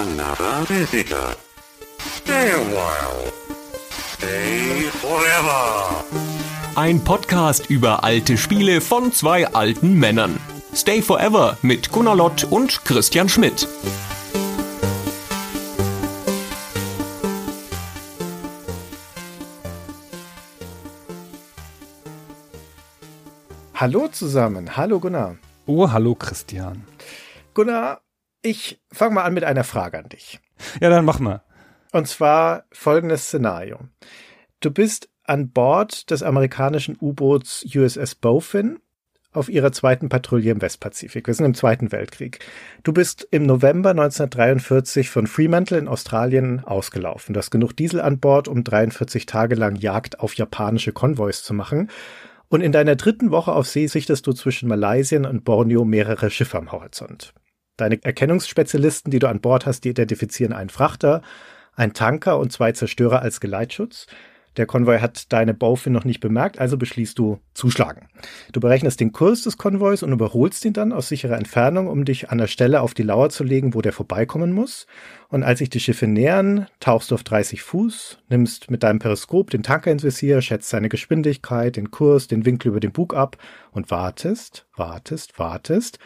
another visitor. Stay a while. Stay forever. Ein Podcast über alte Spiele von zwei alten Männern. Stay Forever mit Gunnar Lott und Christian Schmidt. Hallo zusammen. Hallo Gunnar. Oh, hallo Christian. Gunnar, ich fange mal an mit einer Frage an dich. Ja, dann mach mal. Und zwar folgendes Szenario. Du bist an Bord des amerikanischen U-Boots USS Bowfin auf ihrer zweiten Patrouille im Westpazifik. Wir sind im Zweiten Weltkrieg. Du bist im November 1943 von Fremantle in Australien ausgelaufen. Du hast genug Diesel an Bord, um 43 Tage lang Jagd auf japanische Konvois zu machen. Und in deiner dritten Woche auf See sichtest du zwischen Malaysia und Borneo mehrere Schiffe am Horizont. Deine Erkennungsspezialisten, die du an Bord hast, die identifizieren einen Frachter, einen Tanker und zwei Zerstörer als Geleitschutz. Der Konvoi hat deine Baufin noch nicht bemerkt, also beschließt du zuschlagen. Du berechnest den Kurs des Konvois und überholst ihn dann aus sicherer Entfernung, um dich an der Stelle auf die Lauer zu legen, wo der vorbeikommen muss. Und als sich die Schiffe nähern, tauchst du auf 30 Fuß, nimmst mit deinem Periskop den Tanker ins Visier, schätzt seine Geschwindigkeit, den Kurs, den Winkel über den Bug ab und wartest, wartest, wartest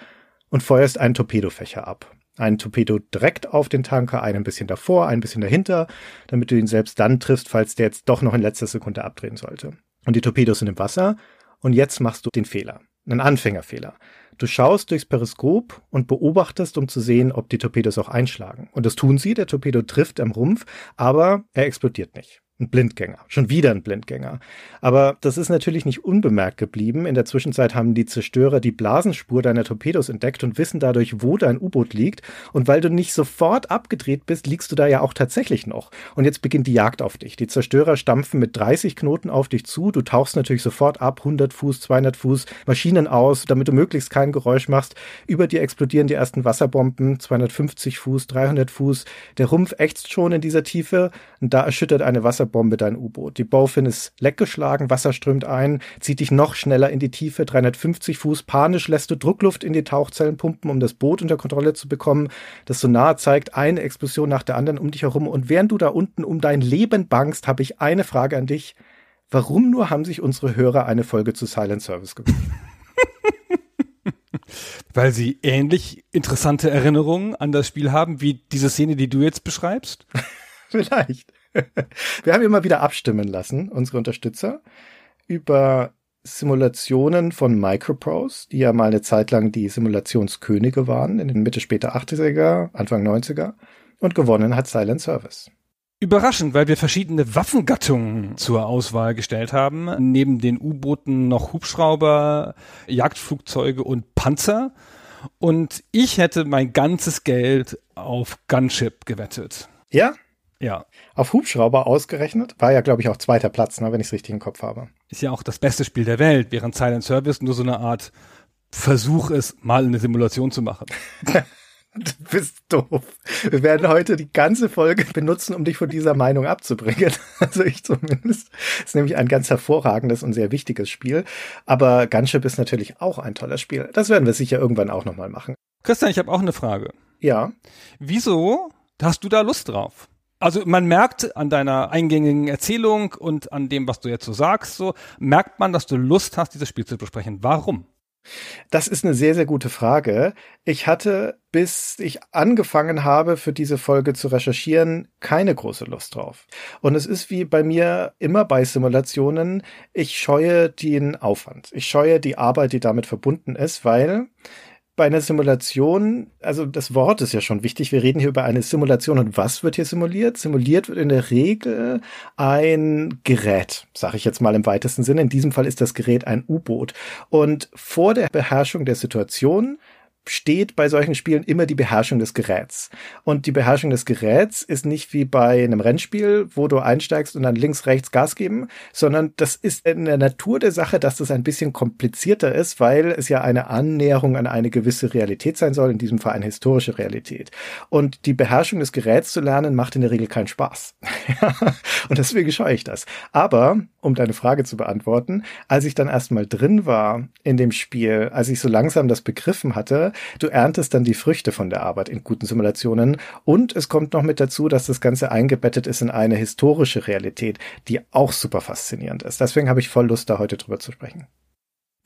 und feuerst einen Torpedofächer ab ein Torpedo direkt auf den Tanker, einen ein bisschen davor, ein bisschen dahinter, damit du ihn selbst dann triffst, falls der jetzt doch noch in letzter Sekunde abdrehen sollte. Und die Torpedos sind im Wasser und jetzt machst du den Fehler, einen Anfängerfehler. Du schaust durchs Periskop und beobachtest, um zu sehen, ob die Torpedos auch einschlagen. Und das tun sie, der Torpedo trifft am Rumpf, aber er explodiert nicht. Ein Blindgänger. Schon wieder ein Blindgänger. Aber das ist natürlich nicht unbemerkt geblieben. In der Zwischenzeit haben die Zerstörer die Blasenspur deiner Torpedos entdeckt und wissen dadurch, wo dein U-Boot liegt. Und weil du nicht sofort abgedreht bist, liegst du da ja auch tatsächlich noch. Und jetzt beginnt die Jagd auf dich. Die Zerstörer stampfen mit 30 Knoten auf dich zu. Du tauchst natürlich sofort ab, 100 Fuß, 200 Fuß, Maschinen aus, damit du möglichst kein Geräusch machst. Über dir explodieren die ersten Wasserbomben, 250 Fuß, 300 Fuß. Der Rumpf ächzt schon in dieser Tiefe und da erschüttert eine Wasserbombe Wasserbombe dein U-Boot. Die Bowfin ist leckgeschlagen, Wasser strömt ein, zieht dich noch schneller in die Tiefe, 350 Fuß. Panisch lässt du Druckluft in die Tauchzellen pumpen, um das Boot unter Kontrolle zu bekommen. Das Sonar zeigt eine Explosion nach der anderen um dich herum. Und während du da unten um dein Leben bangst, habe ich eine Frage an dich. Warum nur haben sich unsere Hörer eine Folge zu Silent Service gewünscht? Weil sie ähnlich interessante Erinnerungen an das Spiel haben, wie diese Szene, die du jetzt beschreibst? Vielleicht. Wir haben immer wieder abstimmen lassen, unsere Unterstützer, über Simulationen von Microprose, die ja mal eine Zeit lang die Simulationskönige waren, in den Mitte später 80er, Anfang 90er. Und gewonnen hat Silent Service. Überraschend, weil wir verschiedene Waffengattungen zur Auswahl gestellt haben. Neben den U-Booten noch Hubschrauber, Jagdflugzeuge und Panzer. Und ich hätte mein ganzes Geld auf Gunship gewettet. Ja? Ja. Auf Hubschrauber ausgerechnet. War ja, glaube ich, auch zweiter Platz, ne, wenn ich es richtig im Kopf habe. Ist ja auch das beste Spiel der Welt, während Silent Service nur so eine Art Versuch ist, mal eine Simulation zu machen. Du bist doof. Wir werden heute die ganze Folge benutzen, um dich von dieser Meinung abzubringen. Also ich zumindest. Das ist nämlich ein ganz hervorragendes und sehr wichtiges Spiel. Aber Gunship ist natürlich auch ein toller Spiel. Das werden wir sicher irgendwann auch nochmal machen. Christian, ich habe auch eine Frage. Ja. Wieso hast du da Lust drauf? Also man merkt an deiner eingängigen Erzählung und an dem, was du jetzt so sagst, so merkt man, dass du Lust hast, dieses Spiel zu besprechen. Warum? Das ist eine sehr, sehr gute Frage. Ich hatte, bis ich angefangen habe, für diese Folge zu recherchieren, keine große Lust drauf. Und es ist wie bei mir immer bei Simulationen, ich scheue den Aufwand. Ich scheue die Arbeit, die damit verbunden ist, weil bei einer Simulation, also das Wort ist ja schon wichtig, wir reden hier über eine Simulation und was wird hier simuliert? Simuliert wird in der Regel ein Gerät, sage ich jetzt mal im weitesten Sinne. In diesem Fall ist das Gerät ein U-Boot. Und vor der Beherrschung der Situation steht bei solchen Spielen immer die Beherrschung des Geräts. Und die Beherrschung des Geräts ist nicht wie bei einem Rennspiel, wo du einsteigst und dann links, rechts Gas geben, sondern das ist in der Natur der Sache, dass das ein bisschen komplizierter ist, weil es ja eine Annäherung an eine gewisse Realität sein soll, in diesem Fall eine historische Realität. Und die Beherrschung des Geräts zu lernen, macht in der Regel keinen Spaß. und deswegen schaue ich das. Aber, um deine Frage zu beantworten, als ich dann erstmal drin war in dem Spiel, als ich so langsam das begriffen hatte, du erntest dann die Früchte von der Arbeit in guten Simulationen und es kommt noch mit dazu, dass das Ganze eingebettet ist in eine historische Realität, die auch super faszinierend ist. Deswegen habe ich voll Lust, da heute drüber zu sprechen.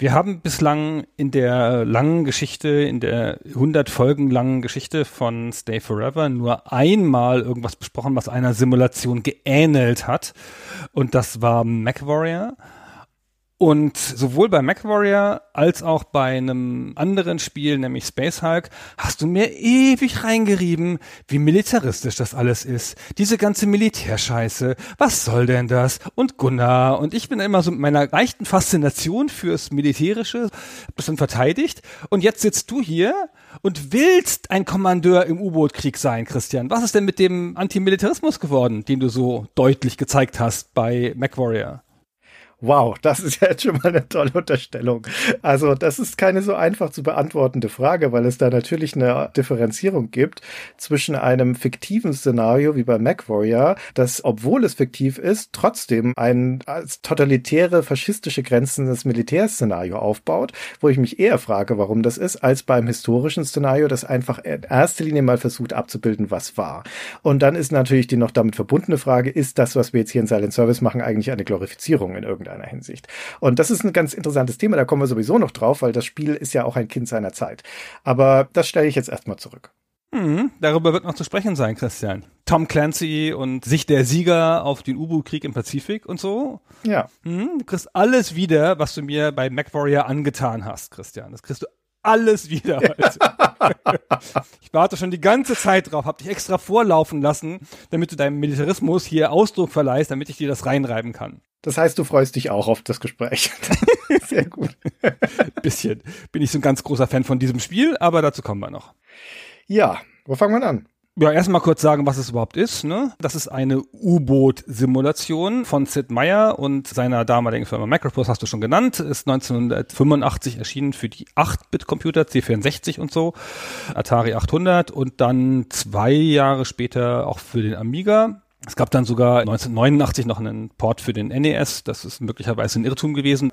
Wir haben bislang in der langen Geschichte, in der 100 Folgen langen Geschichte von Stay Forever nur einmal irgendwas besprochen, was einer Simulation geähnelt hat. Und das war MacWarrior. Und sowohl bei MacWarrior als auch bei einem anderen Spiel, nämlich Space Hulk, hast du mir ewig reingerieben, wie militaristisch das alles ist. Diese ganze Militärscheiße. Was soll denn das? Und Gunnar. Und ich bin immer so mit meiner leichten Faszination fürs Militärische bisschen verteidigt. Und jetzt sitzt du hier und willst ein Kommandeur im U-Boot-Krieg sein, Christian. Was ist denn mit dem Antimilitarismus geworden, den du so deutlich gezeigt hast bei MacWarrior? Wow, das ist ja jetzt schon mal eine tolle Unterstellung. Also das ist keine so einfach zu beantwortende Frage, weil es da natürlich eine Differenzierung gibt zwischen einem fiktiven Szenario wie bei MacWarrior, das, obwohl es fiktiv ist, trotzdem ein als totalitäre, faschistische Grenzen des Militärszenario aufbaut, wo ich mich eher frage, warum das ist, als beim historischen Szenario, das einfach in erster Linie mal versucht abzubilden, was war. Und dann ist natürlich die noch damit verbundene Frage, ist das, was wir jetzt hier in Silent Service machen, eigentlich eine Glorifizierung in irgendeiner irgendeiner Hinsicht. Und das ist ein ganz interessantes Thema, da kommen wir sowieso noch drauf, weil das Spiel ist ja auch ein Kind seiner Zeit. Aber das stelle ich jetzt erstmal zurück. Mhm, darüber wird noch zu sprechen sein, Christian. Tom Clancy und Sicht der Sieger auf den U-Boot-Krieg im Pazifik und so. Ja. Mhm, du kriegst alles wieder, was du mir bei MacWarrior angetan hast, Christian. Das kriegst du alles wieder. ich warte schon die ganze Zeit drauf, hab dich extra vorlaufen lassen, damit du deinem Militarismus hier Ausdruck verleihst, damit ich dir das reinreiben kann. Das heißt, du freust dich auch auf das Gespräch. Sehr gut. Bisschen. Bin ich so ein ganz großer Fan von diesem Spiel, aber dazu kommen wir noch. Ja, wo fangen wir an? Ja, erstmal kurz sagen, was es überhaupt ist. Ne? Das ist eine U-Boot-Simulation von Sid Meier und seiner damaligen Firma Macroprose, hast du schon genannt, ist 1985 erschienen für die 8-Bit-Computer, C64 und so, Atari 800 und dann zwei Jahre später auch für den Amiga. Es gab dann sogar 1989 noch einen Port für den NES. Das ist möglicherweise ein Irrtum gewesen.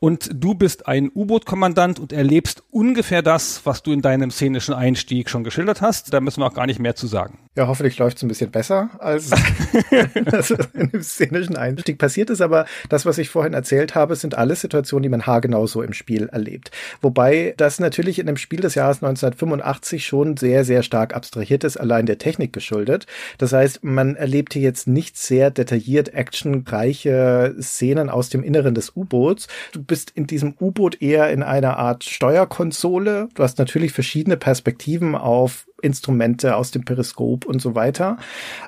Und du bist ein U-Boot-Kommandant und erlebst ungefähr das, was du in deinem szenischen Einstieg schon geschildert hast. Da müssen wir auch gar nicht mehr zu sagen. Ja, hoffentlich läuft es ein bisschen besser, als das in dem szenischen Einstieg passiert ist. Aber das, was ich vorhin erzählt habe, sind alles Situationen, die man haargenau so im Spiel erlebt. Wobei das natürlich in dem Spiel des Jahres 1985 schon sehr, sehr stark abstrahiert ist, allein der Technik geschuldet. Das heißt, man erlebt hier jetzt nicht sehr detailliert actionreiche Szenen aus dem Inneren des U-Boots. Du bist in diesem U-Boot eher in einer Art Steuerkonsole. Du hast natürlich verschiedene Perspektiven auf Instrumente aus dem Periskop und so weiter.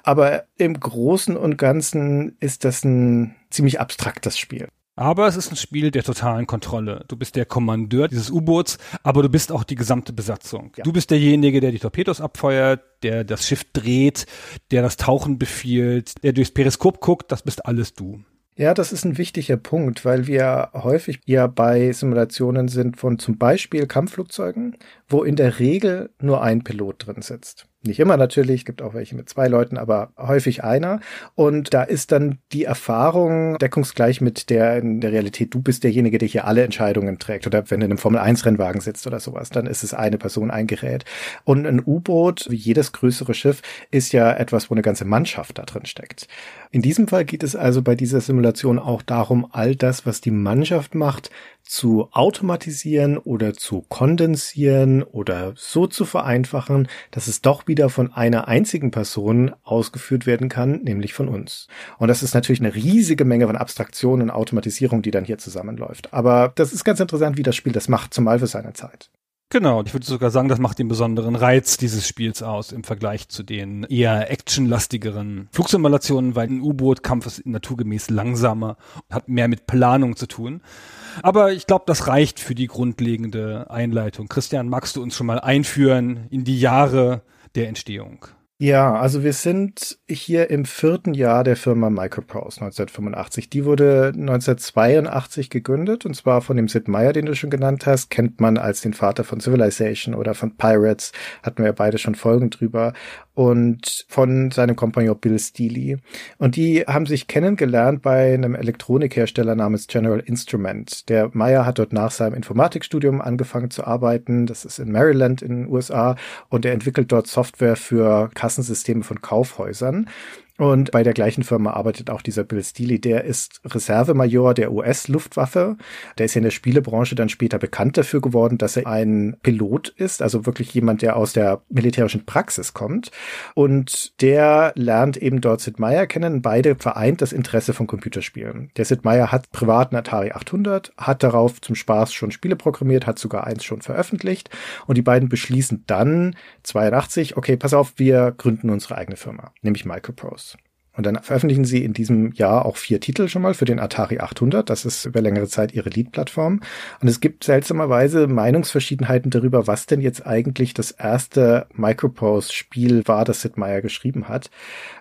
Aber im Großen und Ganzen ist das ein ziemlich abstraktes Spiel. Aber es ist ein Spiel der totalen Kontrolle. Du bist der Kommandeur dieses U-Boots, aber du bist auch die gesamte Besatzung. Ja. Du bist derjenige, der die Torpedos abfeuert, der das Schiff dreht, der das Tauchen befiehlt, der durchs Periskop guckt, das bist alles du. Ja, das ist ein wichtiger Punkt, weil wir häufig ja bei Simulationen sind von zum Beispiel Kampfflugzeugen, wo in der Regel nur ein Pilot drin sitzt. Nicht immer natürlich, gibt auch welche mit zwei Leuten, aber häufig einer. Und da ist dann die Erfahrung deckungsgleich mit der in der Realität, du bist derjenige, der hier alle Entscheidungen trägt. Oder wenn du in einem Formel-1-Rennwagen sitzt oder sowas, dann ist es eine Person, ein Gerät. Und ein U-Boot, wie jedes größere Schiff, ist ja etwas, wo eine ganze Mannschaft da drin steckt. In diesem Fall geht es also bei dieser Simulation auch darum, all das, was die Mannschaft macht, zu automatisieren oder zu kondensieren oder so zu vereinfachen, dass es doch wieder von einer einzigen Person ausgeführt werden kann, nämlich von uns. Und das ist natürlich eine riesige Menge von Abstraktion und Automatisierung, die dann hier zusammenläuft. Aber das ist ganz interessant, wie das Spiel das macht, zumal für seine Zeit. Genau, ich würde sogar sagen, das macht den besonderen Reiz dieses Spiels aus im Vergleich zu den eher actionlastigeren Flugsimulationen, weil ein U-Boot-Kampf ist naturgemäß langsamer und hat mehr mit Planung zu tun. Aber ich glaube, das reicht für die grundlegende Einleitung. Christian, magst du uns schon mal einführen in die Jahre der Entstehung? Ja, also wir sind hier im vierten Jahr der Firma Microprose 1985. Die wurde 1982 gegründet und zwar von dem Sid Meier, den du schon genannt hast, kennt man als den Vater von Civilization oder von Pirates, hatten wir ja beide schon Folgen drüber. Und von seinem Kompagnon Bill Steely. Und die haben sich kennengelernt bei einem Elektronikhersteller namens General Instrument. Der Meyer hat dort nach seinem Informatikstudium angefangen zu arbeiten. Das ist in Maryland in den USA und er entwickelt dort Software für Kassensysteme von Kaufhäusern. Und bei der gleichen Firma arbeitet auch dieser Bill Steely. Der ist Reservemajor der US-Luftwaffe. Der ist ja in der Spielebranche dann später bekannt dafür geworden, dass er ein Pilot ist, also wirklich jemand, der aus der militärischen Praxis kommt. Und der lernt eben dort Sid Meier kennen. Beide vereint das Interesse von Computerspielen. Der Sid Meier hat privat einen Atari 800, hat darauf zum Spaß schon Spiele programmiert, hat sogar eins schon veröffentlicht. Und die beiden beschließen dann 82, okay, pass auf, wir gründen unsere eigene Firma, nämlich Microprose. Und dann veröffentlichen sie in diesem Jahr auch vier Titel schon mal für den Atari 800. Das ist über längere Zeit ihre Lead-Plattform. Und es gibt seltsamerweise Meinungsverschiedenheiten darüber, was denn jetzt eigentlich das erste Microprose-Spiel war, das Sid Meier geschrieben hat.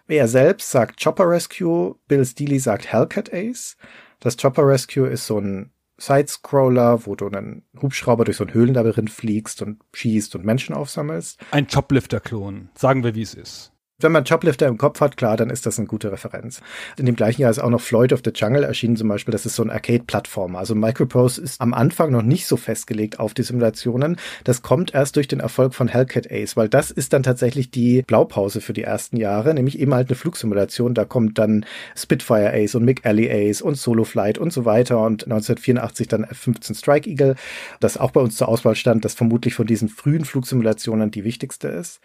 Er selbst sagt Chopper Rescue, Bill Steely sagt Hellcat Ace. Das Chopper Rescue ist so ein Sidescroller, wo du einen Hubschrauber durch so ein Höhlenlabyrinth fliegst und schießt und Menschen aufsammelst. Ein Choplifter-Klon. Sagen wir, wie es ist. Wenn man Choplifter im Kopf hat, klar, dann ist das eine gute Referenz. In dem gleichen Jahr ist auch noch Floyd of the Jungle erschienen zum Beispiel. Das ist so ein Arcade-Plattformer. Also Microprose ist am Anfang noch nicht so festgelegt auf die Simulationen. Das kommt erst durch den Erfolg von Hellcat Ace, weil das ist dann tatsächlich die Blaupause für die ersten Jahre, nämlich eben halt eine Flugsimulation. Da kommt dann Spitfire Ace und Mick Alley Ace und Solo Flight und so weiter und 1984 dann F-15 Strike Eagle, das auch bei uns zur Auswahl stand, das vermutlich von diesen frühen Flugsimulationen die wichtigste ist.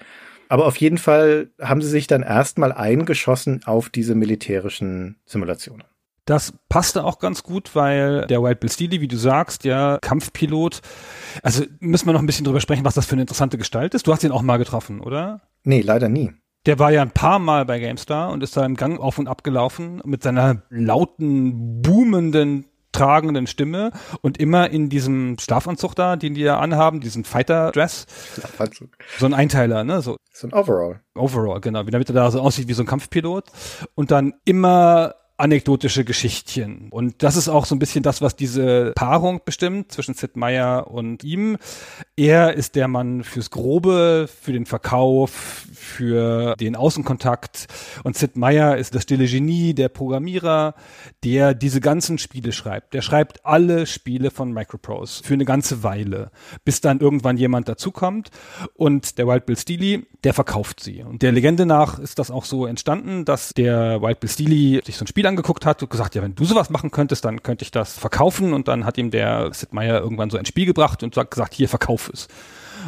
Aber auf jeden Fall haben sie sich dann erstmal eingeschossen auf diese militärischen Simulationen. Das passte auch ganz gut, weil der Wild Bill Steely, wie du sagst, ja, Kampfpilot. Also müssen wir noch ein bisschen drüber sprechen, was das für eine interessante Gestalt ist. Du hast ihn auch mal getroffen, oder? Nee, leider nie. Der war ja ein paar Mal bei GameStar und ist da im Gang auf und ab gelaufen mit seiner lauten, boomenden tragenden Stimme und immer in diesem Schlafanzug da, den die ja anhaben, diesen Fighter-Dress. Schlafanzug. So ein Einteiler, ne? So, so ein Overall. Overall, genau. Damit er da so aussieht wie so ein Kampfpilot. Und dann immer anekdotische Geschichtchen. Und das ist auch so ein bisschen das, was diese Paarung bestimmt zwischen Sid Meier und ihm. Er ist der Mann fürs Grobe, für den Verkauf, für den Außenkontakt. Und Sid Meier ist das stille Genie, der Programmierer, der diese ganzen Spiele schreibt. Der schreibt alle Spiele von Microprose für eine ganze Weile, bis dann irgendwann jemand dazukommt. Und der Wild Bill Steely, der verkauft sie. Und der Legende nach ist das auch so entstanden, dass der Wild Bill Steely sich so ein Spiel Spiel angeguckt hat und gesagt, ja, wenn du sowas machen könntest, dann könnte ich das verkaufen. Und dann hat ihm der Sid Meier irgendwann so ein Spiel gebracht und gesagt, hier, verkauf es.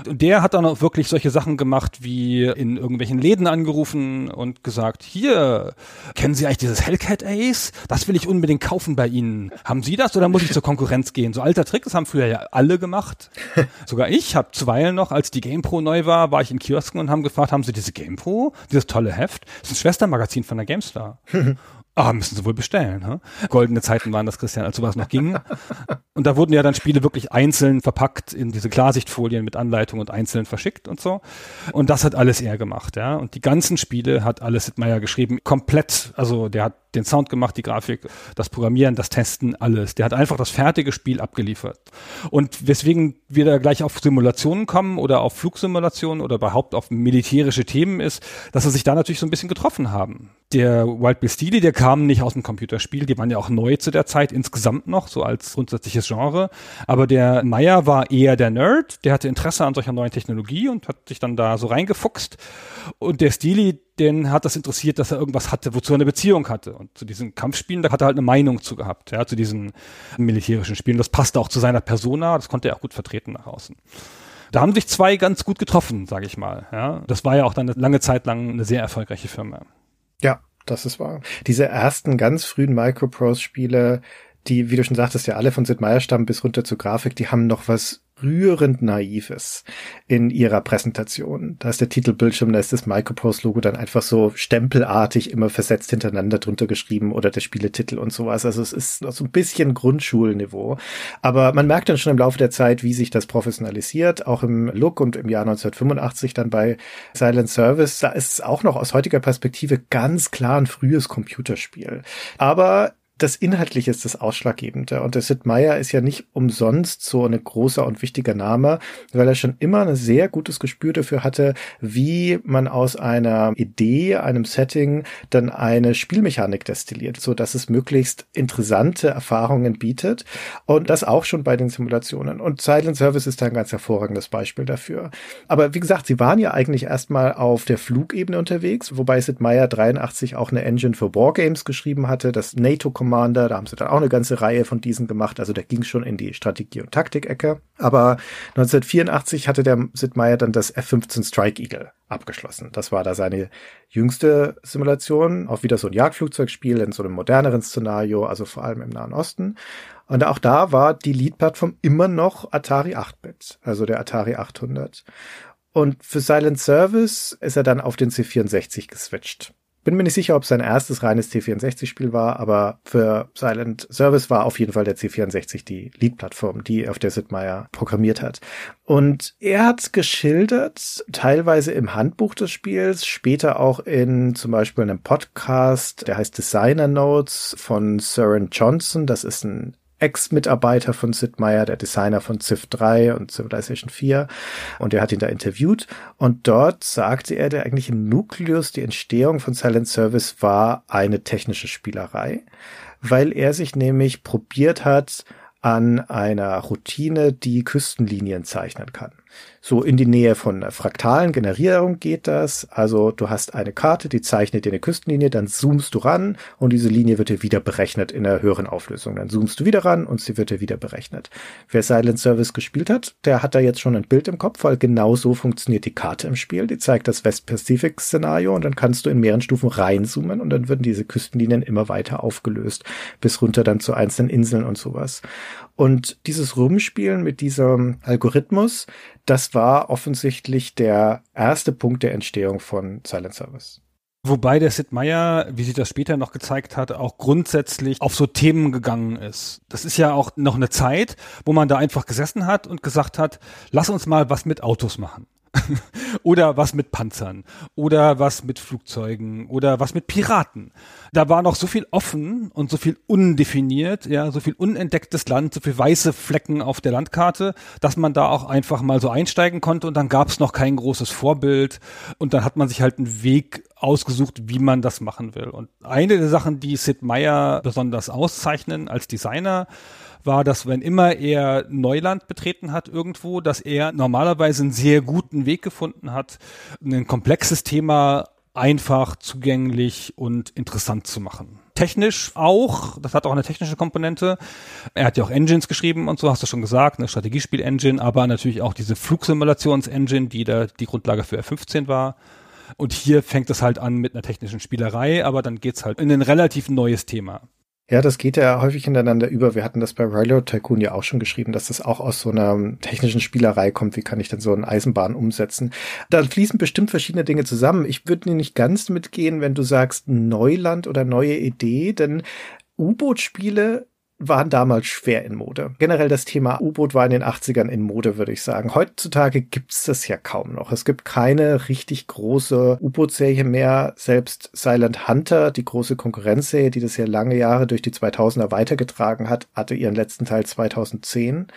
Und der hat dann auch wirklich solche Sachen gemacht, wie in irgendwelchen Läden angerufen und gesagt, hier, kennen Sie eigentlich dieses Hellcat Ace? Das will ich unbedingt kaufen bei Ihnen. Haben Sie das oder muss ich zur Konkurrenz gehen? So alter Trick, das haben früher ja alle gemacht. Sogar ich habe zuweilen noch, als die GamePro neu war, war ich in Kiosken und haben gefragt, haben Sie diese GamePro? Dieses tolle Heft? Das ist ein Schwestermagazin von der GameStar. Ah, müssen sie wohl bestellen. Hm? Goldene Zeiten waren das, Christian, als sowas noch ging. Und da wurden ja dann Spiele wirklich einzeln verpackt in diese Klarsichtfolien mit Anleitung und einzeln verschickt und so. Und das hat alles er gemacht, ja. Und die ganzen Spiele hat alles Sid Meier geschrieben, komplett. Also der hat den Sound gemacht, die Grafik, das Programmieren, das Testen, alles. Der hat einfach das fertige Spiel abgeliefert. Und weswegen wir da gleich auf Simulationen kommen oder auf Flugsimulationen oder überhaupt auf militärische Themen ist, dass sie sich da natürlich so ein bisschen getroffen haben. Der Wild Bill Steely, der kamen nicht aus dem Computerspiel, die waren ja auch neu zu der Zeit insgesamt noch, so als grundsätzliches Genre. Aber der Meyer war eher der Nerd, der hatte Interesse an solcher neuen Technologie und hat sich dann da so reingefuchst. Und der Steely, den hat das interessiert, dass er irgendwas hatte, wozu er eine Beziehung hatte. Und zu diesen Kampfspielen, da hat er halt eine Meinung zu gehabt, ja, zu diesen militärischen Spielen. Das passte auch zu seiner Persona, das konnte er auch gut vertreten nach außen. Da haben sich zwei ganz gut getroffen, sage ich mal. Ja. Das war ja auch dann eine lange Zeit lang eine sehr erfolgreiche Firma. Das ist wahr. Diese ersten ganz frühen Microprose-Spiele, die, wie du schon sagtest, ja alle von Sid Meier stammen bis runter zur Grafik, die haben noch was rührend Naives in ihrer Präsentation. Da ist der Titelbildschirm, da ist das Microprose-Logo dann einfach so stempelartig immer versetzt hintereinander drunter geschrieben oder der Spieletitel und sowas. Also es ist so ein bisschen Grundschulniveau. Aber man merkt dann schon im Laufe der Zeit, wie sich das professionalisiert, auch im Look und im Jahr 1985 dann bei Silent Service. Da ist es auch noch aus heutiger Perspektive ganz klar ein frühes Computerspiel. Aber das Inhaltliche ist das Ausschlaggebende. Und der Sid Meier ist ja nicht umsonst so ein großer und wichtiger Name, weil er schon immer ein sehr gutes Gespür dafür hatte, wie man aus einer Idee, einem Setting dann eine Spielmechanik destilliert, so dass es möglichst interessante Erfahrungen bietet. Und das auch schon bei den Simulationen. Und Silent Service ist da ein ganz hervorragendes Beispiel dafür. Aber wie gesagt, sie waren ja eigentlich erstmal auf der Flugebene unterwegs, wobei Sid Meier 83 auch eine Engine für Wargames geschrieben hatte, das NATO Commander, da haben sie dann auch eine ganze Reihe von diesen gemacht, also da ging schon in die Strategie- und Taktik-Ecke. Aber 1984 hatte der Sid Meier dann das F-15 Strike Eagle abgeschlossen. Das war da seine jüngste Simulation, auch wieder so ein Jagdflugzeugspiel in so einem moderneren Szenario, also vor allem im Nahen Osten. Und auch da war die Lead-Plattform immer noch Atari 8-Bit, also der Atari 800. Und für Silent Service ist er dann auf den C64 geswitcht. Bin mir nicht sicher, ob sein erstes reines C64-Spiel war, aber für Silent Service war auf jeden Fall der C64 die Lead-Plattform, die auf der Sid Meier programmiert hat. Und er hat geschildert, teilweise im Handbuch des Spiels, später auch in zum Beispiel einem Podcast, der heißt Designer Notes von Søren Johnson. Das ist ein Ex-Mitarbeiter von Sid Meier, der Designer von Civ 3 und Civilization 4. Und er hat ihn da interviewt. Und dort sagte er, der eigentliche Nukleus, die Entstehung von Silent Service war eine technische Spielerei, weil er sich nämlich probiert hat, an einer Routine, die Küstenlinien zeichnen kann. So in die Nähe von fraktalen Generierung geht das. Also du hast eine Karte, die zeichnet dir eine Küstenlinie, dann zoomst du ran und diese Linie wird dir wieder berechnet in einer höheren Auflösung. Dann zoomst du wieder ran und sie wird dir wieder berechnet. Wer Silent Service gespielt hat, der hat da jetzt schon ein Bild im Kopf, weil genau so funktioniert die Karte im Spiel. Die zeigt das West-Pacific-Szenario und dann kannst du in mehreren Stufen reinzoomen und dann würden diese Küstenlinien immer weiter aufgelöst, bis runter dann zu einzelnen Inseln und sowas. Und dieses Rumspielen mit diesem Algorithmus, das war offensichtlich der erste Punkt der Entstehung von Silent Service. Wobei der Sid Meier, wie sich das später noch gezeigt hat, auch grundsätzlich auf so Themen gegangen ist. Das ist ja auch noch eine Zeit, wo man da einfach gesessen hat und gesagt hat, lass uns mal was mit Autos machen. oder was mit Panzern oder was mit Flugzeugen oder was mit Piraten. Da war noch so viel offen und so viel undefiniert, ja, so viel unentdecktes Land, so viel weiße Flecken auf der Landkarte, dass man da auch einfach mal so einsteigen konnte und dann gab es noch kein großes Vorbild und dann hat man sich halt einen Weg ausgesucht, wie man das machen will. Und eine der Sachen, die Sid Meier besonders auszeichnen als Designer, war, dass wenn immer er Neuland betreten hat irgendwo, dass er normalerweise einen sehr guten Weg gefunden hat, ein komplexes Thema einfach, zugänglich und interessant zu machen. Technisch auch, das hat auch eine technische Komponente. Er hat ja auch Engines geschrieben und so, hast du schon gesagt, eine Strategiespiel-Engine, aber natürlich auch diese Flugsimulations-Engine, die da die Grundlage für F-15 war. Und hier fängt es halt an mit einer technischen Spielerei, aber dann geht's halt in ein relativ neues Thema. Ja, das geht ja häufig hintereinander über. Wir hatten das bei Railroad Tycoon ja auch schon geschrieben, dass das auch aus so einer technischen Spielerei kommt. Wie kann ich denn so eine Eisenbahn umsetzen? Da fließen bestimmt verschiedene Dinge zusammen. Ich würde nicht ganz mitgehen, wenn du sagst Neuland oder neue Idee, denn U-Boot-Spiele waren damals schwer in Mode. Generell das Thema U-Boot war in den 80ern in Mode, würde ich sagen. Heutzutage gibt's das ja kaum noch. Es gibt keine richtig große U-Boot-Serie mehr. Selbst Silent Hunter, die große Konkurrenzserie, die das ja lange Jahre durch die 2000er weitergetragen hat, hatte ihren letzten Teil 2010.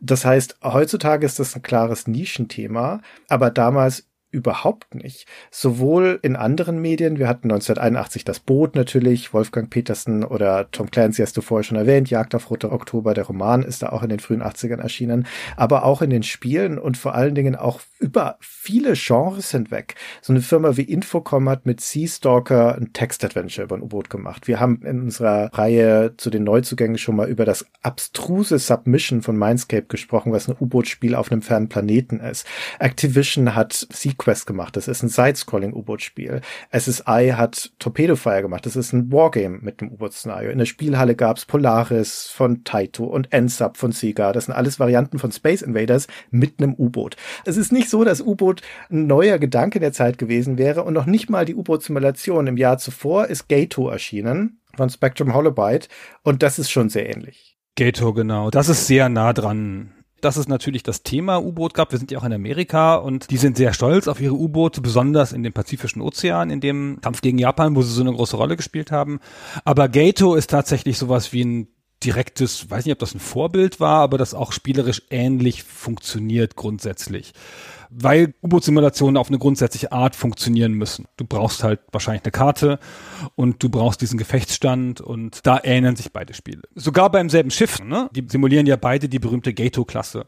Das heißt, heutzutage ist das ein klares Nischenthema, aber damals überhaupt nicht. Sowohl in anderen Medien, wir hatten 1981 das Boot natürlich, Wolfgang Petersen oder Tom Clancy hast du vorher schon erwähnt, Jagd auf Roter Oktober, der Roman ist da auch in den frühen 80ern erschienen, aber auch in den Spielen und vor allen Dingen auch über viele Genres hinweg. So eine Firma wie Infocom hat mit Sea Stalker ein Text-Adventure über ein U-Boot gemacht. Wir haben in unserer Reihe zu den Neuzugängen schon mal über das abstruse Submission von Mindscape gesprochen, was ein U-Boot-Spiel auf einem fernen Planeten ist. Activision hat Sea Quest gemacht. Das ist ein Side-Scrolling-U-Boot-Spiel. SSI hat Torpedo Fire gemacht. Das ist ein Wargame mit dem U-Boot-Szenario. In der Spielhalle gab's Polaris von Taito und NSUB von Sega. Das sind alles Varianten von Space Invaders mit einem U-Boot. Es ist nicht so, dass U-Boot ein neuer Gedanke der Zeit gewesen wäre und noch nicht mal die U-Boot-Simulation. Im Jahr zuvor ist Gato erschienen von Spectrum Holobyte und das ist schon sehr ähnlich. Gato, genau. Das ist sehr nah dran dass es natürlich das Thema U-Boot gab. Wir sind ja auch in Amerika und die sind sehr stolz auf ihre U-Boote, besonders in dem Pazifischen Ozean, in dem Kampf gegen Japan, wo sie so eine große Rolle gespielt haben. Aber Gato ist tatsächlich sowas wie ein direktes, weiß nicht, ob das ein Vorbild war, aber das auch spielerisch ähnlich funktioniert grundsätzlich. Weil U-Boot-Simulationen auf eine grundsätzliche Art funktionieren müssen. Du brauchst halt wahrscheinlich eine Karte und du brauchst diesen Gefechtsstand und da ähneln sich beide Spiele. Sogar beim selben Schiff, ne? Die simulieren ja beide die berühmte Gato-Klasse,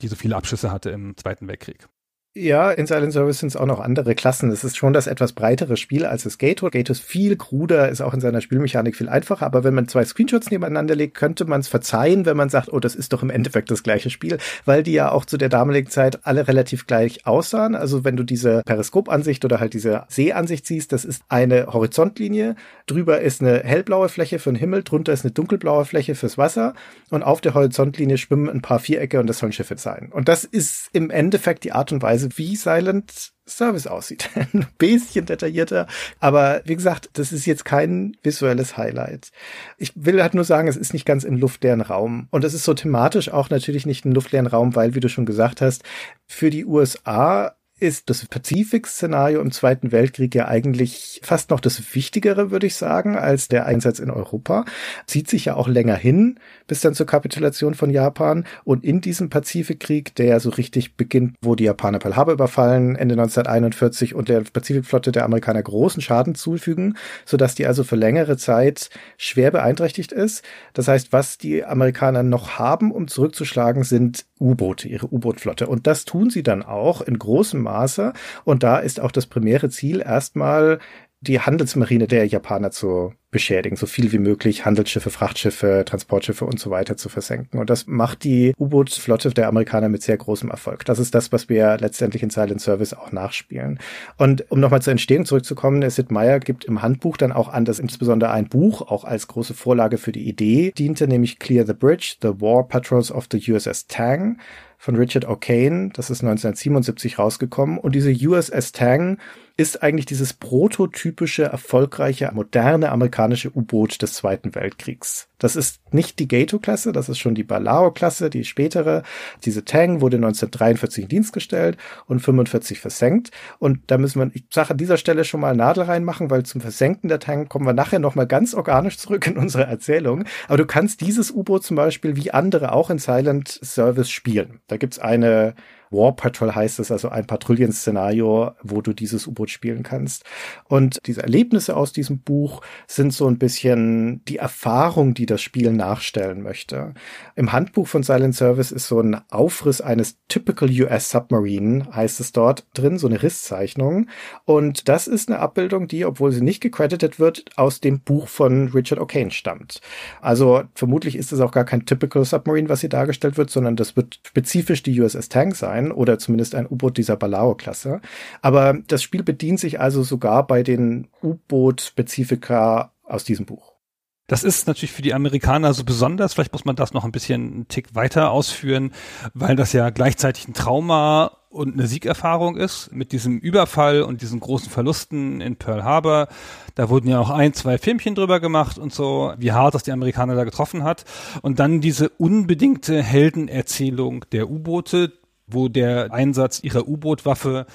die so viele Abschüsse hatte im Zweiten Weltkrieg. Ja, in Silent Service sind es auch noch andere Klassen. Es ist schon das etwas breitere Spiel als das Gato. Gato ist viel kruder, ist auch in seiner Spielmechanik viel einfacher, aber wenn man zwei Screenshots nebeneinander legt, könnte man es verzeihen, wenn man sagt, oh, das ist doch im Endeffekt das gleiche Spiel, weil die ja auch zu der damaligen Zeit alle relativ gleich aussahen. Also wenn du diese Periskopansicht oder halt diese Seeansicht siehst, das ist eine Horizontlinie, drüber ist eine hellblaue Fläche für den Himmel, drunter ist eine dunkelblaue Fläche fürs Wasser und auf der Horizontlinie schwimmen ein paar Vierecke und das sollen Schiffe sein. Und das ist im Endeffekt die Art und Weise, wie Silent Service aussieht. Ein bisschen detaillierter. Aber wie gesagt, das ist jetzt kein visuelles Highlight. Ich will halt nur sagen, es ist nicht ganz im luftleeren Raum. Und es ist so thematisch auch natürlich nicht ein luftleeren Raum, weil, wie du schon gesagt hast, für die USA ist das Pazifik-Szenario im Zweiten Weltkrieg ja eigentlich fast noch das Wichtigere, würde ich sagen, als der Einsatz in Europa. Zieht sich ja auch länger hin, bis dann zur Kapitulation von Japan. Und in diesem Pazifikkrieg, der ja so richtig beginnt, wo die Japaner Pearl Harbor überfallen, Ende 1941 und der Pazifikflotte der Amerikaner großen Schaden zufügen, sodass die also für längere Zeit schwer beeinträchtigt ist. Das heißt, was die Amerikaner noch haben, um zurückzuschlagen, sind U-Boote, ihre U-Boot-Flotte. Und das tun sie dann auch in großem Maße. Und da ist auch das primäre Ziel erstmal die Handelsmarine der Japaner zu beschädigen, so viel wie möglich Handelsschiffe, Frachtschiffe, Transportschiffe und so weiter zu versenken. Und das macht die U-Boot-Flotte der Amerikaner mit sehr großem Erfolg. Das ist das, was wir letztendlich in Silent Service auch nachspielen. Und um nochmal zur Entstehung zurückzukommen, Sid Meier gibt im Handbuch dann auch an, dass insbesondere ein Buch auch als große Vorlage für die Idee diente, nämlich Clear the Bridge, The War Patrols of the USS Tang von Richard O'Kane. Das ist 1977 rausgekommen. Und diese USS Tang ist eigentlich dieses prototypische, erfolgreiche, moderne amerikanische U-Boot des Zweiten Weltkriegs. Das ist nicht die Gato-Klasse, das ist schon die Balao-Klasse, die spätere. Diese Tang wurde 1943 in Dienst gestellt und 45 versenkt. Und da müssen wir, ich sage an dieser Stelle schon mal Nadel reinmachen, weil zum Versenken der Tang kommen wir nachher nochmal ganz organisch zurück in unsere Erzählung. Aber du kannst dieses U-Boot zum Beispiel wie andere auch in Silent Service spielen. Da gibt's eine War Patrol heißt es, also ein Patrouillenszenario, wo du dieses U-Boot spielen kannst. Und diese Erlebnisse aus diesem Buch sind so ein bisschen die Erfahrung, die das Spiel nachstellen möchte. Im Handbuch von Silent Service ist so ein Aufriss eines Typical US Submarine, heißt es dort drin, so eine Risszeichnung. Und das ist eine Abbildung, die, obwohl sie nicht gecredited wird, aus dem Buch von Richard O'Kane stammt. Also vermutlich ist es auch gar kein Typical Submarine, was hier dargestellt wird, sondern das wird spezifisch die USS Tank sein sein oder zumindest ein U-Boot dieser Balao-Klasse. Aber das Spiel bedient sich also sogar bei den U-Boot-Spezifika aus diesem Buch. Das ist natürlich für die Amerikaner so besonders. Vielleicht muss man das noch ein bisschen einen Tick weiter ausführen, weil das ja gleichzeitig ein Trauma und eine Siegerfahrung ist mit diesem Überfall und diesen großen Verlusten in Pearl Harbor. Da wurden ja auch ein, zwei Filmchen drüber gemacht und so, wie hart das die Amerikaner da getroffen hat. Und dann diese unbedingte Heldenerzählung der U-Boote, wo der Einsatz ihrer U-Boot-Waffe,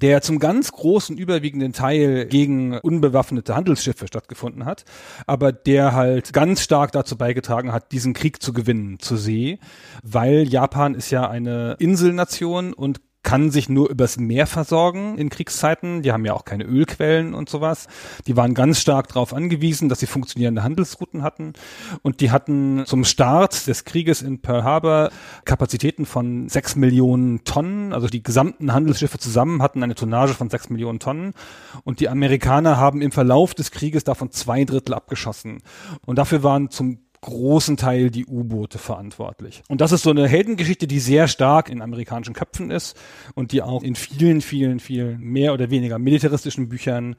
der zum ganz großen überwiegenden Teil gegen unbewaffnete Handelsschiffe stattgefunden hat, aber der halt ganz stark dazu beigetragen hat, diesen Krieg zu gewinnen zur See, weil Japan ist ja eine Inselnation und kann sich nur übers Meer versorgen in Kriegszeiten. Die haben ja auch keine Ölquellen und sowas. Die waren ganz stark darauf angewiesen, dass sie funktionierende Handelsrouten hatten. Und die hatten zum Start des Krieges in Pearl Harbor Kapazitäten von sechs Millionen Tonnen. Also die gesamten Handelsschiffe zusammen hatten eine Tonnage von sechs Millionen Tonnen. Und die Amerikaner haben im Verlauf des Krieges davon zwei Drittel abgeschossen. Und dafür waren zum großen Teil die U-Boote verantwortlich. Und das ist so eine Heldengeschichte, die sehr stark in amerikanischen Köpfen ist und die auch in vielen, vielen, vielen mehr oder weniger militaristischen Büchern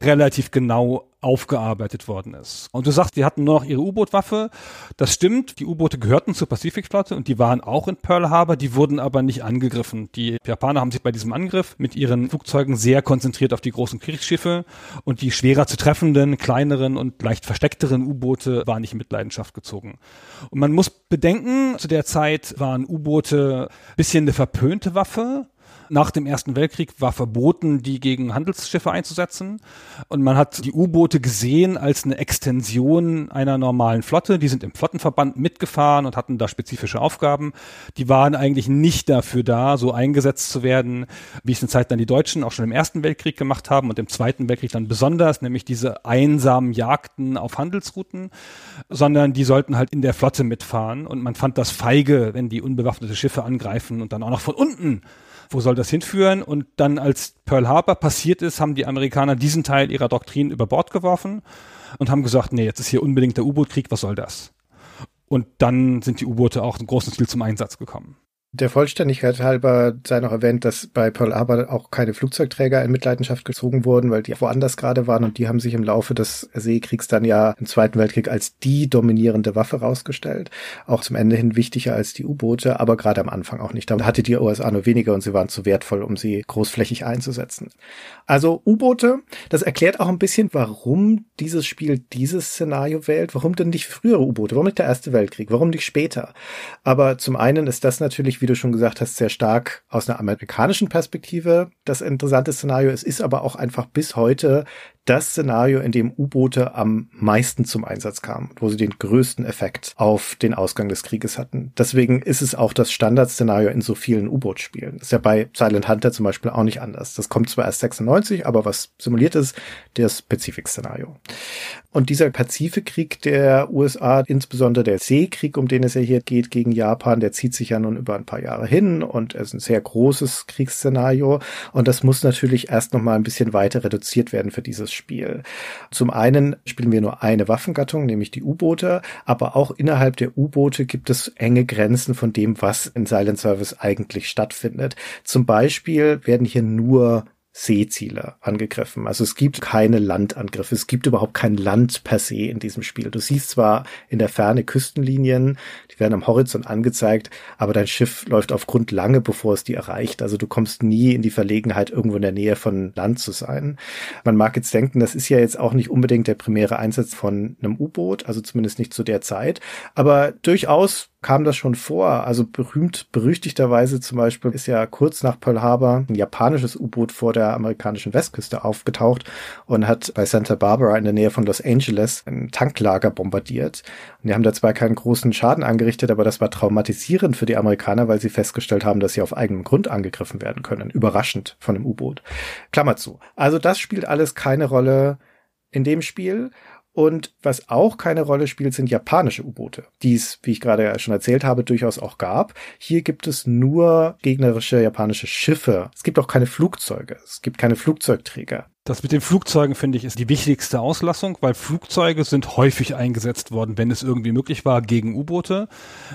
relativ genau aufgearbeitet worden ist. Und du sagst, die hatten nur noch ihre U-Boot-Waffe. Das stimmt, die U-Boote gehörten zur Pazifikflotte und die waren auch in Pearl Harbor, die wurden aber nicht angegriffen. Die Japaner haben sich bei diesem Angriff mit ihren Flugzeugen sehr konzentriert auf die großen Kriegsschiffe und die schwerer zu treffenden, kleineren und leicht versteckteren U-Boote waren nicht in Mitleidenschaft gezogen. Und man muss bedenken, zu der Zeit waren U-Boote bisschen eine verpönte Waffe nach dem Ersten Weltkrieg war verboten, die gegen Handelsschiffe einzusetzen. Und man hat die U-Boote gesehen als eine Extension einer normalen Flotte. Die sind im Flottenverband mitgefahren und hatten da spezifische Aufgaben. Die waren eigentlich nicht dafür da, so eingesetzt zu werden, wie es eine Zeit dann die Deutschen auch schon im Ersten Weltkrieg gemacht haben und im Zweiten Weltkrieg dann besonders, nämlich diese einsamen Jagden auf Handelsrouten, sondern die sollten halt in der Flotte mitfahren. Und man fand das feige, wenn die unbewaffnete Schiffe angreifen und dann auch noch von unten wo soll das hinführen? Und dann, als Pearl Harbor passiert ist, haben die Amerikaner diesen Teil ihrer Doktrin über Bord geworfen und haben gesagt, nee, jetzt ist hier unbedingt der U-Boot-Krieg, was soll das? Und dann sind die U-Boote auch im großen Stil zum Einsatz gekommen. Der Vollständigkeit halber sei noch erwähnt, dass bei Pearl Harbor auch keine Flugzeugträger in Mitleidenschaft gezogen wurden, weil die woanders gerade waren und die haben sich im Laufe des Seekriegs dann ja im Zweiten Weltkrieg als die dominierende Waffe rausgestellt. Auch zum Ende hin wichtiger als die U-Boote, aber gerade am Anfang auch nicht. Da hatte die USA nur weniger und sie waren zu wertvoll, um sie großflächig einzusetzen. Also U-Boote, das erklärt auch ein bisschen, warum dieses Spiel dieses Szenario wählt. Warum denn nicht frühere U-Boote? Warum nicht der Erste Weltkrieg? Warum nicht später? Aber zum einen ist das natürlich wie du schon gesagt hast, sehr stark aus einer amerikanischen Perspektive das interessante Szenario. Es ist aber auch einfach bis heute das Szenario, in dem U-Boote am meisten zum Einsatz kamen, wo sie den größten Effekt auf den Ausgang des Krieges hatten. Deswegen ist es auch das Standardszenario in so vielen U-Boot-Spielen. Ist ja bei Silent Hunter zum Beispiel auch nicht anders. Das kommt zwar erst 96, aber was simuliert ist, das Pazifik-Szenario. Und dieser Pazifikkrieg der USA, insbesondere der Seekrieg, um den es ja hier geht gegen Japan, der zieht sich ja nun über ein paar Jahre hin und ist ein sehr großes Kriegsszenario. Und das muss natürlich erst noch mal ein bisschen weiter reduziert werden für dieses Spiel. Zum einen spielen wir nur eine Waffengattung, nämlich die U-Boote, aber auch innerhalb der U-Boote gibt es enge Grenzen von dem, was in Silent Service eigentlich stattfindet. Zum Beispiel werden hier nur Seeziele angegriffen. Also es gibt keine Landangriffe. Es gibt überhaupt kein Land per se in diesem Spiel. Du siehst zwar in der Ferne Küstenlinien, die werden am Horizont angezeigt, aber dein Schiff läuft auf Grund lange, bevor es die erreicht. Also du kommst nie in die Verlegenheit, irgendwo in der Nähe von Land zu sein. Man mag jetzt denken, das ist ja jetzt auch nicht unbedingt der primäre Einsatz von einem U-Boot, also zumindest nicht zu der Zeit, aber durchaus kam das schon vor. Also berühmt, berüchtigterweise zum Beispiel ist ja kurz nach Pearl Harbor ein japanisches U-Boot vor der amerikanischen Westküste aufgetaucht und hat bei Santa Barbara in der Nähe von Los Angeles ein Tanklager bombardiert. Und die haben da zwar keinen großen Schaden angerichtet, aber das war traumatisierend für die Amerikaner, weil sie festgestellt haben, dass sie auf eigenem Grund angegriffen werden können. Überraschend von einem U-Boot. Klammer zu. Also das spielt alles keine Rolle in dem Spiel. Und was auch keine Rolle spielt, sind japanische U-Boote, die es, wie ich gerade schon erzählt habe, durchaus auch gab. Hier gibt es nur gegnerische japanische Schiffe. Es gibt auch keine Flugzeuge. Es gibt keine Flugzeugträger. Das mit den Flugzeugen finde ich ist die wichtigste Auslassung, weil Flugzeuge sind häufig eingesetzt worden, wenn es irgendwie möglich war, gegen U-Boote.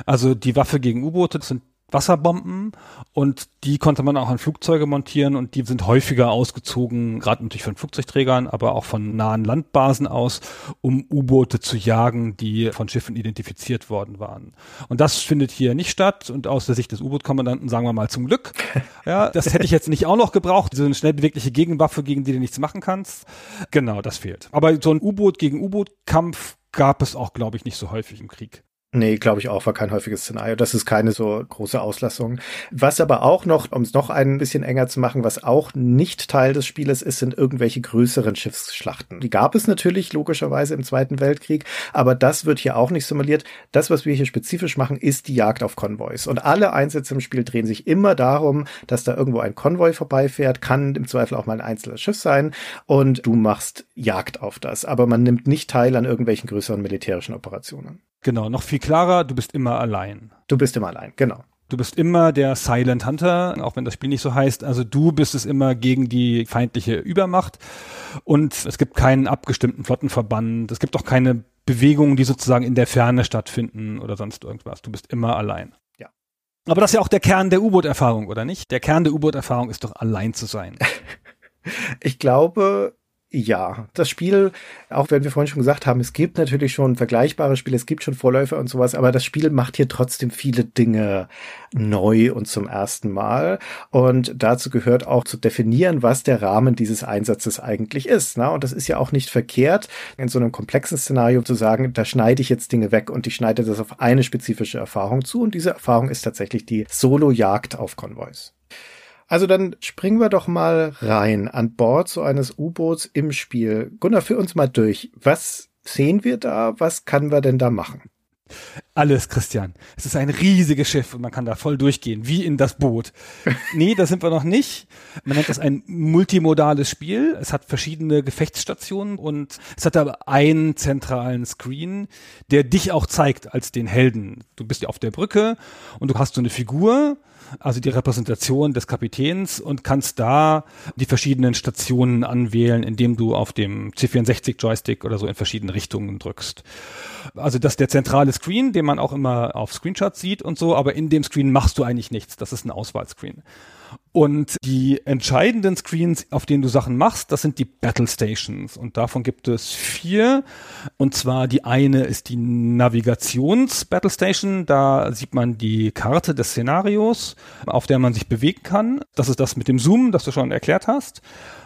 Also die Waffe gegen U-Boote sind Wasserbomben und die konnte man auch an Flugzeuge montieren und die sind häufiger ausgezogen, gerade natürlich von Flugzeugträgern, aber auch von nahen Landbasen aus, um U-Boote zu jagen, die von Schiffen identifiziert worden waren. Und das findet hier nicht statt und aus der Sicht des U-Boot-Kommandanten sagen wir mal zum Glück. Ja, das hätte ich jetzt nicht auch noch gebraucht, so eine schnell bewegliche Gegenwaffe, gegen die du nichts machen kannst. Genau, das fehlt. Aber so ein U-Boot gegen U-Boot-Kampf gab es auch, glaube ich, nicht so häufig im Krieg. Nee, glaube ich auch, war kein häufiges Szenario. Das ist keine so große Auslassung. Was aber auch noch, um es noch ein bisschen enger zu machen, was auch nicht Teil des Spieles ist, sind irgendwelche größeren Schiffsschlachten. Die gab es natürlich logischerweise im Zweiten Weltkrieg, aber das wird hier auch nicht simuliert. Das, was wir hier spezifisch machen, ist die Jagd auf Konvois. Und alle Einsätze im Spiel drehen sich immer darum, dass da irgendwo ein Konvoi vorbeifährt, kann im Zweifel auch mal ein einzelnes Schiff sein und du machst Jagd auf das. Aber man nimmt nicht teil an irgendwelchen größeren militärischen Operationen. Genau, noch viel klarer, du bist immer allein. Du bist immer allein, genau. Du bist immer der Silent Hunter, auch wenn das Spiel nicht so heißt. Also du bist es immer gegen die feindliche Übermacht. Und es gibt keinen abgestimmten Flottenverband. Es gibt auch keine Bewegungen, die sozusagen in der Ferne stattfinden oder sonst irgendwas. Du bist immer allein. Ja. Aber das ist ja auch der Kern der U-Boot-Erfahrung, oder nicht? Der Kern der U-Boot-Erfahrung ist doch allein zu sein. ich glaube, ja. Das Spiel, auch wenn wir vorhin schon gesagt haben, es gibt natürlich schon vergleichbare Spiele, es gibt schon Vorläufer und sowas, aber das Spiel macht hier trotzdem viele Dinge neu und zum ersten Mal. Und dazu gehört auch zu definieren, was der Rahmen dieses Einsatzes eigentlich ist. Ne? Und das ist ja auch nicht verkehrt, in so einem komplexen Szenario zu sagen, da schneide ich jetzt Dinge weg und ich schneide das auf eine spezifische Erfahrung zu. Und diese Erfahrung ist tatsächlich die Solo-Jagd auf Konvois. Also dann springen wir doch mal rein an Bord so eines U-Boots im Spiel. Gunnar, führ uns mal durch. Was sehen wir da? Was kann wir denn da machen? Alles, Christian. Es ist ein riesiges Schiff und man kann da voll durchgehen, wie in das Boot. nee, da sind wir noch nicht. Man nennt das ein multimodales Spiel. Es hat verschiedene Gefechtsstationen und es hat aber einen zentralen Screen, der dich auch zeigt als den Helden. Du bist ja auf der Brücke und du hast so eine Figur, also die Repräsentation des Kapitäns und kannst da die verschiedenen Stationen anwählen, indem du auf dem C64 Joystick oder so in verschiedene Richtungen drückst. Also das ist der zentrale Screen, den man auch immer auf Screenshots sieht und so, aber in dem Screen machst du eigentlich nichts. Das ist ein Auswahlscreen. Und die entscheidenden Screens, auf denen du Sachen machst, das sind die Battle Stations. Und davon gibt es vier. Und zwar die eine ist die Navigations-Battle Station. Da sieht man die Karte des Szenarios, auf der man sich bewegen kann. Das ist das mit dem Zoom, das du schon erklärt hast.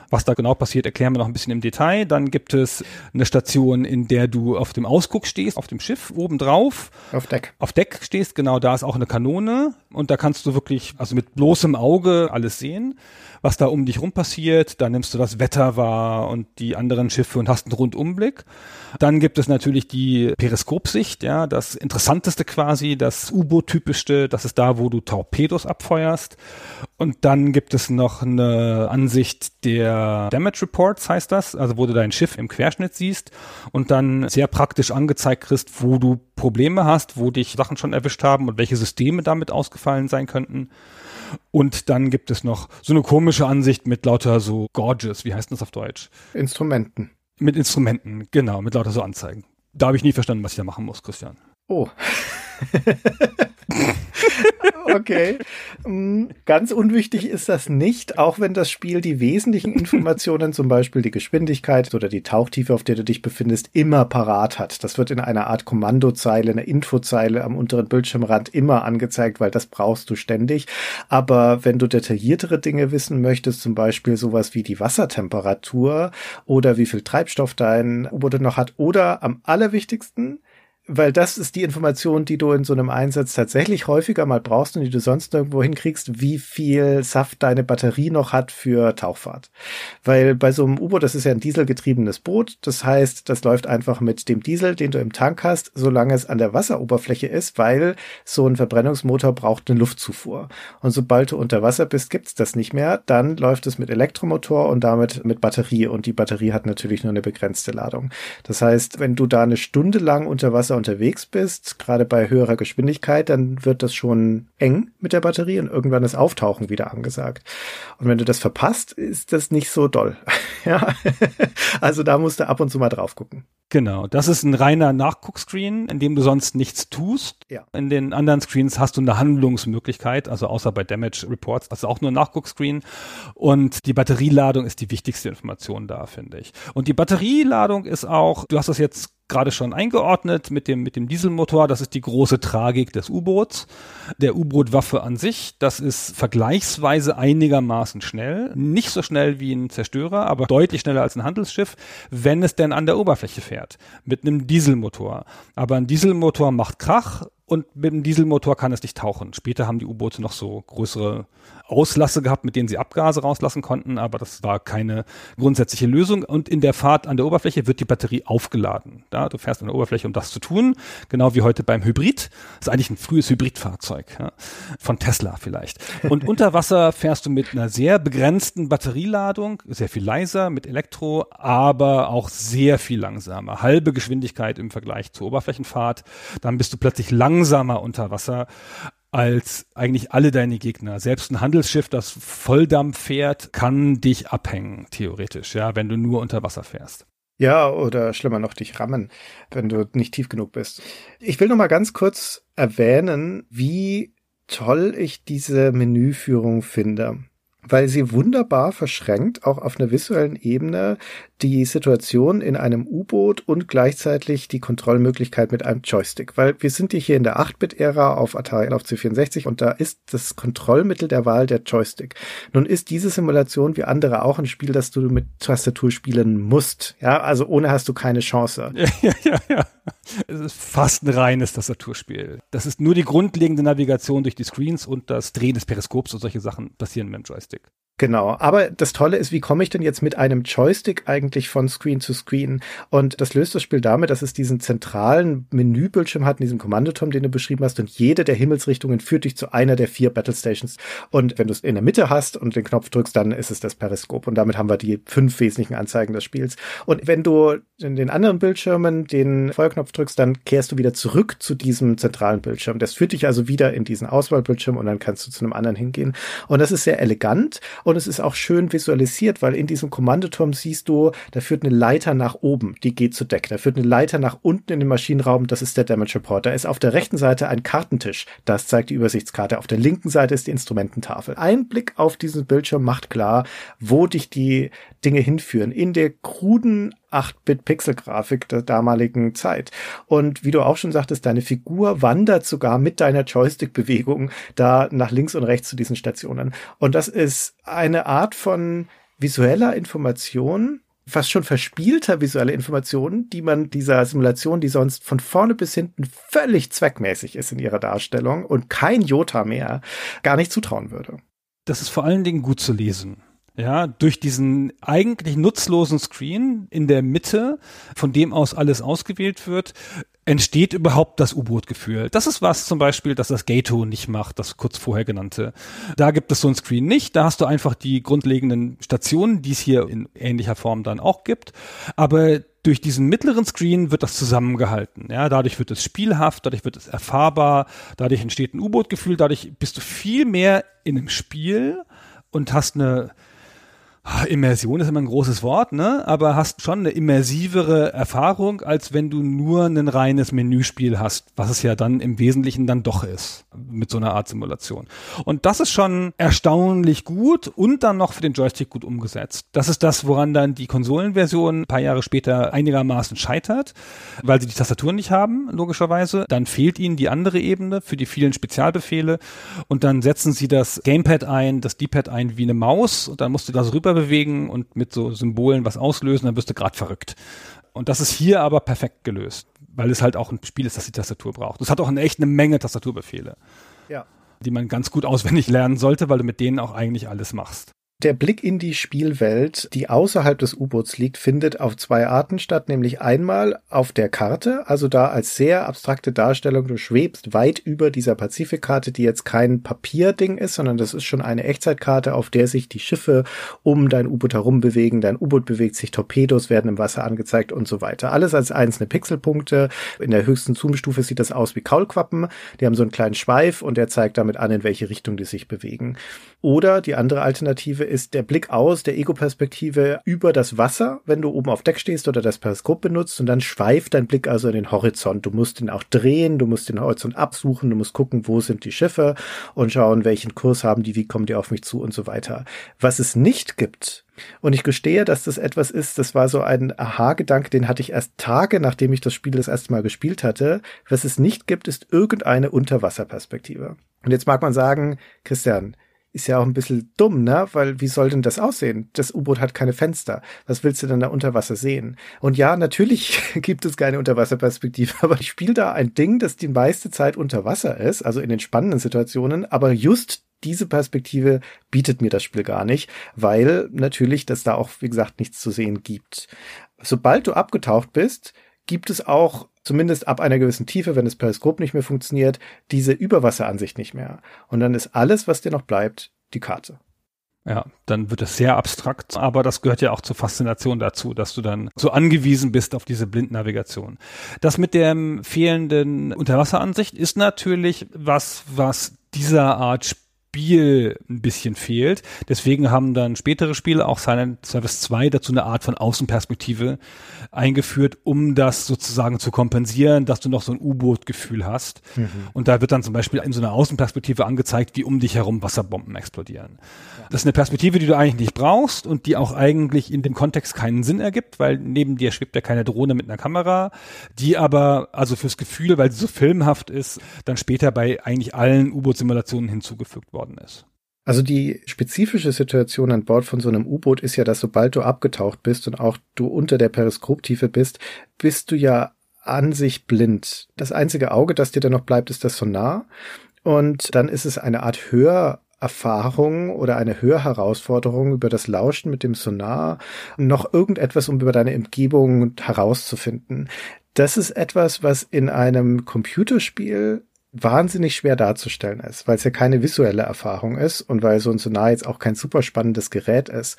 Was da genau passiert, erklären wir noch ein bisschen im Detail. Dann gibt es eine Station, in der du auf dem Ausguck stehst, auf dem Schiff, oben drauf. Auf Deck. Auf Deck stehst, genau, da ist auch eine Kanone und da kannst du wirklich, also mit bloßem Auge alles sehen, was da um dich rum passiert. Da nimmst du das Wetter wahr und die anderen Schiffe und hast einen Rundumblick. Dann gibt es natürlich die Periskopsicht, ja, das interessanteste quasi, das U-Boot-typischste, das ist da, wo du Torpedos abfeuerst. Und dann gibt es noch eine Ansicht der Damage Reports, heißt das, also wo du dein Schiff im Querschnitt siehst und dann sehr praktisch angezeigt kriegst, wo du Probleme hast, wo dich Sachen schon erwischt haben und welche Systeme damit ausgefallen sein könnten. Und dann gibt es noch so eine komische Ansicht mit lauter so Gorgeous, wie heißt das auf Deutsch? Instrumenten. Mit Instrumenten, genau, mit lauter so Anzeigen. Da habe ich nie verstanden, was ich da machen muss, Christian. Oh. okay. Mm, ganz unwichtig ist das nicht, auch wenn das Spiel die wesentlichen Informationen, zum Beispiel die Geschwindigkeit oder die Tauchtiefe, auf der du dich befindest, immer parat hat. Das wird in einer Art Kommandozeile, einer Infozeile am unteren Bildschirmrand immer angezeigt, weil das brauchst du ständig. Aber wenn du detailliertere Dinge wissen möchtest, zum Beispiel sowas wie die Wassertemperatur oder wie viel Treibstoff dein U-Boot noch hat oder am allerwichtigsten, weil das ist die Information, die du in so einem Einsatz tatsächlich häufiger mal brauchst und die du sonst nirgendwo hinkriegst, wie viel Saft deine Batterie noch hat für Tauchfahrt. Weil bei so einem U-Boot, das ist ja ein dieselgetriebenes Boot, das heißt, das läuft einfach mit dem Diesel, den du im Tank hast, solange es an der Wasseroberfläche ist, weil so ein Verbrennungsmotor braucht eine Luftzufuhr. Und sobald du unter Wasser bist, gibt's das nicht mehr, dann läuft es mit Elektromotor und damit mit Batterie und die Batterie hat natürlich nur eine begrenzte Ladung. Das heißt, wenn du da eine Stunde lang unter Wasser unterwegs bist, gerade bei höherer Geschwindigkeit, dann wird das schon eng mit der Batterie und irgendwann ist Auftauchen wieder angesagt. Und wenn du das verpasst, ist das nicht so doll. ja, also da musst du ab und zu mal drauf gucken. Genau, das ist ein reiner Nachguckscreen, in dem du sonst nichts tust. Ja. In den anderen Screens hast du eine Handlungsmöglichkeit, also außer bei Damage Reports, also auch nur ein Nachguckscreen. Und die Batterieladung ist die wichtigste Information da, finde ich. Und die Batterieladung ist auch, du hast das jetzt gerade schon eingeordnet mit dem, mit dem Dieselmotor. Das ist die große Tragik des U-Boots. Der U-Boot-Waffe an sich, das ist vergleichsweise einigermaßen schnell. Nicht so schnell wie ein Zerstörer, aber deutlich schneller als ein Handelsschiff, wenn es denn an der Oberfläche fährt. Mit einem Dieselmotor. Aber ein Dieselmotor macht Krach und mit dem Dieselmotor kann es nicht tauchen. Später haben die U-Boote noch so größere Auslasse gehabt, mit denen sie Abgase rauslassen konnten, aber das war keine grundsätzliche Lösung. Und in der Fahrt an der Oberfläche wird die Batterie aufgeladen. Ja, du fährst an der Oberfläche, um das zu tun, genau wie heute beim Hybrid. Das ist eigentlich ein frühes Hybridfahrzeug ja, von Tesla vielleicht. Und unter Wasser fährst du mit einer sehr begrenzten Batterieladung, sehr viel leiser mit Elektro, aber auch sehr viel langsamer. Halbe Geschwindigkeit im Vergleich zur Oberflächenfahrt. Dann bist du plötzlich langsamer unter Wasser als eigentlich alle deine Gegner. Selbst ein Handelsschiff, das Volldampf fährt, kann dich abhängen, theoretisch, ja, wenn du nur unter Wasser fährst. Ja, oder schlimmer noch, dich rammen, wenn du nicht tief genug bist. Ich will noch mal ganz kurz erwähnen, wie toll ich diese Menüführung finde. Weil sie wunderbar verschränkt, auch auf einer visuellen Ebene, die Situation in einem U-Boot und gleichzeitig die Kontrollmöglichkeit mit einem Joystick. Weil wir sind hier in der 8-Bit-Ära auf Atari auf C64 und da ist das Kontrollmittel der Wahl der Joystick. Nun ist diese Simulation wie andere auch ein Spiel, das du mit Tastatur spielen musst. Ja, also ohne hast du keine Chance. Ja, ja, ja. Es ist fast ein reines Tastaturspiel. Das ist nur die grundlegende Navigation durch die Screens und das Drehen des Periskops und solche Sachen passieren mit dem Joystick. Genau, aber das Tolle ist, wie komme ich denn jetzt mit einem Joystick eigentlich von Screen zu Screen? Und das löst das Spiel damit, dass es diesen zentralen Menübildschirm hat, in diesem Kommandoturm, den du beschrieben hast, und jede der Himmelsrichtungen führt dich zu einer der vier Battle Stations. Und wenn du es in der Mitte hast und den Knopf drückst, dann ist es das Periskop. Und damit haben wir die fünf wesentlichen Anzeigen des Spiels. Und wenn du in den anderen Bildschirmen den Feuerknopf drückst, dann kehrst du wieder zurück zu diesem zentralen Bildschirm. Das führt dich also wieder in diesen Auswahlbildschirm und dann kannst du zu einem anderen hingehen. Und das ist sehr elegant und es ist auch schön visualisiert, weil in diesem Kommandoturm siehst du, da führt eine Leiter nach oben, die geht zu Deck. Da führt eine Leiter nach unten in den Maschinenraum, das ist der Damage Report. Da ist auf der rechten Seite ein Kartentisch, das zeigt die Übersichtskarte. Auf der linken Seite ist die Instrumententafel. Ein Blick auf diesen Bildschirm macht klar, wo dich die Dinge hinführen. In der kruden 8-Bit-Pixel-Grafik der damaligen Zeit. Und wie du auch schon sagtest, deine Figur wandert sogar mit deiner Joystick-Bewegung da nach links und rechts zu diesen Stationen. Und das ist eine Art von visueller Information, fast schon verspielter visuelle Informationen, die man dieser Simulation, die sonst von vorne bis hinten völlig zweckmäßig ist in ihrer Darstellung und kein Jota mehr, gar nicht zutrauen würde. Das ist vor allen Dingen gut zu lesen. Ja, durch diesen eigentlich nutzlosen Screen in der Mitte, von dem aus alles ausgewählt wird, entsteht überhaupt das U-Boot-Gefühl. Das ist was zum Beispiel, dass das Gato nicht macht, das kurz vorher genannte. Da gibt es so ein Screen nicht. Da hast du einfach die grundlegenden Stationen, die es hier in ähnlicher Form dann auch gibt. Aber durch diesen mittleren Screen wird das zusammengehalten. Ja, dadurch wird es spielhaft, dadurch wird es erfahrbar, dadurch entsteht ein U-Boot-Gefühl, dadurch bist du viel mehr in einem Spiel und hast eine Immersion ist immer ein großes Wort, ne? Aber hast schon eine immersivere Erfahrung, als wenn du nur ein reines Menüspiel hast, was es ja dann im Wesentlichen dann doch ist, mit so einer Art Simulation. Und das ist schon erstaunlich gut und dann noch für den Joystick gut umgesetzt. Das ist das, woran dann die Konsolenversion ein paar Jahre später einigermaßen scheitert, weil sie die Tastatur nicht haben, logischerweise. Dann fehlt ihnen die andere Ebene für die vielen Spezialbefehle und dann setzen sie das Gamepad ein, das D-Pad ein wie eine Maus und dann musst du das rüber bewegen und mit so Symbolen was auslösen, dann wirst du gerade verrückt. Und das ist hier aber perfekt gelöst, weil es halt auch ein Spiel ist, das die Tastatur braucht. Es hat auch eine echt eine Menge Tastaturbefehle. Ja. Die man ganz gut auswendig lernen sollte, weil du mit denen auch eigentlich alles machst. Der Blick in die Spielwelt, die außerhalb des U-Boots liegt, findet auf zwei Arten statt, nämlich einmal auf der Karte, also da als sehr abstrakte Darstellung, du schwebst weit über dieser Pazifikkarte, die jetzt kein Papierding ist, sondern das ist schon eine Echtzeitkarte, auf der sich die Schiffe um dein U-Boot herum bewegen, dein U-Boot bewegt sich, Torpedos werden im Wasser angezeigt und so weiter. Alles als einzelne Pixelpunkte. In der höchsten Zoom-Stufe sieht das aus wie Kaulquappen. Die haben so einen kleinen Schweif und der zeigt damit an, in welche Richtung die sich bewegen. Oder die andere Alternative ist der Blick aus der Ego-Perspektive über das Wasser, wenn du oben auf Deck stehst oder das Periskop benutzt und dann schweift dein Blick also in den Horizont. Du musst ihn auch drehen, du musst den Horizont absuchen, du musst gucken, wo sind die Schiffe und schauen, welchen Kurs haben die, wie kommen die auf mich zu und so weiter. Was es nicht gibt, und ich gestehe, dass das etwas ist, das war so ein Aha-Gedanke, den hatte ich erst Tage, nachdem ich das Spiel das erste Mal gespielt hatte. Was es nicht gibt, ist irgendeine Unterwasserperspektive. Und jetzt mag man sagen, Christian, ist ja auch ein bisschen dumm, ne? Weil wie soll denn das aussehen? Das U-Boot hat keine Fenster. Was willst du denn da unter Wasser sehen? Und ja, natürlich gibt es keine Unterwasserperspektive, aber ich spiele da ein Ding, das die meiste Zeit unter Wasser ist, also in den spannenden Situationen, aber just diese Perspektive bietet mir das Spiel gar nicht, weil natürlich das da auch, wie gesagt, nichts zu sehen gibt. Sobald du abgetaucht bist, gibt es auch zumindest ab einer gewissen Tiefe, wenn das Periskop nicht mehr funktioniert, diese Überwasseransicht nicht mehr. Und dann ist alles, was dir noch bleibt, die Karte. Ja, dann wird es sehr abstrakt, aber das gehört ja auch zur Faszination dazu, dass du dann so angewiesen bist auf diese Blindnavigation. Das mit der fehlenden Unterwasseransicht ist natürlich was, was dieser Art Spiel ein bisschen fehlt. Deswegen haben dann spätere Spiele, auch Silent Service 2, dazu eine Art von Außenperspektive eingeführt, um das sozusagen zu kompensieren, dass du noch so ein U-Boot-Gefühl hast. Mhm. Und da wird dann zum Beispiel in so einer Außenperspektive angezeigt, wie um dich herum Wasserbomben explodieren. Ja. Das ist eine Perspektive, die du eigentlich nicht brauchst und die auch eigentlich in dem Kontext keinen Sinn ergibt, weil neben dir schwebt ja keine Drohne mit einer Kamera, die aber also fürs Gefühl, weil sie so filmhaft ist, dann später bei eigentlich allen U-Boot-Simulationen hinzugefügt worden worden ist. Also die spezifische Situation an Bord von so einem U-Boot ist ja, dass sobald du abgetaucht bist und auch du unter der Periskoptiefe bist, bist du ja an sich blind. Das einzige Auge, das dir dann noch bleibt, ist das Sonar. Und dann ist es eine Art Hörerfahrung oder eine Hörherausforderung über das Lauschen mit dem Sonar, noch irgendetwas, um über deine Umgebung herauszufinden. Das ist etwas, was in einem Computerspiel wahnsinnig schwer darzustellen ist, weil es ja keine visuelle Erfahrung ist und weil so ein Sonar jetzt auch kein super spannendes Gerät ist.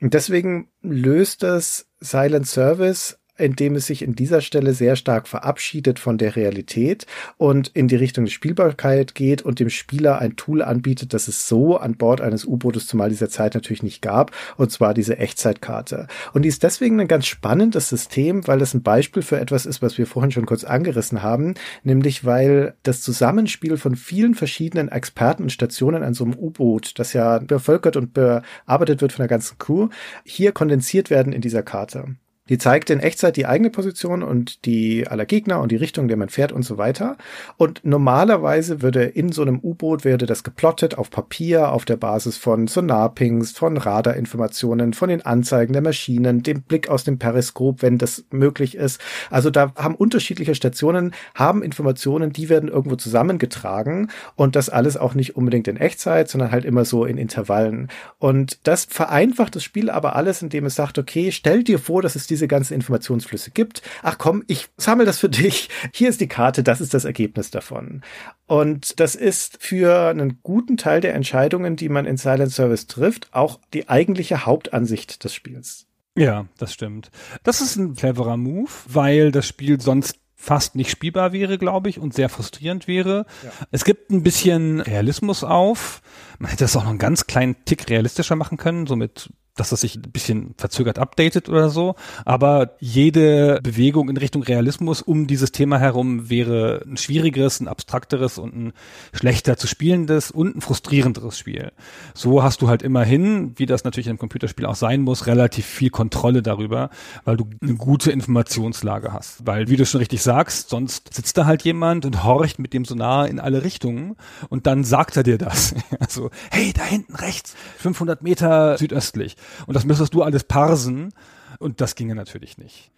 Und deswegen löst das Silent Service indem es sich in dieser Stelle sehr stark verabschiedet von der Realität und in die Richtung der Spielbarkeit geht und dem Spieler ein Tool anbietet, das es so an Bord eines U-Bootes zumal dieser Zeit natürlich nicht gab, und zwar diese Echtzeitkarte. Und die ist deswegen ein ganz spannendes System, weil es ein Beispiel für etwas ist, was wir vorhin schon kurz angerissen haben, nämlich weil das Zusammenspiel von vielen verschiedenen Experten und Stationen an so einem U-Boot, das ja bevölkert und bearbeitet wird von der ganzen Crew, hier kondensiert werden in dieser Karte. Die zeigt in Echtzeit die eigene Position und die aller Gegner und die Richtung, der man fährt und so weiter. Und normalerweise würde in so einem U-Boot werde das geplottet auf Papier auf der Basis von Sonarpings, von Radarinformationen, von den Anzeigen der Maschinen, dem Blick aus dem Periskop, wenn das möglich ist. Also da haben unterschiedliche Stationen haben Informationen, die werden irgendwo zusammengetragen und das alles auch nicht unbedingt in Echtzeit, sondern halt immer so in Intervallen. Und das vereinfacht das Spiel aber alles, indem es sagt, okay, stell dir vor, dass es diese diese ganzen Informationsflüsse gibt. Ach komm, ich sammle das für dich. Hier ist die Karte, das ist das Ergebnis davon. Und das ist für einen guten Teil der Entscheidungen, die man in Silent Service trifft, auch die eigentliche Hauptansicht des Spiels. Ja, das stimmt. Das ist ein cleverer Move, weil das Spiel sonst fast nicht spielbar wäre, glaube ich, und sehr frustrierend wäre. Ja. Es gibt ein bisschen Realismus auf. Man hätte es auch noch einen ganz kleinen Tick realistischer machen können, so mit dass das sich ein bisschen verzögert updatet oder so. Aber jede Bewegung in Richtung Realismus um dieses Thema herum wäre ein schwierigeres, ein abstrakteres und ein schlechter zu spielendes und ein frustrierenderes Spiel. So hast du halt immerhin, wie das natürlich in Computerspiel auch sein muss, relativ viel Kontrolle darüber, weil du eine gute Informationslage hast. Weil, wie du schon richtig sagst, sonst sitzt da halt jemand und horcht mit dem Sonar in alle Richtungen und dann sagt er dir das. also, hey, da hinten rechts, 500 Meter südöstlich. Und das müsstest du alles parsen. Und das ginge natürlich nicht.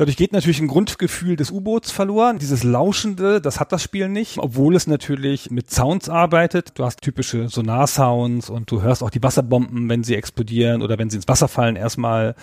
Dadurch geht natürlich ein Grundgefühl des U-Boots verloren. Dieses Lauschende, das hat das Spiel nicht, obwohl es natürlich mit Sounds arbeitet. Du hast typische Sonar-Sounds und du hörst auch die Wasserbomben, wenn sie explodieren oder wenn sie ins Wasser fallen erstmal.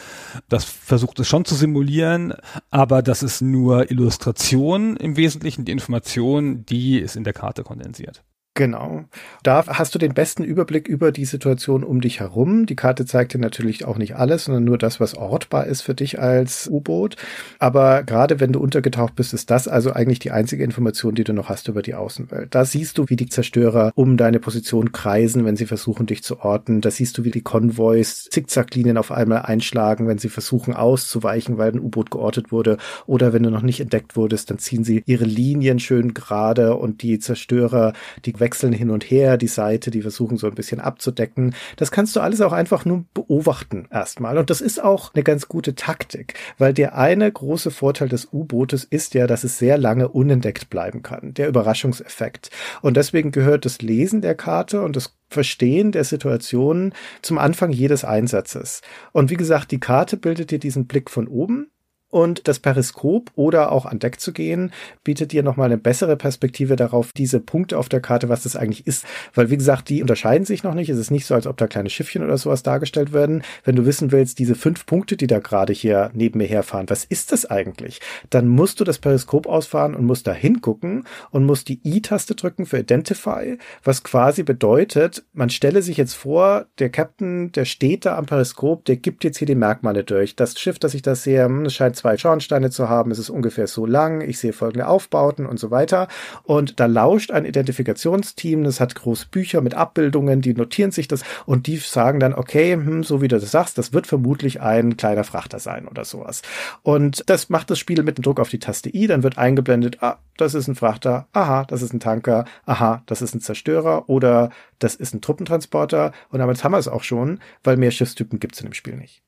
Das versucht es schon zu simulieren, aber das ist nur Illustration im Wesentlichen. Die Information, die ist in der Karte kondensiert. Genau. Da hast du den besten Überblick über die Situation um dich herum. Die Karte zeigt dir natürlich auch nicht alles, sondern nur das, was ortbar ist für dich als U-Boot. Aber gerade wenn du untergetaucht bist, ist das also eigentlich die einzige Information, die du noch hast über die Außenwelt. Da siehst du, wie die Zerstörer um deine Position kreisen, wenn sie versuchen, dich zu orten. Da siehst du, wie die Konvois Zickzacklinien auf einmal einschlagen, wenn sie versuchen auszuweichen, weil ein U-Boot geortet wurde. Oder wenn du noch nicht entdeckt wurdest, dann ziehen sie ihre Linien schön gerade und die Zerstörer, die wechseln hin und her die Seite, die versuchen so ein bisschen abzudecken. Das kannst du alles auch einfach nur beobachten erstmal. Und das ist auch eine ganz gute Taktik, weil der eine große Vorteil des U-Bootes ist ja, dass es sehr lange unentdeckt bleiben kann. Der Überraschungseffekt. Und deswegen gehört das Lesen der Karte und das Verstehen der Situation zum Anfang jedes Einsatzes. Und wie gesagt, die Karte bildet dir diesen Blick von oben und das Periskop oder auch an Deck zu gehen, bietet dir nochmal eine bessere Perspektive darauf, diese Punkte auf der Karte, was das eigentlich ist. Weil, wie gesagt, die unterscheiden sich noch nicht. Es ist nicht so, als ob da kleine Schiffchen oder sowas dargestellt werden. Wenn du wissen willst, diese fünf Punkte, die da gerade hier neben mir herfahren, was ist das eigentlich? Dann musst du das Periskop ausfahren und musst da hingucken und musst die I-Taste drücken für Identify, was quasi bedeutet, man stelle sich jetzt vor, der Captain, der steht da am Periskop, der gibt jetzt hier die Merkmale durch. Das Schiff, das ich da sehe, hm, scheint zwei Schornsteine zu haben, es ist ungefähr so lang, ich sehe folgende Aufbauten und so weiter. Und da lauscht ein Identifikationsteam, das hat große Bücher mit Abbildungen, die notieren sich das. Und die sagen dann, okay, hm, so wie du das sagst, das wird vermutlich ein kleiner Frachter sein oder sowas. Und das macht das Spiel mit dem Druck auf die Taste I, dann wird eingeblendet, ah, das ist ein Frachter, aha, das ist ein Tanker, aha, das ist ein Zerstörer. Oder das ist ein Truppentransporter. Und damit haben wir es auch schon, weil mehr Schiffstypen gibt es in dem Spiel nicht.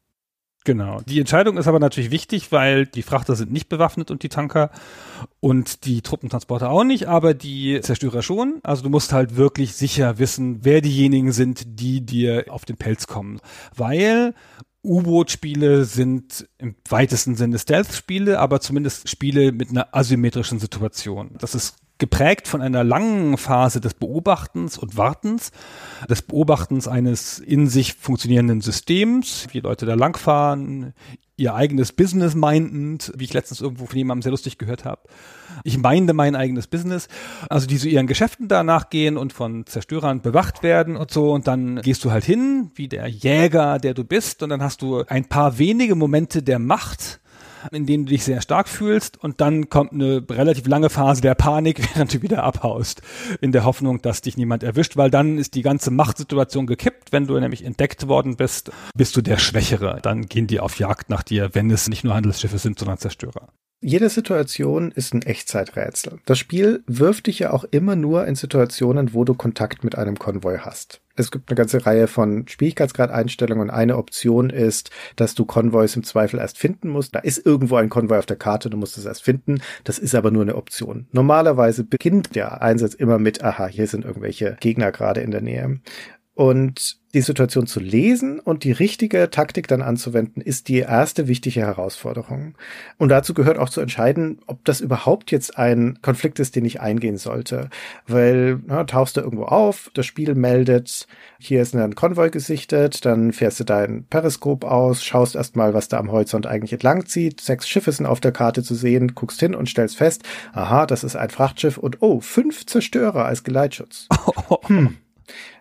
Genau. Die Entscheidung ist aber natürlich wichtig, weil die Frachter sind nicht bewaffnet und die Tanker und die Truppentransporter auch nicht, aber die Zerstörer schon. Also du musst halt wirklich sicher wissen, wer diejenigen sind, die dir auf den Pelz kommen. Weil U-Boot-Spiele sind im weitesten Sinne Stealth-Spiele, aber zumindest Spiele mit einer asymmetrischen Situation. Das ist geprägt von einer langen Phase des Beobachtens und Wartens, des Beobachtens eines in sich funktionierenden Systems, wie Leute da langfahren, ihr eigenes Business mindend, wie ich letztens irgendwo von jemandem sehr lustig gehört habe. Ich meinde mein eigenes Business. Also die so ihren Geschäften da nachgehen und von Zerstörern bewacht werden und so. Und dann gehst du halt hin, wie der Jäger, der du bist. Und dann hast du ein paar wenige Momente der Macht in denen du dich sehr stark fühlst und dann kommt eine relativ lange Phase der Panik, während du wieder abhaust, in der Hoffnung, dass dich niemand erwischt, weil dann ist die ganze Machtsituation gekippt. Wenn du nämlich entdeckt worden bist, bist du der Schwächere. Dann gehen die auf Jagd nach dir, wenn es nicht nur Handelsschiffe sind, sondern Zerstörer. Jede Situation ist ein Echtzeiträtsel. Das Spiel wirft dich ja auch immer nur in Situationen, wo du Kontakt mit einem Konvoi hast. Es gibt eine ganze Reihe von Schwierigkeitsgrad-Einstellungen. Eine Option ist, dass du Konvois im Zweifel erst finden musst. Da ist irgendwo ein Konvoi auf der Karte, du musst es erst finden. Das ist aber nur eine Option. Normalerweise beginnt der Einsatz immer mit, aha, hier sind irgendwelche Gegner gerade in der Nähe. Und die Situation zu lesen und die richtige Taktik dann anzuwenden, ist die erste wichtige Herausforderung. Und dazu gehört auch zu entscheiden, ob das überhaupt jetzt ein Konflikt ist, den ich eingehen sollte. Weil na, tauchst du irgendwo auf, das Spiel meldet, hier ist ein Konvoi gesichtet, dann fährst du dein Periskop aus, schaust erstmal, was da am Horizont eigentlich entlang zieht, sechs Schiffe sind auf der Karte zu sehen, guckst hin und stellst fest, aha, das ist ein Frachtschiff und oh, fünf Zerstörer als Geleitschutz. Hm.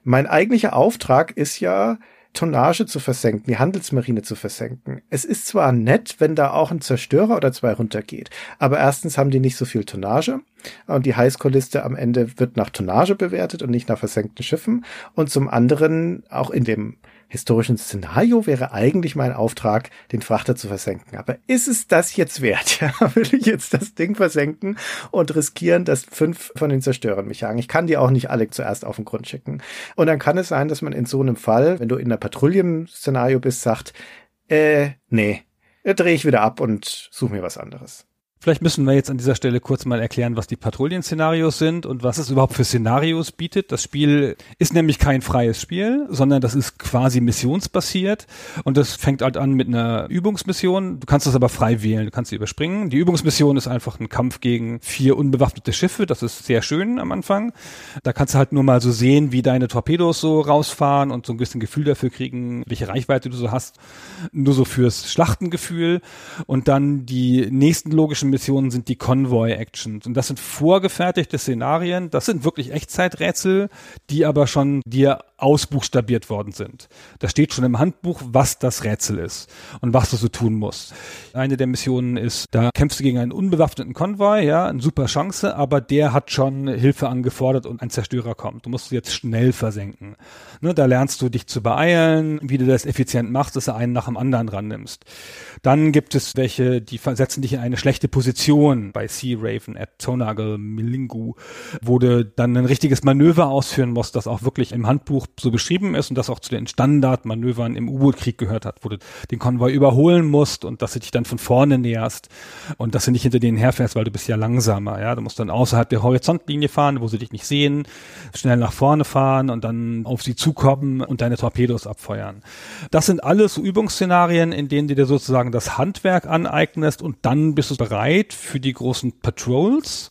Mein eigentlicher Auftrag ist ja, Tonnage zu versenken, die Handelsmarine zu versenken. Es ist zwar nett, wenn da auch ein Zerstörer oder zwei runtergeht, aber erstens haben die nicht so viel Tonnage und die Highscore-Liste am Ende wird nach Tonnage bewertet und nicht nach versenkten Schiffen und zum anderen auch in dem historischen Szenario wäre eigentlich mein Auftrag, den Frachter zu versenken. Aber ist es das jetzt wert? Ja, will ich jetzt das Ding versenken und riskieren, dass fünf von den Zerstörern mich jagen? Ich kann die auch nicht alle zuerst auf den Grund schicken. Und dann kann es sein, dass man in so einem Fall, wenn du in einer Patrouillenszenario bist, sagt, äh, nee, drehe ich wieder ab und suche mir was anderes. Vielleicht müssen wir jetzt an dieser Stelle kurz mal erklären, was die Patrouillenszenarios sind und was es überhaupt für Szenarios bietet. Das Spiel ist nämlich kein freies Spiel, sondern das ist quasi missionsbasiert und das fängt halt an mit einer Übungsmission. Du kannst das aber frei wählen, du kannst sie überspringen. Die Übungsmission ist einfach ein Kampf gegen vier unbewaffnete Schiffe. Das ist sehr schön am Anfang. Da kannst du halt nur mal so sehen, wie deine Torpedos so rausfahren und so ein bisschen Gefühl dafür kriegen, welche Reichweite du so hast. Nur so fürs Schlachtengefühl. Und dann die nächsten logischen Missionen sind die Convoy-Actions. Und das sind vorgefertigte Szenarien. Das sind wirklich Echtzeiträtsel, die aber schon dir ausbuchstabiert worden sind. Da steht schon im Handbuch, was das Rätsel ist und was du so tun musst. Eine der Missionen ist, da kämpfst du gegen einen unbewaffneten Konvoi, ja, eine super Chance, aber der hat schon Hilfe angefordert und ein Zerstörer kommt. Du musst jetzt schnell versenken. Ne, da lernst du dich zu beeilen, wie du das effizient machst, dass du einen nach dem anderen rannimmst. Dann gibt es welche, die versetzen dich in eine schlechte Position bei Sea Raven at Tonagal Milingu, wo du dann ein richtiges Manöver ausführen musst, das auch wirklich im Handbuch so beschrieben ist und das auch zu den Standardmanövern im U-Boot-Krieg gehört hat, wo du den Konvoi überholen musst und dass du dich dann von vorne näherst und dass du nicht hinter denen herfährst, weil du bist ja langsamer, ja. Du musst dann außerhalb der Horizontlinie fahren, wo sie dich nicht sehen, schnell nach vorne fahren und dann auf sie zukommen und deine Torpedos abfeuern. Das sind alles Übungsszenarien, in denen du dir sozusagen das Handwerk aneignest und dann bist du bereit für die großen Patrols.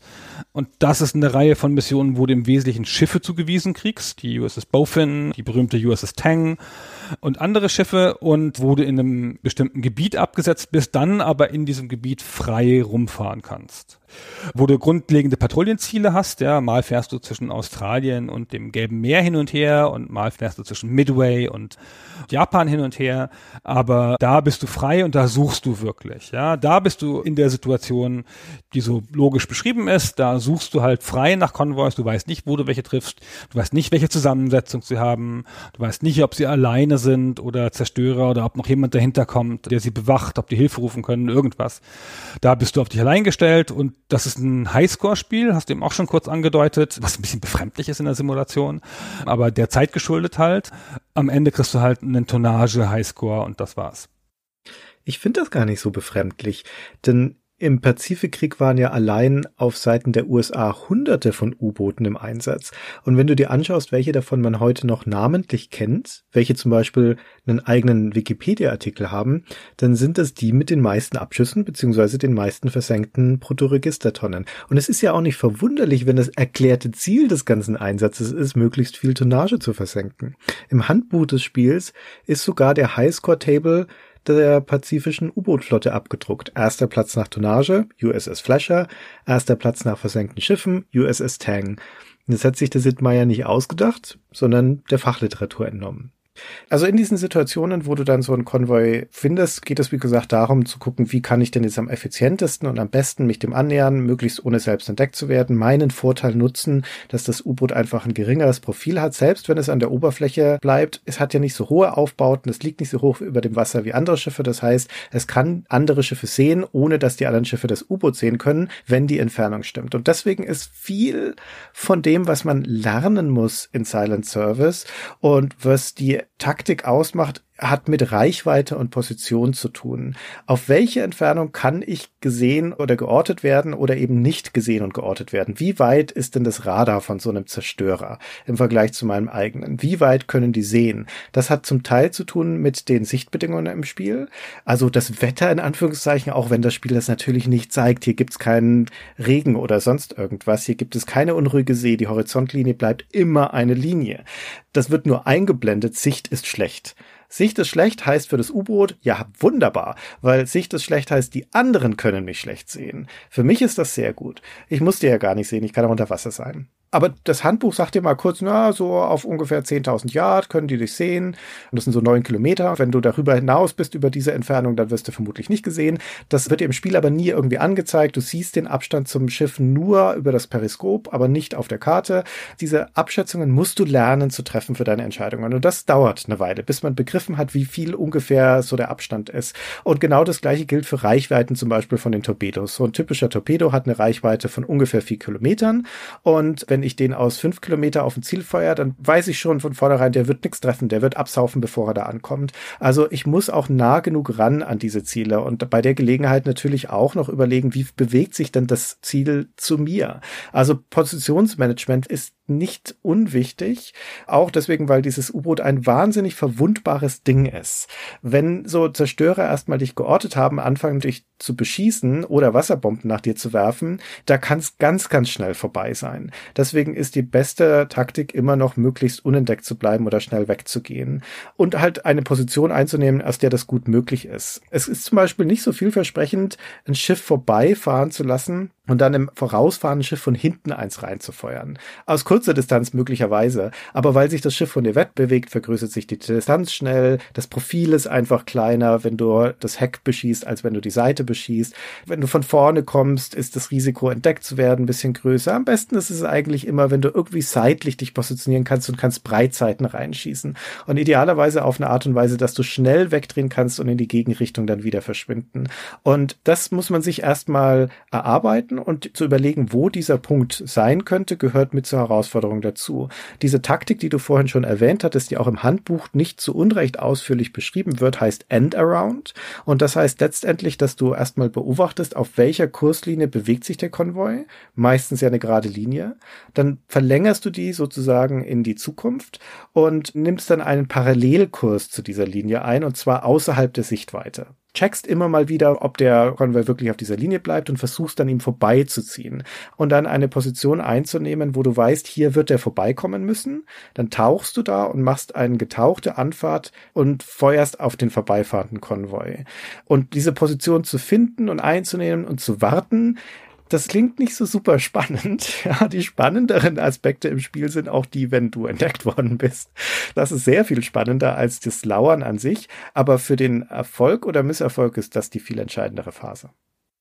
Und das ist eine Reihe von Missionen, wo du im Wesentlichen Schiffe zugewiesen kriegst. Die USS Bowfin, die berühmte USS Tang und andere Schiffe. Und wo du in einem bestimmten Gebiet abgesetzt bist, dann aber in diesem Gebiet frei rumfahren kannst wo du grundlegende Patrouillenziele hast. Ja, mal fährst du zwischen Australien und dem Gelben Meer hin und her und mal fährst du zwischen Midway und Japan hin und her. Aber da bist du frei und da suchst du wirklich. Ja, da bist du in der Situation, die so logisch beschrieben ist. Da suchst du halt frei nach Konvois. Du weißt nicht, wo du welche triffst. Du weißt nicht, welche Zusammensetzung sie haben. Du weißt nicht, ob sie alleine sind oder Zerstörer oder ob noch jemand dahinter kommt, der sie bewacht, ob die Hilfe rufen können, irgendwas. Da bist du auf dich allein gestellt und das ist ein Highscore-Spiel, hast du eben auch schon kurz angedeutet, was ein bisschen befremdlich ist in der Simulation, aber der Zeit geschuldet halt. Am Ende kriegst du halt einen Tonnage-Highscore und das war's. Ich finde das gar nicht so befremdlich, denn im Pazifikkrieg waren ja allein auf Seiten der USA hunderte von U-Booten im Einsatz. Und wenn du dir anschaust, welche davon man heute noch namentlich kennt, welche zum Beispiel einen eigenen Wikipedia-Artikel haben, dann sind das die mit den meisten Abschüssen beziehungsweise den meisten versenkten Bruttoregistertonnen. Und es ist ja auch nicht verwunderlich, wenn das erklärte Ziel des ganzen Einsatzes ist, möglichst viel Tonnage zu versenken. Im Handbuch des Spiels ist sogar der Highscore-Table der pazifischen U-Boot-Flotte abgedruckt. Erster Platz nach Tonnage, USS Flasher. Erster Platz nach versenkten Schiffen, USS Tang. Das hat sich der Sid Meier nicht ausgedacht, sondern der Fachliteratur entnommen. Also in diesen Situationen, wo du dann so einen Konvoi findest, geht es wie gesagt darum zu gucken, wie kann ich denn jetzt am effizientesten und am besten mich dem annähern, möglichst ohne selbst entdeckt zu werden, meinen Vorteil nutzen, dass das U-Boot einfach ein geringeres Profil hat, selbst wenn es an der Oberfläche bleibt. Es hat ja nicht so hohe Aufbauten, es liegt nicht so hoch über dem Wasser wie andere Schiffe. Das heißt, es kann andere Schiffe sehen, ohne dass die anderen Schiffe das U-Boot sehen können, wenn die Entfernung stimmt. Und deswegen ist viel von dem, was man lernen muss in Silent Service und was die Taktik ausmacht, hat mit Reichweite und Position zu tun. Auf welche Entfernung kann ich gesehen oder geortet werden oder eben nicht gesehen und geortet werden? Wie weit ist denn das Radar von so einem Zerstörer im Vergleich zu meinem eigenen? Wie weit können die sehen? Das hat zum Teil zu tun mit den Sichtbedingungen im Spiel. Also das Wetter in Anführungszeichen, auch wenn das Spiel das natürlich nicht zeigt. Hier gibt's keinen Regen oder sonst irgendwas. Hier gibt es keine unruhige See. Die Horizontlinie bleibt immer eine Linie. Das wird nur eingeblendet. Sicht ist schlecht. Sicht ist schlecht heißt für das U-Boot, ja, wunderbar, weil Sicht ist schlecht heißt, die anderen können mich schlecht sehen. Für mich ist das sehr gut. Ich muss die ja gar nicht sehen, ich kann auch unter Wasser sein. Aber das Handbuch sagt dir mal kurz, na, so auf ungefähr 10.000 Yard können die dich sehen. Und das sind so neun Kilometer. Wenn du darüber hinaus bist, über diese Entfernung, dann wirst du vermutlich nicht gesehen. Das wird dir im Spiel aber nie irgendwie angezeigt. Du siehst den Abstand zum Schiff nur über das Periskop, aber nicht auf der Karte. Diese Abschätzungen musst du lernen zu treffen für deine Entscheidungen. Und das dauert eine Weile, bis man begriffen hat, wie viel ungefähr so der Abstand ist. Und genau das gleiche gilt für Reichweiten zum Beispiel von den Torpedos. So ein typischer Torpedo hat eine Reichweite von ungefähr vier Kilometern. Und wenn wenn ich den aus fünf Kilometer auf ein Ziel feuer, dann weiß ich schon von vornherein, der wird nichts treffen, der wird absaufen, bevor er da ankommt. Also ich muss auch nah genug ran an diese Ziele und bei der Gelegenheit natürlich auch noch überlegen, wie bewegt sich denn das Ziel zu mir? Also Positionsmanagement ist nicht unwichtig, auch deswegen, weil dieses U-Boot ein wahnsinnig verwundbares Ding ist. Wenn so Zerstörer erstmal dich geortet haben, anfangen dich zu beschießen oder Wasserbomben nach dir zu werfen, da kann es ganz, ganz schnell vorbei sein. Deswegen ist die beste Taktik immer noch möglichst unentdeckt zu bleiben oder schnell wegzugehen und halt eine Position einzunehmen, aus der das gut möglich ist. Es ist zum Beispiel nicht so vielversprechend, ein Schiff vorbeifahren zu lassen, und dann im vorausfahrenden Schiff von hinten eins reinzufeuern. Aus kurzer Distanz möglicherweise, aber weil sich das Schiff von dir wegbewegt, vergrößert sich die Distanz schnell, das Profil ist einfach kleiner, wenn du das Heck beschießt, als wenn du die Seite beschießt. Wenn du von vorne kommst, ist das Risiko entdeckt zu werden ein bisschen größer. Am besten ist es eigentlich immer, wenn du irgendwie seitlich dich positionieren kannst und kannst Breitseiten reinschießen. Und idealerweise auf eine Art und Weise, dass du schnell wegdrehen kannst und in die Gegenrichtung dann wieder verschwinden. Und das muss man sich erstmal erarbeiten und zu überlegen, wo dieser Punkt sein könnte, gehört mit zur Herausforderung dazu. Diese Taktik, die du vorhin schon erwähnt hattest, die auch im Handbuch nicht zu Unrecht ausführlich beschrieben wird, heißt End Around. Und das heißt letztendlich, dass du erstmal beobachtest, auf welcher Kurslinie bewegt sich der Konvoi. Meistens ja eine gerade Linie. Dann verlängerst du die sozusagen in die Zukunft und nimmst dann einen Parallelkurs zu dieser Linie ein und zwar außerhalb der Sichtweite. Checkst immer mal wieder, ob der Konvoi wirklich auf dieser Linie bleibt und versuchst dann ihm vorbeizuziehen und dann eine Position einzunehmen, wo du weißt, hier wird er vorbeikommen müssen. Dann tauchst du da und machst eine getauchte Anfahrt und feuerst auf den vorbeifahrenden Konvoi. Und diese Position zu finden und einzunehmen und zu warten, das klingt nicht so super spannend. Ja, die spannenderen Aspekte im Spiel sind auch die, wenn du entdeckt worden bist. Das ist sehr viel spannender als das Lauern an sich. Aber für den Erfolg oder Misserfolg ist das die viel entscheidendere Phase.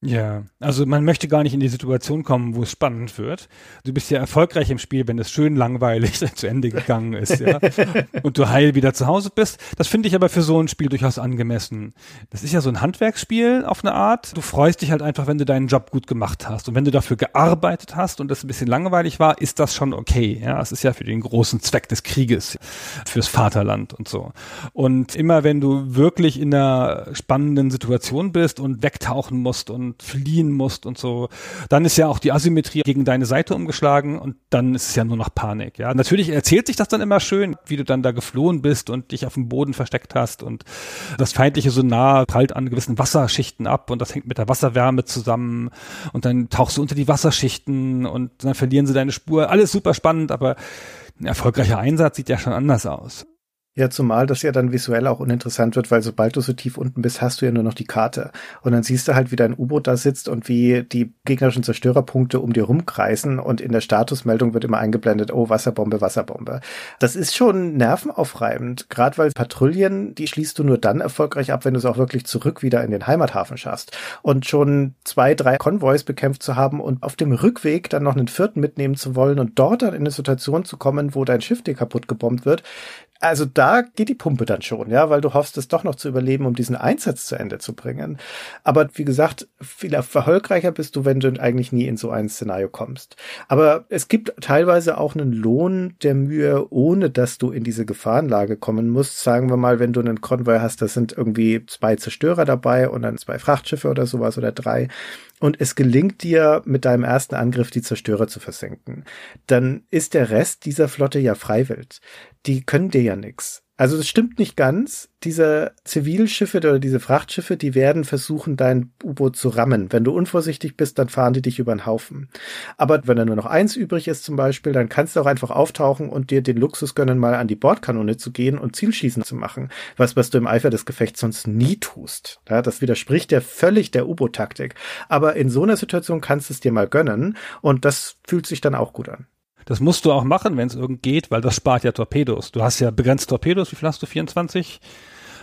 Ja, also man möchte gar nicht in die Situation kommen, wo es spannend wird. Du bist ja erfolgreich im Spiel, wenn es schön langweilig zu Ende gegangen ist, ja. und du heil wieder zu Hause bist. Das finde ich aber für so ein Spiel durchaus angemessen. Das ist ja so ein Handwerksspiel auf eine Art. Du freust dich halt einfach, wenn du deinen Job gut gemacht hast. Und wenn du dafür gearbeitet hast und das ein bisschen langweilig war, ist das schon okay. Ja, es ist ja für den großen Zweck des Krieges, fürs Vaterland und so. Und immer wenn du wirklich in einer spannenden Situation bist und wegtauchen musst und fliehen musst und so. Dann ist ja auch die Asymmetrie gegen deine Seite umgeschlagen und dann ist es ja nur noch Panik. Ja, natürlich erzählt sich das dann immer schön, wie du dann da geflohen bist und dich auf dem Boden versteckt hast und das feindliche Sonar prallt an gewissen Wasserschichten ab und das hängt mit der Wasserwärme zusammen und dann tauchst du unter die Wasserschichten und dann verlieren sie deine Spur. Alles super spannend, aber ein erfolgreicher Einsatz sieht ja schon anders aus. Ja, zumal das ja dann visuell auch uninteressant wird, weil sobald du so tief unten bist, hast du ja nur noch die Karte. Und dann siehst du halt, wie dein U-Boot da sitzt und wie die gegnerischen Zerstörerpunkte um dir rumkreisen und in der Statusmeldung wird immer eingeblendet, oh, Wasserbombe, Wasserbombe. Das ist schon nervenaufreibend, gerade weil Patrouillen, die schließt du nur dann erfolgreich ab, wenn du es auch wirklich zurück wieder in den Heimathafen schaffst. Und schon zwei, drei Konvois bekämpft zu haben und auf dem Rückweg dann noch einen vierten mitnehmen zu wollen und dort dann in eine Situation zu kommen, wo dein Schiff dir kaputt gebombt wird, also da geht die Pumpe dann schon, ja, weil du hoffst, es doch noch zu überleben, um diesen Einsatz zu Ende zu bringen. Aber wie gesagt, viel erfolgreicher bist du, wenn du eigentlich nie in so ein Szenario kommst. Aber es gibt teilweise auch einen Lohn der Mühe, ohne dass du in diese Gefahrenlage kommen musst. Sagen wir mal, wenn du einen Konvoi hast, da sind irgendwie zwei Zerstörer dabei und dann zwei Frachtschiffe oder sowas oder drei und es gelingt dir mit deinem ersten Angriff die Zerstörer zu versenken, dann ist der Rest dieser Flotte ja freiwillig. Die können dir ja nix. Also das stimmt nicht ganz. Diese Zivilschiffe oder diese Frachtschiffe, die werden versuchen, dein U-Boot zu rammen. Wenn du unvorsichtig bist, dann fahren die dich über den Haufen. Aber wenn da nur noch eins übrig ist zum Beispiel, dann kannst du auch einfach auftauchen und dir den Luxus gönnen, mal an die Bordkanone zu gehen und Zielschießen zu machen. Was, was du im Eifer des Gefechts sonst nie tust. Ja, das widerspricht ja völlig der U-Boot-Taktik. Aber in so einer Situation kannst du es dir mal gönnen und das fühlt sich dann auch gut an. Das musst du auch machen, wenn es irgend geht, weil das spart ja Torpedos. Du hast ja begrenzt Torpedos, wie viel hast du? 24?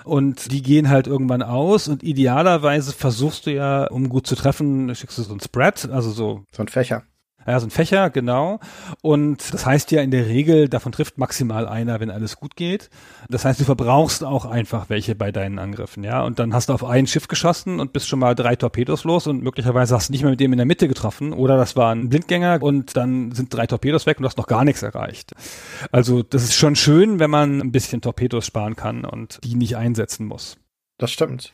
Und die gehen halt irgendwann aus und idealerweise versuchst du ja, um gut zu treffen, schickst du so ein Spread, also so. So ein Fächer. Ja, so ein Fächer, genau. Und das heißt ja in der Regel, davon trifft maximal einer, wenn alles gut geht. Das heißt, du verbrauchst auch einfach welche bei deinen Angriffen, ja. Und dann hast du auf ein Schiff geschossen und bist schon mal drei Torpedos los und möglicherweise hast du nicht mehr mit dem in der Mitte getroffen oder das war ein Blindgänger und dann sind drei Torpedos weg und du hast noch gar nichts erreicht. Also das ist schon schön, wenn man ein bisschen Torpedos sparen kann und die nicht einsetzen muss. Das stimmt.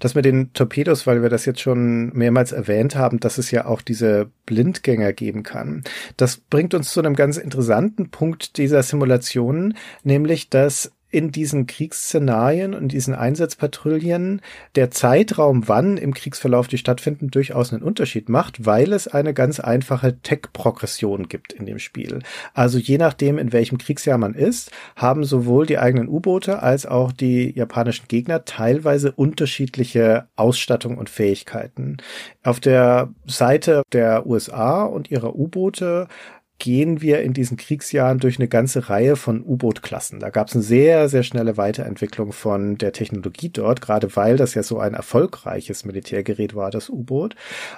Das mit den Torpedos, weil wir das jetzt schon mehrmals erwähnt haben, dass es ja auch diese Blindgänger geben kann. Das bringt uns zu einem ganz interessanten Punkt dieser Simulationen, nämlich dass in diesen Kriegsszenarien und diesen Einsatzpatrouillen der Zeitraum, wann im Kriegsverlauf die stattfinden, durchaus einen Unterschied macht, weil es eine ganz einfache Tech-Progression gibt in dem Spiel. Also je nachdem, in welchem Kriegsjahr man ist, haben sowohl die eigenen U-Boote als auch die japanischen Gegner teilweise unterschiedliche Ausstattung und Fähigkeiten. Auf der Seite der USA und ihrer U-Boote gehen wir in diesen Kriegsjahren durch eine ganze Reihe von U-Boot-Klassen. Da gab es eine sehr, sehr schnelle Weiterentwicklung von der Technologie dort, gerade weil das ja so ein erfolgreiches Militärgerät war, das U-Boot.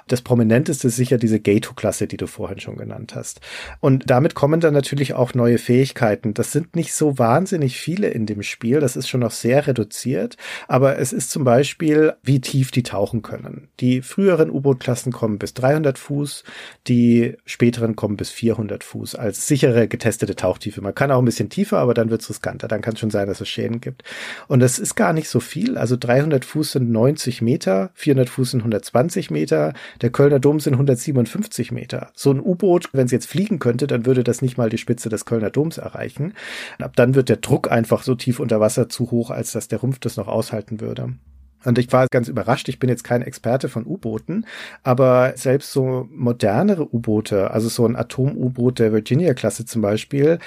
Das prominenteste ist sicher diese Gato-Klasse, die du vorhin schon genannt hast. Und damit kommen dann natürlich auch neue Fähigkeiten. Das sind nicht so wahnsinnig viele in dem Spiel. Das ist schon noch sehr reduziert. Aber es ist zum Beispiel, wie tief die tauchen können. Die früheren U-Boot-Klassen kommen bis 300 Fuß, die späteren kommen bis 400 300 Fuß als sichere getestete Tauchtiefe. Man kann auch ein bisschen tiefer, aber dann wird es riskanter. Dann kann es schon sein, dass es Schäden gibt. Und das ist gar nicht so viel. Also 300 Fuß sind 90 Meter, 400 Fuß sind 120 Meter, der Kölner Dom sind 157 Meter. So ein U-Boot, wenn es jetzt fliegen könnte, dann würde das nicht mal die Spitze des Kölner Doms erreichen. Ab dann wird der Druck einfach so tief unter Wasser zu hoch, als dass der Rumpf das noch aushalten würde. Und ich war ganz überrascht, ich bin jetzt kein Experte von U-Booten, aber selbst so modernere U-Boote, also so ein Atom-U-Boot der Virginia-Klasse zum Beispiel,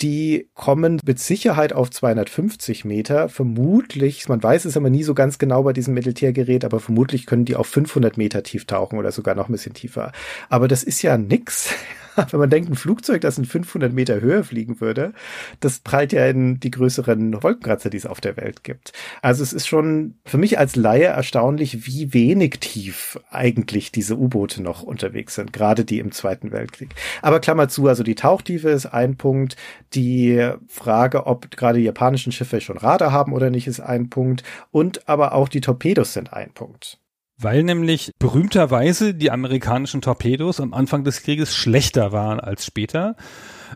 die kommen mit Sicherheit auf 250 Meter. Vermutlich, man weiß es aber nie so ganz genau bei diesem Militärgerät, aber vermutlich können die auf 500 Meter tief tauchen oder sogar noch ein bisschen tiefer. Aber das ist ja nix. wenn man denkt, ein Flugzeug, das in 500 Meter Höhe fliegen würde, das prallt ja in die größeren Wolkenkratzer, die es auf der Welt gibt. Also es ist schon für mich als Laie erstaunlich, wie wenig tief eigentlich diese U-Boote noch unterwegs sind, gerade die im Zweiten Weltkrieg. Aber Klammer zu, also die Tauchtiefe ist ein Punkt, die Frage, ob gerade die japanischen Schiffe schon Radar haben oder nicht, ist ein Punkt und aber auch die Torpedos sind ein Punkt. Weil nämlich berühmterweise die amerikanischen Torpedos am Anfang des Krieges schlechter waren als später.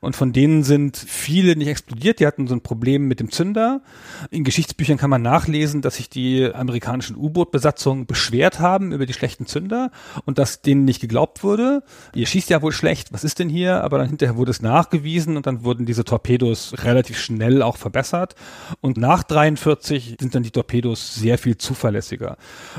Und von denen sind viele nicht explodiert. Die hatten so ein Problem mit dem Zünder. In Geschichtsbüchern kann man nachlesen, dass sich die amerikanischen U-Boot-Besatzungen beschwert haben über die schlechten Zünder und dass denen nicht geglaubt wurde. Ihr schießt ja wohl schlecht. Was ist denn hier? Aber dann hinterher wurde es nachgewiesen und dann wurden diese Torpedos relativ schnell auch verbessert. Und nach 43 sind dann die Torpedos sehr viel zuverlässiger.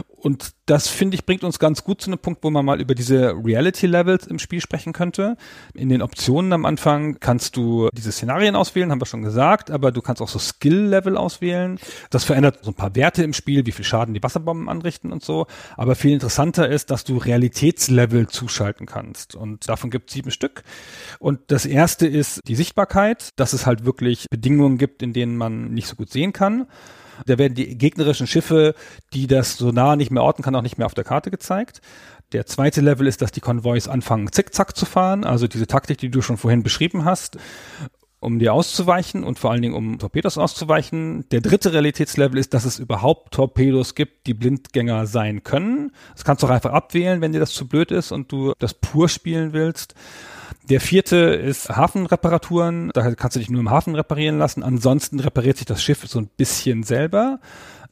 Und das finde ich bringt uns ganz gut zu einem Punkt, wo man mal über diese Reality Levels im Spiel sprechen könnte. In den Optionen am Anfang kannst du diese Szenarien auswählen, haben wir schon gesagt, aber du kannst auch so Skill Level auswählen. Das verändert so ein paar Werte im Spiel, wie viel Schaden die Wasserbomben anrichten und so. Aber viel interessanter ist, dass du Realitätslevel zuschalten kannst. Und davon gibt es sieben Stück. Und das erste ist die Sichtbarkeit, dass es halt wirklich Bedingungen gibt, in denen man nicht so gut sehen kann. Da werden die gegnerischen Schiffe, die das so nah nicht mehr orten kann, auch nicht mehr auf der Karte gezeigt. Der zweite Level ist, dass die Konvois anfangen, zickzack zu fahren, also diese Taktik, die du schon vorhin beschrieben hast, um dir auszuweichen und vor allen Dingen um Torpedos auszuweichen. Der dritte Realitätslevel ist, dass es überhaupt Torpedos gibt, die Blindgänger sein können. Das kannst du auch einfach abwählen, wenn dir das zu blöd ist und du das pur spielen willst. Der vierte ist Hafenreparaturen. Da kannst du dich nur im Hafen reparieren lassen. Ansonsten repariert sich das Schiff so ein bisschen selber.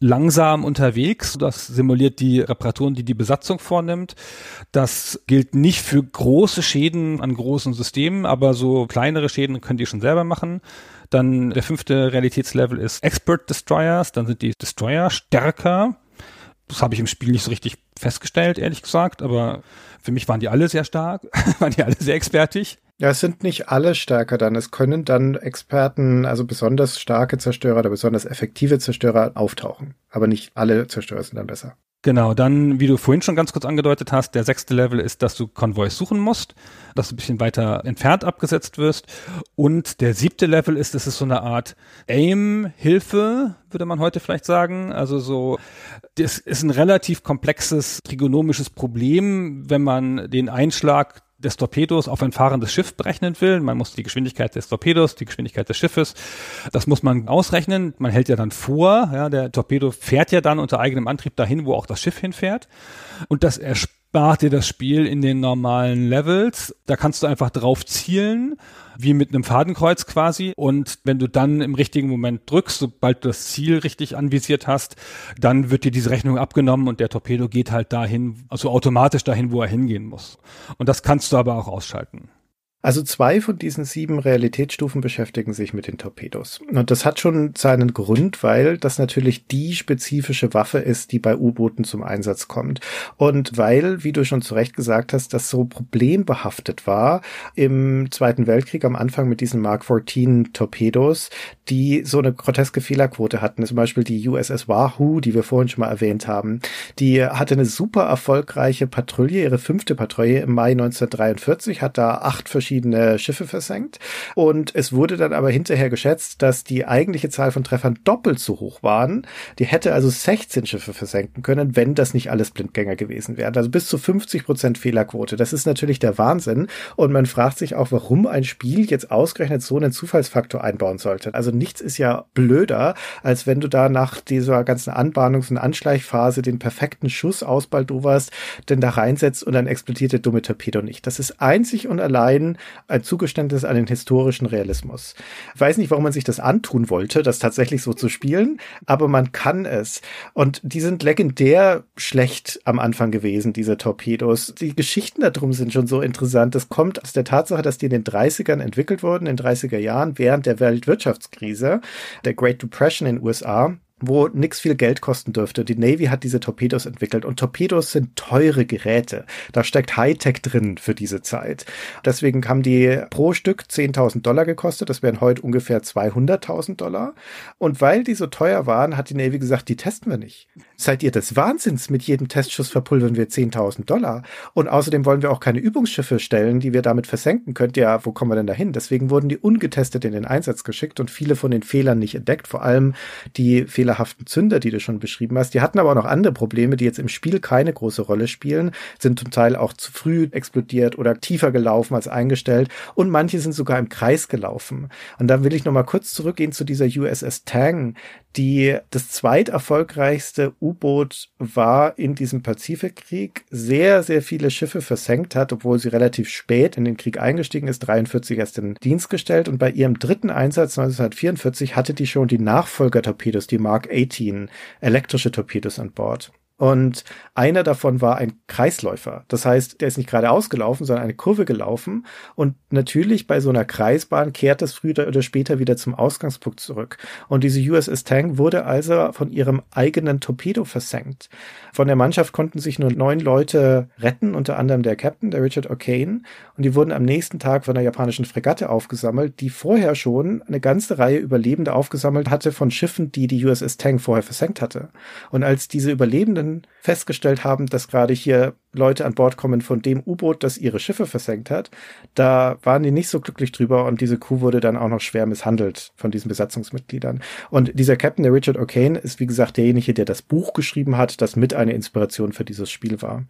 Langsam unterwegs. Das simuliert die Reparaturen, die die Besatzung vornimmt. Das gilt nicht für große Schäden an großen Systemen, aber so kleinere Schäden können die schon selber machen. Dann der fünfte Realitätslevel ist Expert Destroyers. Dann sind die Destroyer stärker. Das habe ich im Spiel nicht so richtig festgestellt, ehrlich gesagt, aber für mich waren die alle sehr stark, waren die alle sehr expertig. Ja, es sind nicht alle stärker dann. Es können dann Experten, also besonders starke Zerstörer oder besonders effektive Zerstörer auftauchen. Aber nicht alle Zerstörer sind dann besser. Genau, dann, wie du vorhin schon ganz kurz angedeutet hast, der sechste Level ist, dass du Konvois suchen musst, dass du ein bisschen weiter entfernt abgesetzt wirst. Und der siebte Level ist, es ist so eine Art Aim-Hilfe, würde man heute vielleicht sagen. Also so, das ist ein relativ komplexes trigonomisches Problem, wenn man den Einschlag des Torpedos auf ein fahrendes Schiff berechnen will. Man muss die Geschwindigkeit des Torpedos, die Geschwindigkeit des Schiffes, das muss man ausrechnen. Man hält ja dann vor, ja, der Torpedo fährt ja dann unter eigenem Antrieb dahin, wo auch das Schiff hinfährt. Und das erspart dir das Spiel in den normalen Levels. Da kannst du einfach drauf zielen wie mit einem Fadenkreuz quasi. Und wenn du dann im richtigen Moment drückst, sobald du das Ziel richtig anvisiert hast, dann wird dir diese Rechnung abgenommen und der Torpedo geht halt dahin, also automatisch dahin, wo er hingehen muss. Und das kannst du aber auch ausschalten. Also zwei von diesen sieben Realitätsstufen beschäftigen sich mit den Torpedos. Und das hat schon seinen Grund, weil das natürlich die spezifische Waffe ist, die bei U-Booten zum Einsatz kommt. Und weil, wie du schon zu Recht gesagt hast, das so problembehaftet war im Zweiten Weltkrieg am Anfang mit diesen Mark 14 Torpedos, die so eine groteske Fehlerquote hatten. Zum Beispiel die USS Wahoo, die wir vorhin schon mal erwähnt haben. Die hatte eine super erfolgreiche Patrouille, ihre fünfte Patrouille im Mai 1943, hat da acht verschiedene verschiedene Schiffe versenkt. Und es wurde dann aber hinterher geschätzt, dass die eigentliche Zahl von Treffern doppelt so hoch waren. Die hätte also 16 Schiffe versenken können, wenn das nicht alles Blindgänger gewesen wären. Also bis zu 50 Prozent Fehlerquote. Das ist natürlich der Wahnsinn. Und man fragt sich auch, warum ein Spiel jetzt ausgerechnet so einen Zufallsfaktor einbauen sollte. Also nichts ist ja blöder, als wenn du da nach dieser ganzen Anbahnungs- und Anschleichphase den perfekten Schuss aus Baldovas denn da reinsetzt und dann explodiert der dumme Torpedo nicht. Das ist einzig und allein ein Zugeständnis an den historischen Realismus. Ich weiß nicht, warum man sich das antun wollte, das tatsächlich so zu spielen, aber man kann es. Und die sind legendär schlecht am Anfang gewesen, diese Torpedos. Die Geschichten darum sind schon so interessant. Das kommt aus der Tatsache, dass die in den 30ern entwickelt wurden, in den 30er Jahren, während der Weltwirtschaftskrise, der Great Depression in den USA wo nix viel Geld kosten dürfte. Die Navy hat diese Torpedos entwickelt und Torpedos sind teure Geräte. Da steckt Hightech drin für diese Zeit. Deswegen haben die pro Stück 10.000 Dollar gekostet. Das wären heute ungefähr 200.000 Dollar. Und weil die so teuer waren, hat die Navy gesagt, die testen wir nicht. Seid ihr des Wahnsinns? Mit jedem Testschuss verpulvern wir 10.000 Dollar. Und außerdem wollen wir auch keine Übungsschiffe stellen, die wir damit versenken. Könnt ihr, wo kommen wir denn dahin? Deswegen wurden die ungetestet in den Einsatz geschickt und viele von den Fehlern nicht entdeckt. Vor allem die Fehler fehlerhaften Zünder, die du schon beschrieben hast. Die hatten aber auch noch andere Probleme, die jetzt im Spiel keine große Rolle spielen, sind zum Teil auch zu früh explodiert oder tiefer gelaufen als eingestellt und manche sind sogar im Kreis gelaufen. Und dann will ich noch mal kurz zurückgehen zu dieser USS Tang, die das zweiterfolgreichste U-Boot war in diesem Pazifikkrieg, sehr, sehr viele Schiffe versenkt hat, obwohl sie relativ spät in den Krieg eingestiegen ist, 43 erst in Dienst gestellt und bei ihrem dritten Einsatz 1944 hatte die schon die Nachfolgertorpedos, die Mark 18, elektrische Torpedos an Bord. Und einer davon war ein Kreisläufer. Das heißt, der ist nicht gerade ausgelaufen, sondern eine Kurve gelaufen. Und natürlich bei so einer Kreisbahn kehrt das früher oder später wieder zum Ausgangspunkt zurück. Und diese USS Tang wurde also von ihrem eigenen Torpedo versenkt. Von der Mannschaft konnten sich nur neun Leute retten, unter anderem der Captain, der Richard O'Kane. Und die wurden am nächsten Tag von der japanischen Fregatte aufgesammelt, die vorher schon eine ganze Reihe Überlebende aufgesammelt hatte von Schiffen, die die USS Tang vorher versenkt hatte. Und als diese Überlebenden dann festgestellt haben, dass gerade hier Leute an Bord kommen von dem U-Boot, das ihre Schiffe versenkt hat, da waren die nicht so glücklich drüber und diese Crew wurde dann auch noch schwer misshandelt von diesen Besatzungsmitgliedern. Und dieser Captain, der Richard O'Kane, ist wie gesagt derjenige, der das Buch geschrieben hat, das mit eine Inspiration für dieses Spiel war.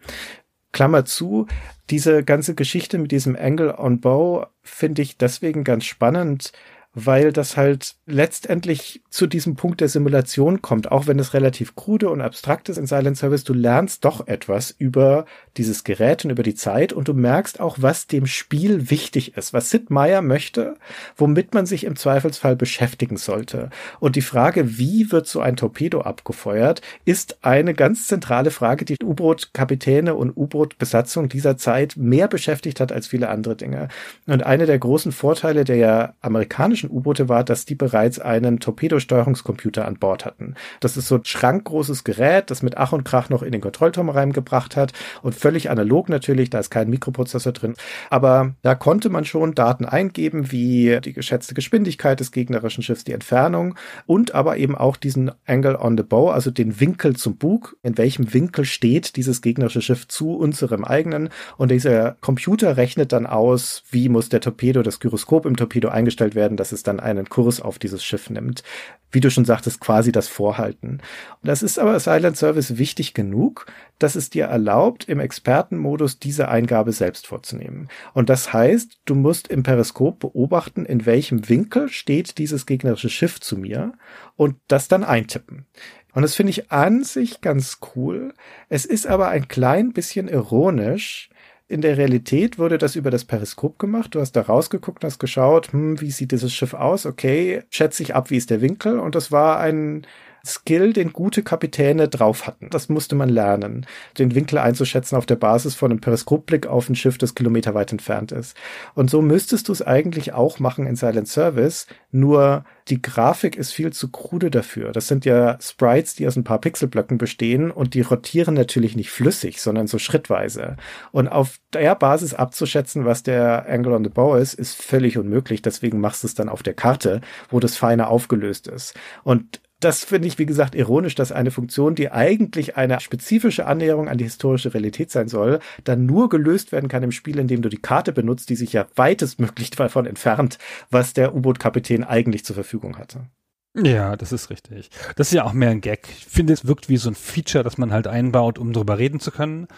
Klammer zu, diese ganze Geschichte mit diesem Angle on Bow finde ich deswegen ganz spannend, weil das halt letztendlich zu diesem Punkt der Simulation kommt, auch wenn es relativ krude und abstrakt ist in Silent Service, du lernst doch etwas über dieses Gerät und über die Zeit und du merkst auch, was dem Spiel wichtig ist, was Sid Meier möchte, womit man sich im Zweifelsfall beschäftigen sollte. Und die Frage, wie wird so ein Torpedo abgefeuert, ist eine ganz zentrale Frage, die U-Boot-Kapitäne und U-Boot-Besatzung dieser Zeit mehr beschäftigt hat als viele andere Dinge. Und eine der großen Vorteile der amerikanischen amerikanischen U-Boote war, dass die bereits einen Torpedosteuerungscomputer an Bord hatten. Das ist so ein schrankgroßes Gerät, das mit Ach und Krach noch in den Kontrollturm reingebracht hat und völlig analog natürlich, da ist kein Mikroprozessor drin. Aber da konnte man schon Daten eingeben, wie die geschätzte Geschwindigkeit des gegnerischen Schiffs, die Entfernung und aber eben auch diesen Angle on the Bow, also den Winkel zum Bug, in welchem Winkel steht dieses gegnerische Schiff zu unserem eigenen. Und dieser Computer rechnet dann aus, wie muss der Torpedo, das Gyroskop im Torpedo eingestellt werden, dass es dann einen Kurs auf dieses Schiff nimmt. Wie du schon sagtest, quasi das Vorhalten. Das ist aber Silent Service wichtig genug, dass es dir erlaubt, im Expertenmodus diese Eingabe selbst vorzunehmen. Und das heißt, du musst im Periskop beobachten, in welchem Winkel steht dieses gegnerische Schiff zu mir und das dann eintippen. Und das finde ich an sich ganz cool. Es ist aber ein klein bisschen ironisch, in der Realität wurde das über das Periskop gemacht. Du hast da rausgeguckt hast geschaut, hm, wie sieht dieses Schiff aus? Okay, schätze ich ab, wie ist der Winkel? Und das war ein Skill, den gute Kapitäne drauf hatten. Das musste man lernen, den Winkel einzuschätzen auf der Basis von einem Periskopblick auf ein Schiff, das kilometerweit entfernt ist. Und so müsstest du es eigentlich auch machen in Silent Service, nur die Grafik ist viel zu krude dafür. Das sind ja Sprites, die aus ein paar Pixelblöcken bestehen und die rotieren natürlich nicht flüssig, sondern so schrittweise. Und auf der Basis abzuschätzen, was der Angle on the Bow ist, ist völlig unmöglich. Deswegen machst du es dann auf der Karte, wo das feiner aufgelöst ist. Und das finde ich, wie gesagt, ironisch, dass eine Funktion, die eigentlich eine spezifische Annäherung an die historische Realität sein soll, dann nur gelöst werden kann im Spiel, indem du die Karte benutzt, die sich ja weitestmöglich davon entfernt, was der U-Boot-Kapitän eigentlich zur Verfügung hatte. Ja, das ist richtig. Das ist ja auch mehr ein Gag. Ich finde, es wirkt wie so ein Feature, das man halt einbaut, um darüber reden zu können.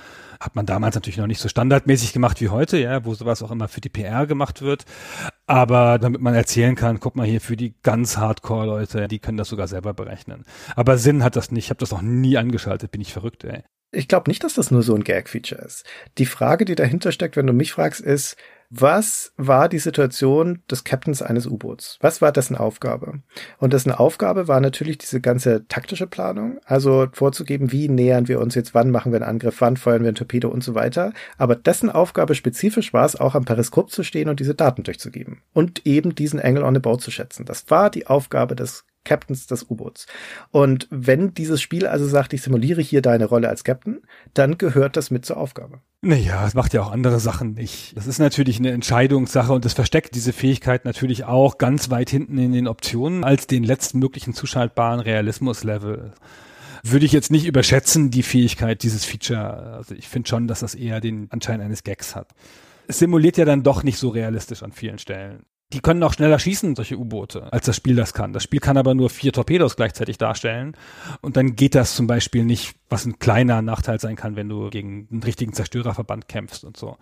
Hat man damals natürlich noch nicht so standardmäßig gemacht wie heute, ja, wo sowas auch immer für die PR gemacht wird. Aber damit man erzählen kann, guck mal hier für die ganz Hardcore-Leute, die können das sogar selber berechnen. Aber Sinn hat das nicht. Ich habe das noch nie angeschaltet, bin ich verrückt, ey. Ich glaube nicht, dass das nur so ein Gag-Feature ist. Die Frage, die dahinter steckt, wenn du mich fragst, ist, was war die Situation des Captains eines U-Boots? Was war dessen Aufgabe? Und dessen Aufgabe war natürlich diese ganze taktische Planung, also vorzugeben, wie nähern wir uns jetzt, wann machen wir einen Angriff, wann feuern wir ein Torpedo und so weiter. Aber dessen Aufgabe spezifisch war es auch am Periskop zu stehen und diese Daten durchzugeben und eben diesen Angle on the Boat zu schätzen. Das war die Aufgabe des Captains des U-Boots. Und wenn dieses Spiel also sagt, ich simuliere hier deine Rolle als Captain, dann gehört das mit zur Aufgabe. Naja, es macht ja auch andere Sachen nicht. Das ist natürlich eine Entscheidungssache und das versteckt diese Fähigkeit natürlich auch ganz weit hinten in den Optionen als den letzten möglichen zuschaltbaren Realismus-Level. Würde ich jetzt nicht überschätzen, die Fähigkeit dieses Feature. Also ich finde schon, dass das eher den Anschein eines Gags hat. Es simuliert ja dann doch nicht so realistisch an vielen Stellen. Die können auch schneller schießen, solche U-Boote, als das Spiel das kann. Das Spiel kann aber nur vier Torpedos gleichzeitig darstellen. Und dann geht das zum Beispiel nicht, was ein kleiner Nachteil sein kann, wenn du gegen einen richtigen Zerstörerverband kämpfst und so.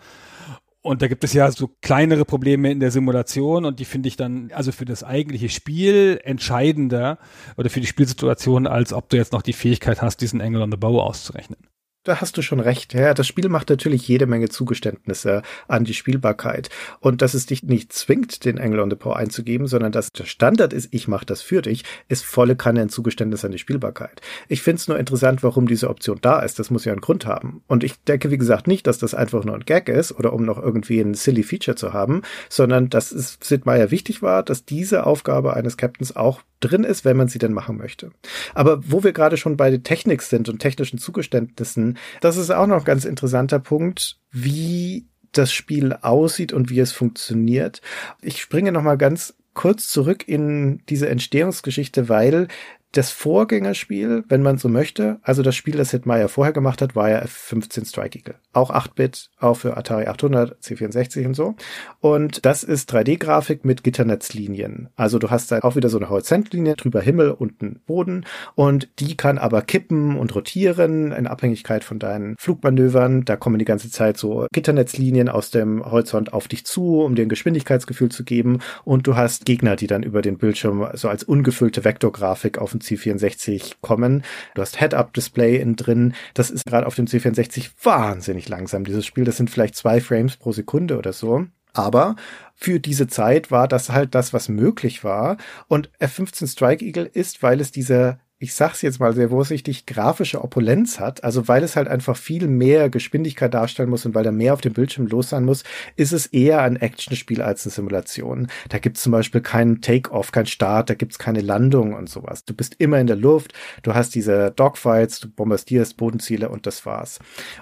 Und da gibt es ja so kleinere Probleme in der Simulation und die finde ich dann also für das eigentliche Spiel entscheidender oder für die Spielsituation, als ob du jetzt noch die Fähigkeit hast, diesen Angle on the Bow auszurechnen da hast du schon recht. Ja, das Spiel macht natürlich jede Menge Zugeständnisse an die Spielbarkeit. Und dass es dich nicht zwingt, den Angle on the Power einzugeben, sondern dass der Standard ist, ich mache das für dich, ist volle Kanne ein Zugeständnis an die Spielbarkeit. Ich finde es nur interessant, warum diese Option da ist. Das muss ja einen Grund haben. Und ich denke, wie gesagt, nicht, dass das einfach nur ein Gag ist oder um noch irgendwie ein silly Feature zu haben, sondern dass es Sid Meier wichtig war, dass diese Aufgabe eines Captains auch drin ist, wenn man sie denn machen möchte. Aber wo wir gerade schon bei der Technik sind und technischen Zugeständnissen, das ist auch noch ein ganz interessanter Punkt, wie das Spiel aussieht und wie es funktioniert. Ich springe noch mal ganz kurz zurück in diese Entstehungsgeschichte, weil das Vorgängerspiel, wenn man so möchte, also das Spiel, das Sid Meier vorher gemacht hat, war ja F15 Strike Eagle. Auch 8-Bit, auch für Atari 800, C64 und so. Und das ist 3D-Grafik mit Gitternetzlinien. Also du hast da auch wieder so eine Horizontlinie, drüber Himmel, unten Boden. Und die kann aber kippen und rotieren in Abhängigkeit von deinen Flugmanövern. Da kommen die ganze Zeit so Gitternetzlinien aus dem Horizont auf dich zu, um dir ein Geschwindigkeitsgefühl zu geben. Und du hast Gegner, die dann über den Bildschirm so als ungefüllte Vektorgrafik auf dem C64 kommen. Du hast Head-Up-Display in drin. Das ist gerade auf dem C64 wahnsinnig langsam, dieses Spiel. Das sind vielleicht zwei Frames pro Sekunde oder so. Aber für diese Zeit war das halt das, was möglich war. Und F-15 Strike Eagle ist, weil es diese ich sag's jetzt mal sehr vorsichtig, grafische Opulenz hat, also weil es halt einfach viel mehr Geschwindigkeit darstellen muss und weil da mehr auf dem Bildschirm los sein muss, ist es eher ein Actionspiel als eine Simulation. Da gibt's zum Beispiel keinen Take-off, kein Start, da gibt's keine Landung und sowas. Du bist immer in der Luft, du hast diese Dogfights, du bombardierst Bodenziele und das war's.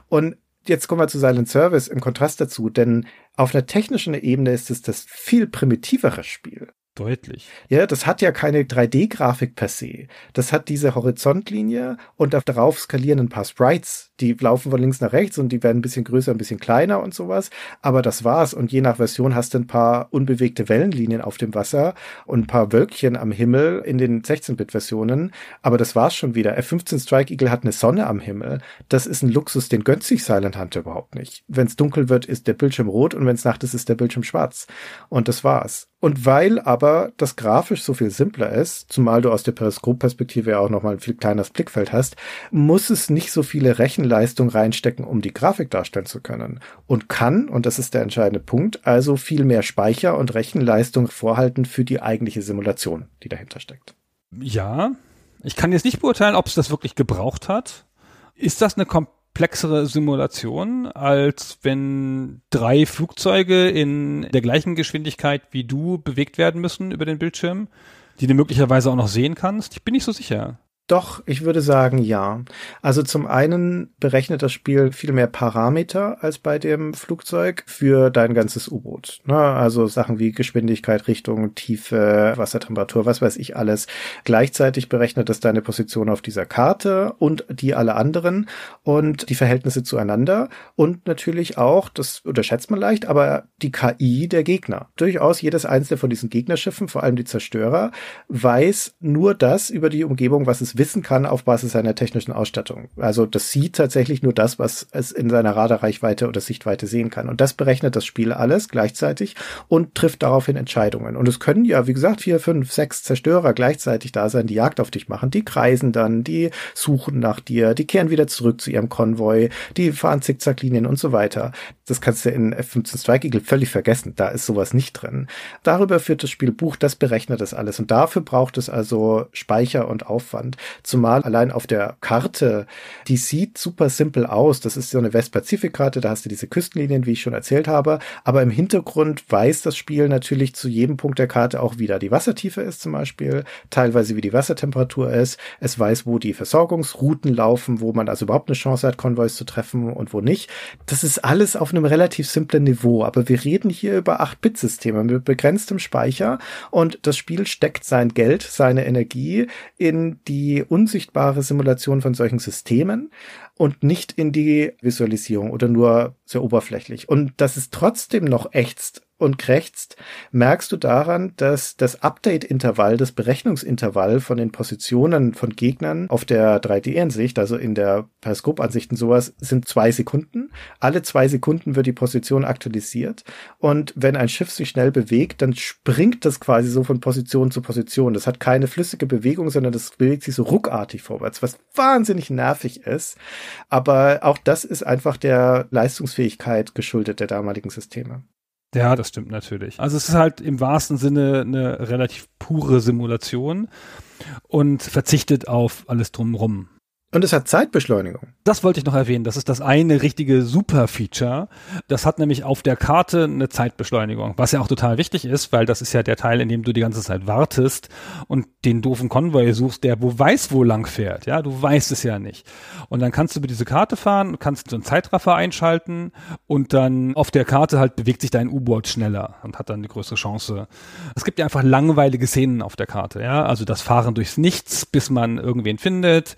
Und jetzt kommen wir zu Silent Service im Kontrast dazu, denn auf einer technischen Ebene ist es das viel primitivere Spiel. Deutlich. Ja, das hat ja keine 3D-Grafik per se. Das hat diese Horizontlinie und darauf skalieren ein paar Sprites. Die laufen von links nach rechts und die werden ein bisschen größer, ein bisschen kleiner und sowas. Aber das war's. Und je nach Version hast du ein paar unbewegte Wellenlinien auf dem Wasser und ein paar Wölkchen am Himmel in den 16-Bit-Versionen. Aber das war's schon wieder. F-15 Strike Eagle hat eine Sonne am Himmel. Das ist ein Luxus, den gönnt sich Silent Hunter überhaupt nicht. Wenn es dunkel wird, ist der Bildschirm rot und wenn es Nacht ist, ist der Bildschirm schwarz. Und das war's. Und weil aber das grafisch so viel simpler ist, zumal du aus der Periskopperspektive ja auch nochmal ein viel kleineres Blickfeld hast, muss es nicht so viele Rechenleistung reinstecken, um die Grafik darstellen zu können. Und kann, und das ist der entscheidende Punkt, also viel mehr Speicher und Rechenleistung vorhalten für die eigentliche Simulation, die dahinter steckt. Ja, ich kann jetzt nicht beurteilen, ob es das wirklich gebraucht hat. Ist das eine kom komplexere Simulation, als wenn drei Flugzeuge in der gleichen Geschwindigkeit wie du bewegt werden müssen über den Bildschirm, die du möglicherweise auch noch sehen kannst. Ich bin nicht so sicher. Doch, ich würde sagen ja. Also zum einen berechnet das Spiel viel mehr Parameter als bei dem Flugzeug für dein ganzes U-Boot. Ne? Also Sachen wie Geschwindigkeit, Richtung, Tiefe, Wassertemperatur, was weiß ich alles. Gleichzeitig berechnet es deine Position auf dieser Karte und die alle anderen und die Verhältnisse zueinander und natürlich auch, das unterschätzt man leicht, aber die KI der Gegner. Durchaus jedes einzelne von diesen Gegnerschiffen, vor allem die Zerstörer, weiß nur das über die Umgebung, was es wissen kann auf Basis seiner technischen Ausstattung. Also das sieht tatsächlich nur das, was es in seiner Radarreichweite oder Sichtweite sehen kann. Und das berechnet das Spiel alles gleichzeitig und trifft daraufhin Entscheidungen. Und es können ja, wie gesagt, vier, fünf, sechs Zerstörer gleichzeitig da sein, die Jagd auf dich machen. Die kreisen dann, die suchen nach dir, die kehren wieder zurück zu ihrem Konvoi, die fahren Zickzacklinien und so weiter. Das kannst du in F-15 Strike Eagle völlig vergessen. Da ist sowas nicht drin. Darüber führt das Spiel Buch, das berechnet das alles. Und dafür braucht es also Speicher und Aufwand. Zumal allein auf der Karte, die sieht super simpel aus. Das ist so eine Westpazifikkarte, da hast du diese Küstenlinien, wie ich schon erzählt habe. Aber im Hintergrund weiß das Spiel natürlich zu jedem Punkt der Karte auch wieder die Wassertiefe ist zum Beispiel, teilweise wie die Wassertemperatur ist. Es weiß, wo die Versorgungsrouten laufen, wo man also überhaupt eine Chance hat, Konvois zu treffen und wo nicht. Das ist alles auf einem relativ simplen Niveau. Aber wir reden hier über 8-Bit-Systeme mit begrenztem Speicher und das Spiel steckt sein Geld, seine Energie in die unsichtbare Simulation von solchen Systemen und nicht in die Visualisierung oder nur sehr oberflächlich. Und dass es trotzdem noch ächzt und krächzt, merkst du daran, dass das Update-Intervall, das Berechnungsintervall von den Positionen von Gegnern auf der 3D-Ansicht, also in der Periskop-Ansicht und sowas, sind zwei Sekunden. Alle zwei Sekunden wird die Position aktualisiert. Und wenn ein Schiff sich schnell bewegt, dann springt das quasi so von Position zu Position. Das hat keine flüssige Bewegung, sondern das bewegt sich so ruckartig vorwärts, was wahnsinnig nervig ist. Aber auch das ist einfach der Leistungsfähigkeit geschuldet der damaligen Systeme. Ja, das stimmt natürlich. Also es ist halt im wahrsten Sinne eine relativ pure Simulation und verzichtet auf alles drumherum. Und es hat Zeitbeschleunigung. Das wollte ich noch erwähnen. Das ist das eine richtige Super-Feature. Das hat nämlich auf der Karte eine Zeitbeschleunigung, was ja auch total wichtig ist, weil das ist ja der Teil, in dem du die ganze Zeit wartest und den doofen Konvoi suchst, der wo weiß, wo lang fährt. Ja, du weißt es ja nicht. Und dann kannst du über diese Karte fahren, kannst so einen Zeitraffer einschalten und dann auf der Karte halt bewegt sich dein U-Boot schneller und hat dann die größere Chance. Es gibt ja einfach langweilige Szenen auf der Karte. Ja, also das Fahren durchs Nichts, bis man irgendwen findet.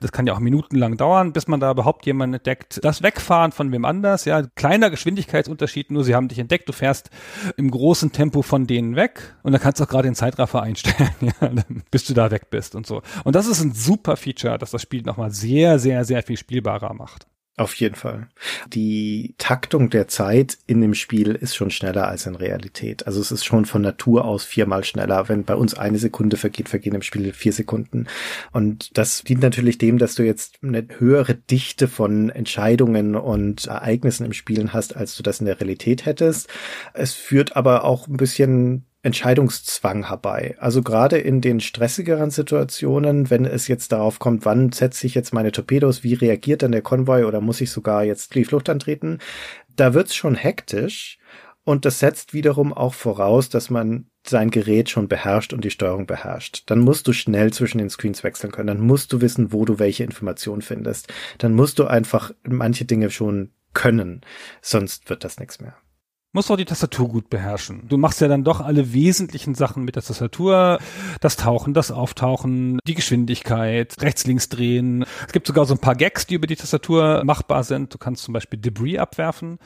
Das kann ja auch minutenlang dauern, bis man da überhaupt jemanden entdeckt. Das Wegfahren von wem anders, ja, kleiner Geschwindigkeitsunterschied, nur sie haben dich entdeckt, du fährst im großen Tempo von denen weg und dann kannst du auch gerade den Zeitraffer einstellen, ja, bis du da weg bist und so. Und das ist ein super Feature, das das Spiel nochmal sehr, sehr, sehr viel spielbarer macht. Auf jeden Fall. Die Taktung der Zeit in dem Spiel ist schon schneller als in Realität. Also es ist schon von Natur aus viermal schneller. Wenn bei uns eine Sekunde vergeht, vergehen im Spiel vier Sekunden. Und das dient natürlich dem, dass du jetzt eine höhere Dichte von Entscheidungen und Ereignissen im Spielen hast, als du das in der Realität hättest. Es führt aber auch ein bisschen Entscheidungszwang herbei. Also gerade in den stressigeren Situationen, wenn es jetzt darauf kommt, wann setze ich jetzt meine Torpedos, wie reagiert dann der Konvoi oder muss ich sogar jetzt die Flucht antreten, da wird's schon hektisch und das setzt wiederum auch voraus, dass man sein Gerät schon beherrscht und die Steuerung beherrscht. Dann musst du schnell zwischen den Screens wechseln können, dann musst du wissen, wo du welche Informationen findest. Dann musst du einfach manche Dinge schon können, sonst wird das nichts mehr musst auch die Tastatur gut beherrschen. Du machst ja dann doch alle wesentlichen Sachen mit der Tastatur. Das Tauchen, das Auftauchen, die Geschwindigkeit, rechts, links drehen. Es gibt sogar so ein paar Gags, die über die Tastatur machbar sind. Du kannst zum Beispiel Debris abwerfen.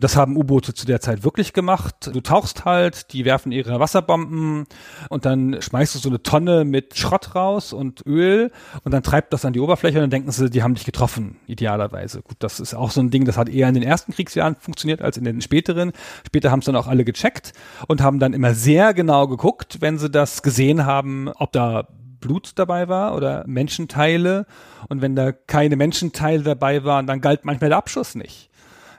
Das haben U-Boote zu der Zeit wirklich gemacht. Du tauchst halt, die werfen ihre Wasserbomben und dann schmeißt du so eine Tonne mit Schrott raus und Öl und dann treibt das an die Oberfläche und dann denken sie, die haben dich getroffen, idealerweise. Gut, das ist auch so ein Ding, das hat eher in den ersten Kriegsjahren funktioniert als in den späteren. Später haben es dann auch alle gecheckt und haben dann immer sehr genau geguckt, wenn sie das gesehen haben, ob da Blut dabei war oder Menschenteile. Und wenn da keine Menschenteile dabei waren, dann galt manchmal der Abschuss nicht.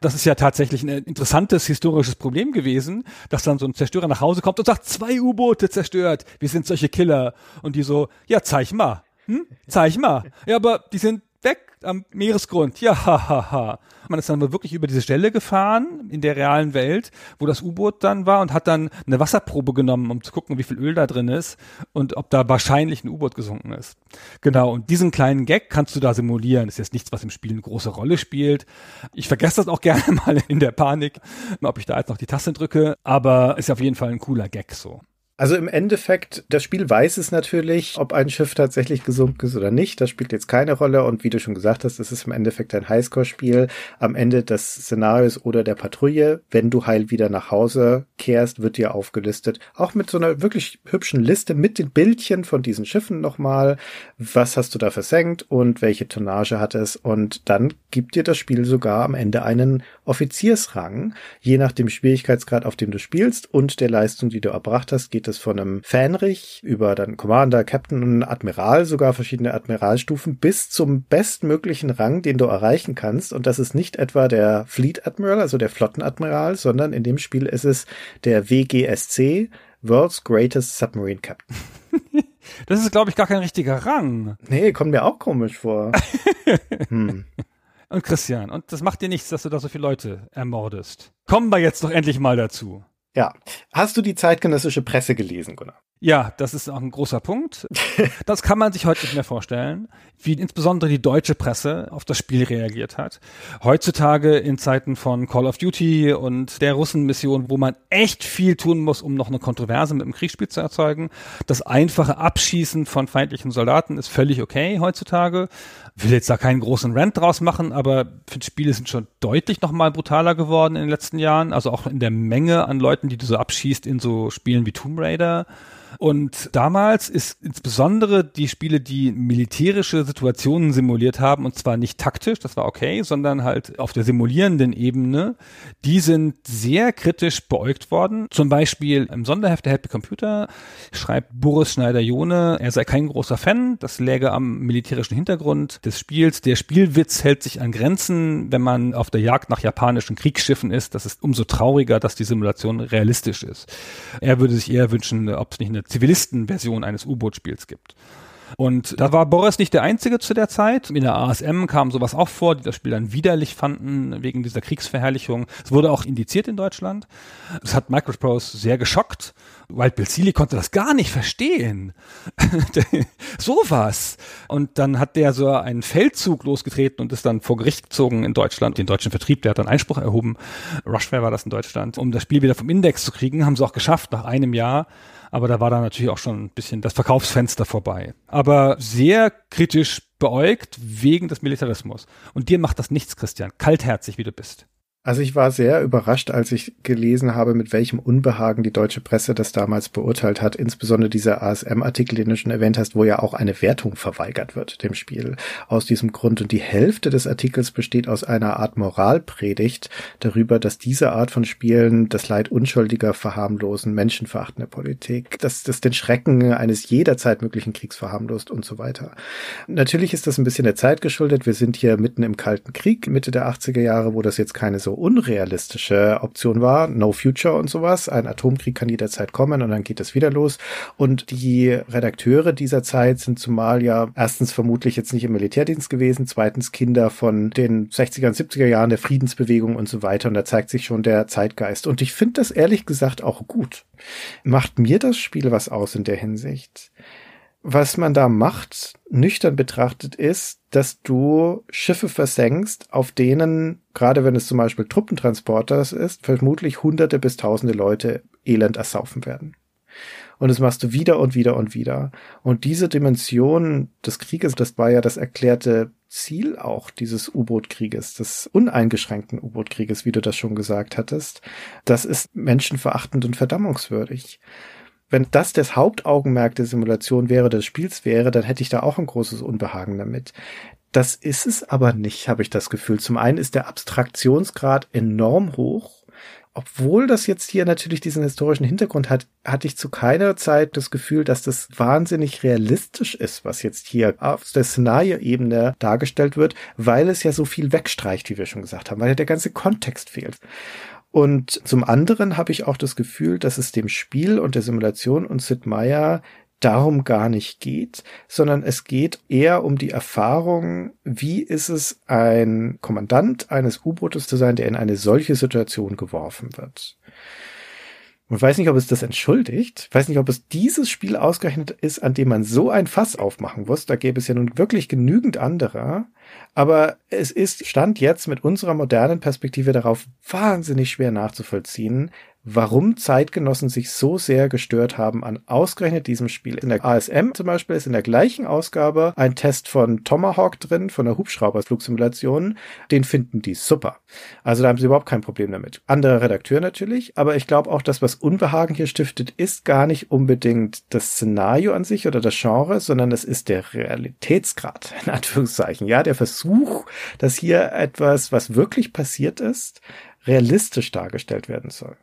Das ist ja tatsächlich ein interessantes historisches Problem gewesen, dass dann so ein Zerstörer nach Hause kommt und sagt, zwei U-Boote zerstört, wir sind solche Killer. Und die so, ja, zeig mal. Hm? Zeig mal. Ja, aber die sind weg am Meeresgrund. Ja, hahaha. Ha, ha. Man ist dann wirklich über diese Stelle gefahren in der realen Welt, wo das U-Boot dann war und hat dann eine Wasserprobe genommen, um zu gucken, wie viel Öl da drin ist und ob da wahrscheinlich ein U-Boot gesunken ist. Genau. Und diesen kleinen Gag kannst du da simulieren. Das ist jetzt nichts, was im Spiel eine große Rolle spielt. Ich vergesse das auch gerne mal in der Panik, ob ich da jetzt noch die Taste drücke, aber ist auf jeden Fall ein cooler Gag so. Also im Endeffekt, das Spiel weiß es natürlich, ob ein Schiff tatsächlich gesunken ist oder nicht. Das spielt jetzt keine Rolle. Und wie du schon gesagt hast, es ist im Endeffekt ein Highscore-Spiel. Am Ende des Szenarios oder der Patrouille, wenn du heil wieder nach Hause kehrst, wird dir aufgelistet. Auch mit so einer wirklich hübschen Liste mit den Bildchen von diesen Schiffen nochmal. Was hast du da versenkt und welche Tonnage hat es? Und dann gibt dir das Spiel sogar am Ende einen Offiziersrang. Je nach dem Schwierigkeitsgrad, auf dem du spielst und der Leistung, die du erbracht hast, geht es von einem Fähnrich über dann Commander, Captain und Admiral, sogar verschiedene Admiralstufen, bis zum bestmöglichen Rang, den du erreichen kannst. Und das ist nicht etwa der Fleet Admiral, also der Flottenadmiral, sondern in dem Spiel ist es der WGSC, World's Greatest Submarine Captain. Das ist, glaube ich, gar kein richtiger Rang. Nee, kommt mir auch komisch vor. hm. Und Christian, und das macht dir nichts, dass du da so viele Leute ermordest. Kommen wir jetzt doch endlich mal dazu. Ja. Hast du die zeitgenössische Presse gelesen, Gunnar? Ja, das ist auch ein großer Punkt. Das kann man sich heute nicht mehr vorstellen, wie insbesondere die deutsche Presse auf das Spiel reagiert hat. Heutzutage in Zeiten von Call of Duty und der Russenmission, wo man echt viel tun muss, um noch eine Kontroverse mit dem Kriegsspiel zu erzeugen. Das einfache Abschießen von feindlichen Soldaten ist völlig okay heutzutage. Will jetzt da keinen großen Rant draus machen, aber für Spiele sind schon deutlich nochmal brutaler geworden in den letzten Jahren. Also auch in der Menge an Leuten, die du so abschießt in so Spielen wie Tomb Raider und damals ist insbesondere die Spiele, die militärische Situationen simuliert haben, und zwar nicht taktisch, das war okay, sondern halt auf der simulierenden Ebene, die sind sehr kritisch beäugt worden. Zum Beispiel im Sonderheft der Happy Computer schreibt Boris Schneider-Jone, er sei kein großer Fan, das läge am militärischen Hintergrund des Spiels. Der Spielwitz hält sich an Grenzen, wenn man auf der Jagd nach japanischen Kriegsschiffen ist. Das ist umso trauriger, dass die Simulation realistisch ist. Er würde sich eher wünschen, ob es nicht eine eine Zivilistenversion eines U-Boot-Spiels gibt. Und da war Boris nicht der Einzige zu der Zeit. In der ASM kam sowas auch vor, die das Spiel dann widerlich fanden wegen dieser Kriegsverherrlichung. Es wurde auch indiziert in Deutschland. Das hat Microprose sehr geschockt. Wild Bill Seeley konnte das gar nicht verstehen. sowas. Und dann hat der so einen Feldzug losgetreten und ist dann vor Gericht gezogen in Deutschland. Den deutschen Vertrieb, der hat dann Einspruch erhoben. Rushware war das in Deutschland. Um das Spiel wieder vom Index zu kriegen, haben sie auch geschafft nach einem Jahr aber da war dann natürlich auch schon ein bisschen das Verkaufsfenster vorbei. Aber sehr kritisch beäugt wegen des Militarismus. Und dir macht das nichts, Christian, kaltherzig wie du bist. Also ich war sehr überrascht, als ich gelesen habe, mit welchem Unbehagen die deutsche Presse das damals beurteilt hat. Insbesondere dieser ASM-Artikel, den du schon erwähnt hast, wo ja auch eine Wertung verweigert wird dem Spiel. Aus diesem Grund. Und die Hälfte des Artikels besteht aus einer Art Moralpredigt darüber, dass diese Art von Spielen das Leid unschuldiger, verharmlosen, menschenverachtender Politik, dass das den Schrecken eines jederzeit möglichen Kriegs verharmlost und so weiter. Natürlich ist das ein bisschen der Zeit geschuldet. Wir sind hier mitten im Kalten Krieg, Mitte der 80er Jahre, wo das jetzt keine so unrealistische Option war, No Future und sowas. Ein Atomkrieg kann jederzeit kommen und dann geht es wieder los. Und die Redakteure dieser Zeit sind zumal ja erstens vermutlich jetzt nicht im Militärdienst gewesen, zweitens Kinder von den 60er und 70er Jahren der Friedensbewegung und so weiter. Und da zeigt sich schon der Zeitgeist. Und ich finde das ehrlich gesagt auch gut. Macht mir das Spiel was aus in der Hinsicht? Was man da macht, nüchtern betrachtet, ist, dass du Schiffe versenkst, auf denen, gerade wenn es zum Beispiel Truppentransporter ist, vermutlich hunderte bis tausende Leute elend ersaufen werden. Und das machst du wieder und wieder und wieder. Und diese Dimension des Krieges, das war ja das erklärte Ziel auch dieses U-Boot-Krieges, des uneingeschränkten U-Boot-Krieges, wie du das schon gesagt hattest. Das ist menschenverachtend und verdammungswürdig wenn das das Hauptaugenmerk der Simulation wäre, des Spiels wäre, dann hätte ich da auch ein großes Unbehagen damit. Das ist es aber nicht, habe ich das Gefühl. Zum einen ist der Abstraktionsgrad enorm hoch. Obwohl das jetzt hier natürlich diesen historischen Hintergrund hat, hatte ich zu keiner Zeit das Gefühl, dass das wahnsinnig realistisch ist, was jetzt hier auf der Szenarioebene dargestellt wird, weil es ja so viel wegstreicht, wie wir schon gesagt haben, weil ja der ganze Kontext fehlt. Und zum anderen habe ich auch das Gefühl, dass es dem Spiel und der Simulation und Sid Meier darum gar nicht geht, sondern es geht eher um die Erfahrung, wie ist es, ein Kommandant eines U-Bootes zu sein, der in eine solche Situation geworfen wird. Und weiß nicht, ob es das entschuldigt. Weiß nicht, ob es dieses Spiel ausgerechnet ist, an dem man so ein Fass aufmachen muss. Da gäbe es ja nun wirklich genügend anderer. Aber es ist, stand jetzt mit unserer modernen Perspektive darauf wahnsinnig schwer nachzuvollziehen, warum Zeitgenossen sich so sehr gestört haben an ausgerechnet diesem Spiel. In der ASM zum Beispiel ist in der gleichen Ausgabe ein Test von Tomahawk drin, von der Hubschrauberflugsimulation. Den finden die super. Also da haben sie überhaupt kein Problem damit. Anderer Redakteur natürlich, aber ich glaube auch, dass was Unbehagen hier stiftet, ist gar nicht unbedingt das Szenario an sich oder das Genre, sondern es ist der Realitätsgrad, in Anführungszeichen. Ja, der Versuch, dass hier etwas, was wirklich passiert ist, realistisch dargestellt werden soll.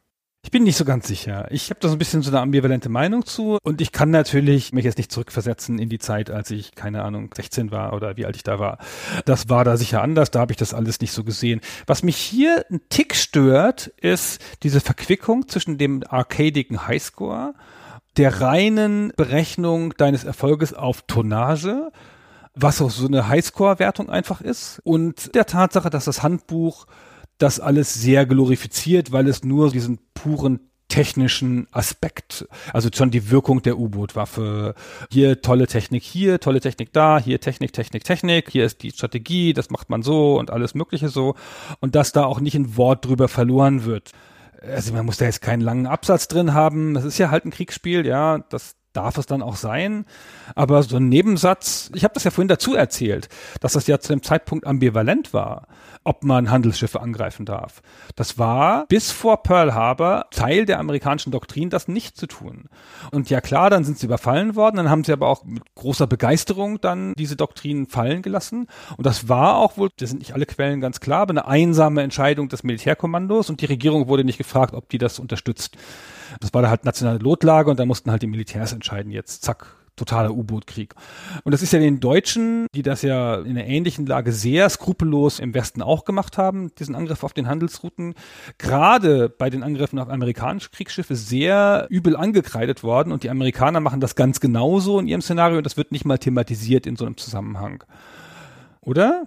Ich bin nicht so ganz sicher. Ich habe da so ein bisschen so eine ambivalente Meinung zu und ich kann natürlich mich jetzt nicht zurückversetzen in die Zeit, als ich, keine Ahnung, 16 war oder wie alt ich da war. Das war da sicher anders, da habe ich das alles nicht so gesehen. Was mich hier ein Tick stört, ist diese Verquickung zwischen dem arcadigen Highscore der reinen Berechnung deines Erfolges auf Tonnage, was auch so eine Highscore-Wertung einfach ist, und der Tatsache, dass das Handbuch das alles sehr glorifiziert, weil es nur diesen puren technischen Aspekt, also schon die Wirkung der U-Boot-Waffe. Hier tolle Technik hier, tolle Technik da, hier Technik, Technik, Technik, hier ist die Strategie, das macht man so und alles Mögliche so. Und dass da auch nicht ein Wort drüber verloren wird. Also man muss da jetzt keinen langen Absatz drin haben. Das ist ja halt ein Kriegsspiel, ja, das darf es dann auch sein. Aber so ein Nebensatz, ich habe das ja vorhin dazu erzählt, dass das ja zu dem Zeitpunkt ambivalent war ob man Handelsschiffe angreifen darf. Das war bis vor Pearl Harbor Teil der amerikanischen Doktrin, das nicht zu tun. Und ja klar, dann sind sie überfallen worden, dann haben sie aber auch mit großer Begeisterung dann diese Doktrin fallen gelassen. Und das war auch wohl, das sind nicht alle Quellen ganz klar, aber eine einsame Entscheidung des Militärkommandos und die Regierung wurde nicht gefragt, ob die das unterstützt. Das war da halt nationale Notlage und da mussten halt die Militärs entscheiden, jetzt zack, totaler U-Boot-Krieg. Und das ist ja den Deutschen, die das ja in einer ähnlichen Lage sehr skrupellos im Westen auch gemacht haben, diesen Angriff auf den Handelsrouten, gerade bei den Angriffen auf amerikanische Kriegsschiffe sehr übel angekreidet worden. Und die Amerikaner machen das ganz genauso in ihrem Szenario und das wird nicht mal thematisiert in so einem Zusammenhang. Oder?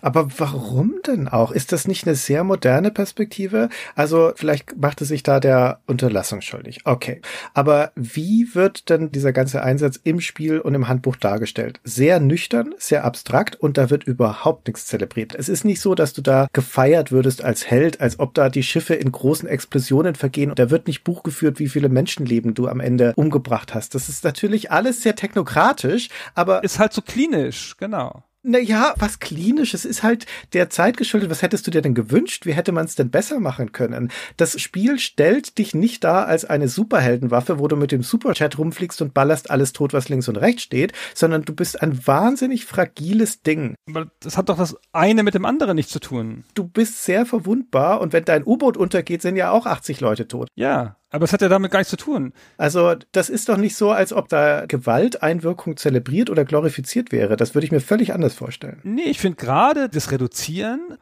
Aber warum denn auch? Ist das nicht eine sehr moderne Perspektive? Also vielleicht machte sich da der Unterlassung schuldig. Okay. Aber wie wird denn dieser ganze Einsatz im Spiel und im Handbuch dargestellt? Sehr nüchtern, sehr abstrakt und da wird überhaupt nichts zelebriert. Es ist nicht so, dass du da gefeiert würdest als Held, als ob da die Schiffe in großen Explosionen vergehen und da wird nicht Buch geführt, wie viele Menschenleben du am Ende umgebracht hast. Das ist natürlich alles sehr technokratisch, aber ist halt so klinisch, genau. Naja, was klinisches ist halt der Zeit geschuldet. Was hättest du dir denn gewünscht? Wie hätte man es denn besser machen können? Das Spiel stellt dich nicht dar als eine Superheldenwaffe, wo du mit dem Superchat rumfliegst und ballerst alles tot, was links und rechts steht, sondern du bist ein wahnsinnig fragiles Ding. Aber das hat doch das eine mit dem anderen nichts zu tun. Du bist sehr verwundbar und wenn dein U-Boot untergeht, sind ja auch 80 Leute tot. Ja, aber es hat ja damit gar nichts zu tun. Also, das ist doch nicht so, als ob da Gewalteinwirkung zelebriert oder glorifiziert wäre. Das würde ich mir völlig anders vorstellen. Nee, ich finde gerade das Reduzieren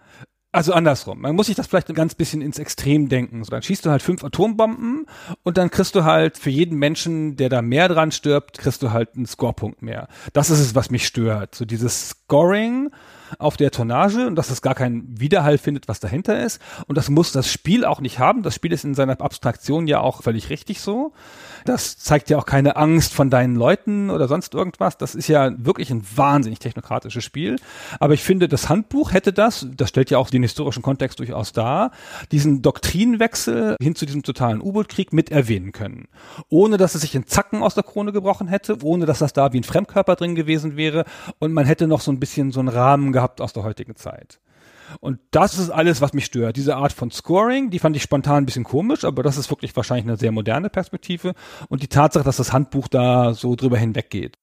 also andersrum. Man muss sich das vielleicht ein ganz bisschen ins Extrem denken. So, dann schießt du halt fünf Atombomben und dann kriegst du halt für jeden Menschen, der da mehr dran stirbt, kriegst du halt einen Scorepunkt mehr. Das ist es, was mich stört. So dieses Scoring auf der Tonnage und dass es gar keinen Widerhall findet, was dahinter ist. Und das muss das Spiel auch nicht haben. Das Spiel ist in seiner Abstraktion ja auch völlig richtig so. Das zeigt ja auch keine Angst von deinen Leuten oder sonst irgendwas. Das ist ja wirklich ein wahnsinnig technokratisches Spiel. Aber ich finde, das Handbuch hätte das, das stellt ja auch den historischen Kontext durchaus dar, diesen Doktrinenwechsel hin zu diesem totalen U-Boot-Krieg mit erwähnen können. Ohne dass es sich in Zacken aus der Krone gebrochen hätte, ohne dass das da wie ein Fremdkörper drin gewesen wäre und man hätte noch so ein bisschen so einen Rahmen gehabt aus der heutigen Zeit. Und das ist alles, was mich stört. Diese Art von Scoring, die fand ich spontan ein bisschen komisch, aber das ist wirklich wahrscheinlich eine sehr moderne Perspektive. Und die Tatsache, dass das Handbuch da so drüber hinweggeht.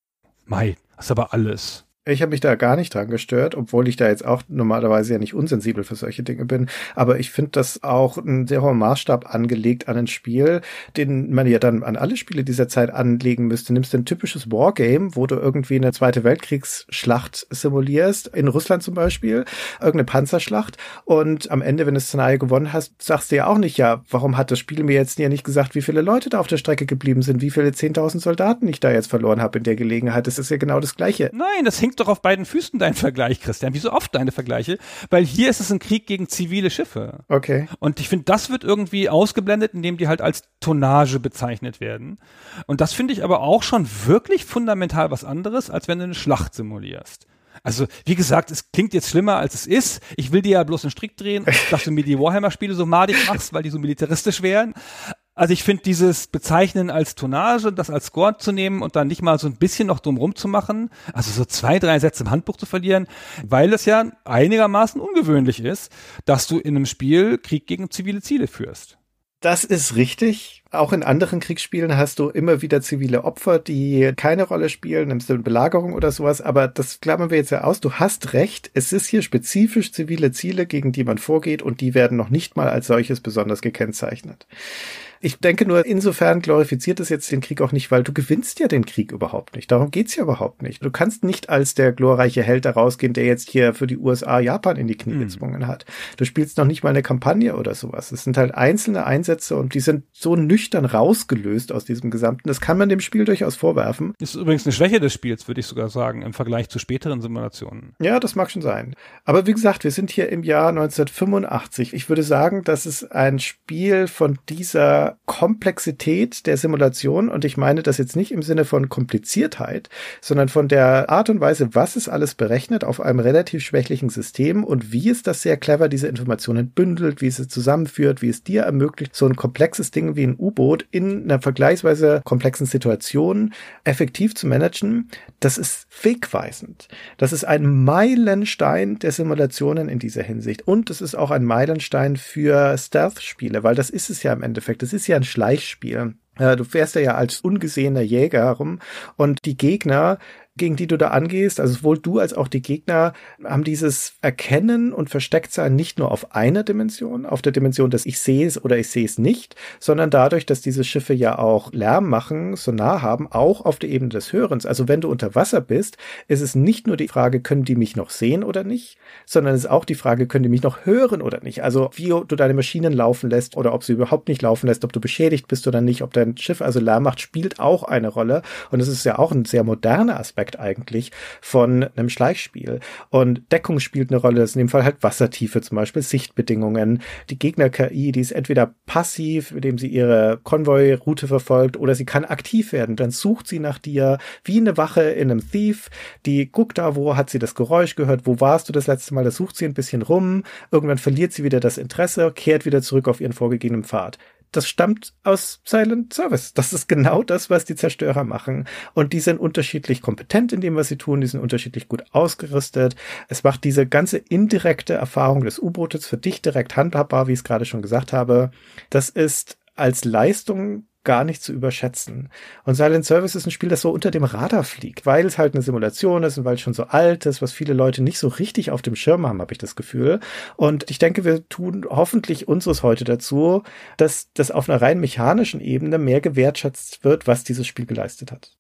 Mai, das ist aber alles. Ich habe mich da gar nicht dran gestört, obwohl ich da jetzt auch normalerweise ja nicht unsensibel für solche Dinge bin. Aber ich finde das auch ein sehr hoher Maßstab angelegt an ein Spiel, den man ja dann an alle Spiele dieser Zeit anlegen müsste. Nimmst du ein typisches Wargame, wo du irgendwie eine Zweite Weltkriegsschlacht simulierst, in Russland zum Beispiel, irgendeine Panzerschlacht. Und am Ende, wenn du das Szenario gewonnen hast, sagst du ja auch nicht, ja, warum hat das Spiel mir jetzt ja nicht gesagt, wie viele Leute da auf der Strecke geblieben sind, wie viele 10.000 Soldaten ich da jetzt verloren habe in der Gelegenheit. Das ist ja genau das Gleiche. Nein, das hängt doch auf beiden Füßen dein Vergleich, Christian. Wie so oft deine Vergleiche. Weil hier ist es ein Krieg gegen zivile Schiffe. Okay. Und ich finde, das wird irgendwie ausgeblendet, indem die halt als Tonnage bezeichnet werden. Und das finde ich aber auch schon wirklich fundamental was anderes, als wenn du eine Schlacht simulierst. Also, wie gesagt, es klingt jetzt schlimmer, als es ist. Ich will dir ja bloß einen Strick drehen, dass du mir die Warhammer-Spiele so madig machst, weil die so militaristisch wären. Also ich finde dieses Bezeichnen als Tonnage, das als Score zu nehmen und dann nicht mal so ein bisschen noch drumrum zu machen, also so zwei, drei Sätze im Handbuch zu verlieren, weil es ja einigermaßen ungewöhnlich ist, dass du in einem Spiel Krieg gegen zivile Ziele führst. Das ist richtig. Auch in anderen Kriegsspielen hast du immer wieder zivile Opfer, die keine Rolle spielen, nimmst du eine Belagerung oder sowas, aber das klammern wir jetzt ja aus. Du hast recht, es ist hier spezifisch zivile Ziele, gegen die man vorgeht und die werden noch nicht mal als solches besonders gekennzeichnet. Ich denke nur, insofern glorifiziert es jetzt den Krieg auch nicht, weil du gewinnst ja den Krieg überhaupt nicht. Darum geht's ja überhaupt nicht. Du kannst nicht als der glorreiche Held da rausgehen, der jetzt hier für die USA Japan in die Knie hm. gezwungen hat. Du spielst noch nicht mal eine Kampagne oder sowas. Es sind halt einzelne Einsätze und die sind so nüchtern rausgelöst aus diesem Gesamten. Das kann man dem Spiel durchaus vorwerfen. Ist übrigens eine Schwäche des Spiels, würde ich sogar sagen, im Vergleich zu späteren Simulationen. Ja, das mag schon sein. Aber wie gesagt, wir sind hier im Jahr 1985. Ich würde sagen, das ist ein Spiel von dieser Komplexität der Simulation und ich meine das jetzt nicht im Sinne von Kompliziertheit, sondern von der Art und Weise, was es alles berechnet auf einem relativ schwächlichen System und wie es das sehr clever diese Informationen bündelt, wie es es zusammenführt, wie es dir ermöglicht, so ein komplexes Ding wie ein U-Boot in einer vergleichsweise komplexen Situation effektiv zu managen. Das ist wegweisend. Das ist ein Meilenstein der Simulationen in dieser Hinsicht und es ist auch ein Meilenstein für Stealth-Spiele, weil das ist es ja im Endeffekt. Das ist ja ein Schleichspiel. Du fährst ja als ungesehener Jäger herum und die Gegner gegen die du da angehst, also sowohl du als auch die Gegner, haben dieses Erkennen und Verstecktsein nicht nur auf einer Dimension, auf der Dimension, dass ich sehe es oder ich sehe es nicht, sondern dadurch, dass diese Schiffe ja auch Lärm machen, so nah haben, auch auf der Ebene des Hörens. Also wenn du unter Wasser bist, ist es nicht nur die Frage, können die mich noch sehen oder nicht, sondern es ist auch die Frage, können die mich noch hören oder nicht. Also wie du deine Maschinen laufen lässt oder ob sie überhaupt nicht laufen lässt, ob du beschädigt bist oder nicht, ob dein Schiff also Lärm macht, spielt auch eine Rolle. Und es ist ja auch ein sehr moderner Aspekt Aspekt eigentlich von einem Schleichspiel. Und Deckung spielt eine Rolle, das ist in dem Fall halt Wassertiefe zum Beispiel, Sichtbedingungen. Die Gegner-KI, die ist entweder passiv, indem sie ihre Konvoi-Route verfolgt, oder sie kann aktiv werden. Dann sucht sie nach dir wie eine Wache in einem Thief. Die guckt da, wo hat sie das Geräusch gehört, wo warst du das letzte Mal, da sucht sie ein bisschen rum. Irgendwann verliert sie wieder das Interesse, kehrt wieder zurück auf ihren vorgegebenen Pfad das stammt aus Silent Service. Das ist genau das, was die Zerstörer machen. Und die sind unterschiedlich kompetent in dem, was sie tun. Die sind unterschiedlich gut ausgerüstet. Es macht diese ganze indirekte Erfahrung des U-Bootes für dich direkt handhabbar, wie ich es gerade schon gesagt habe. Das ist als Leistung gar nicht zu überschätzen. Und Silent Service ist ein Spiel, das so unter dem Radar fliegt, weil es halt eine Simulation ist und weil es schon so alt ist, was viele Leute nicht so richtig auf dem Schirm haben, habe ich das Gefühl. Und ich denke, wir tun hoffentlich unseres heute dazu, dass das auf einer rein mechanischen Ebene mehr gewertschätzt wird, was dieses Spiel geleistet hat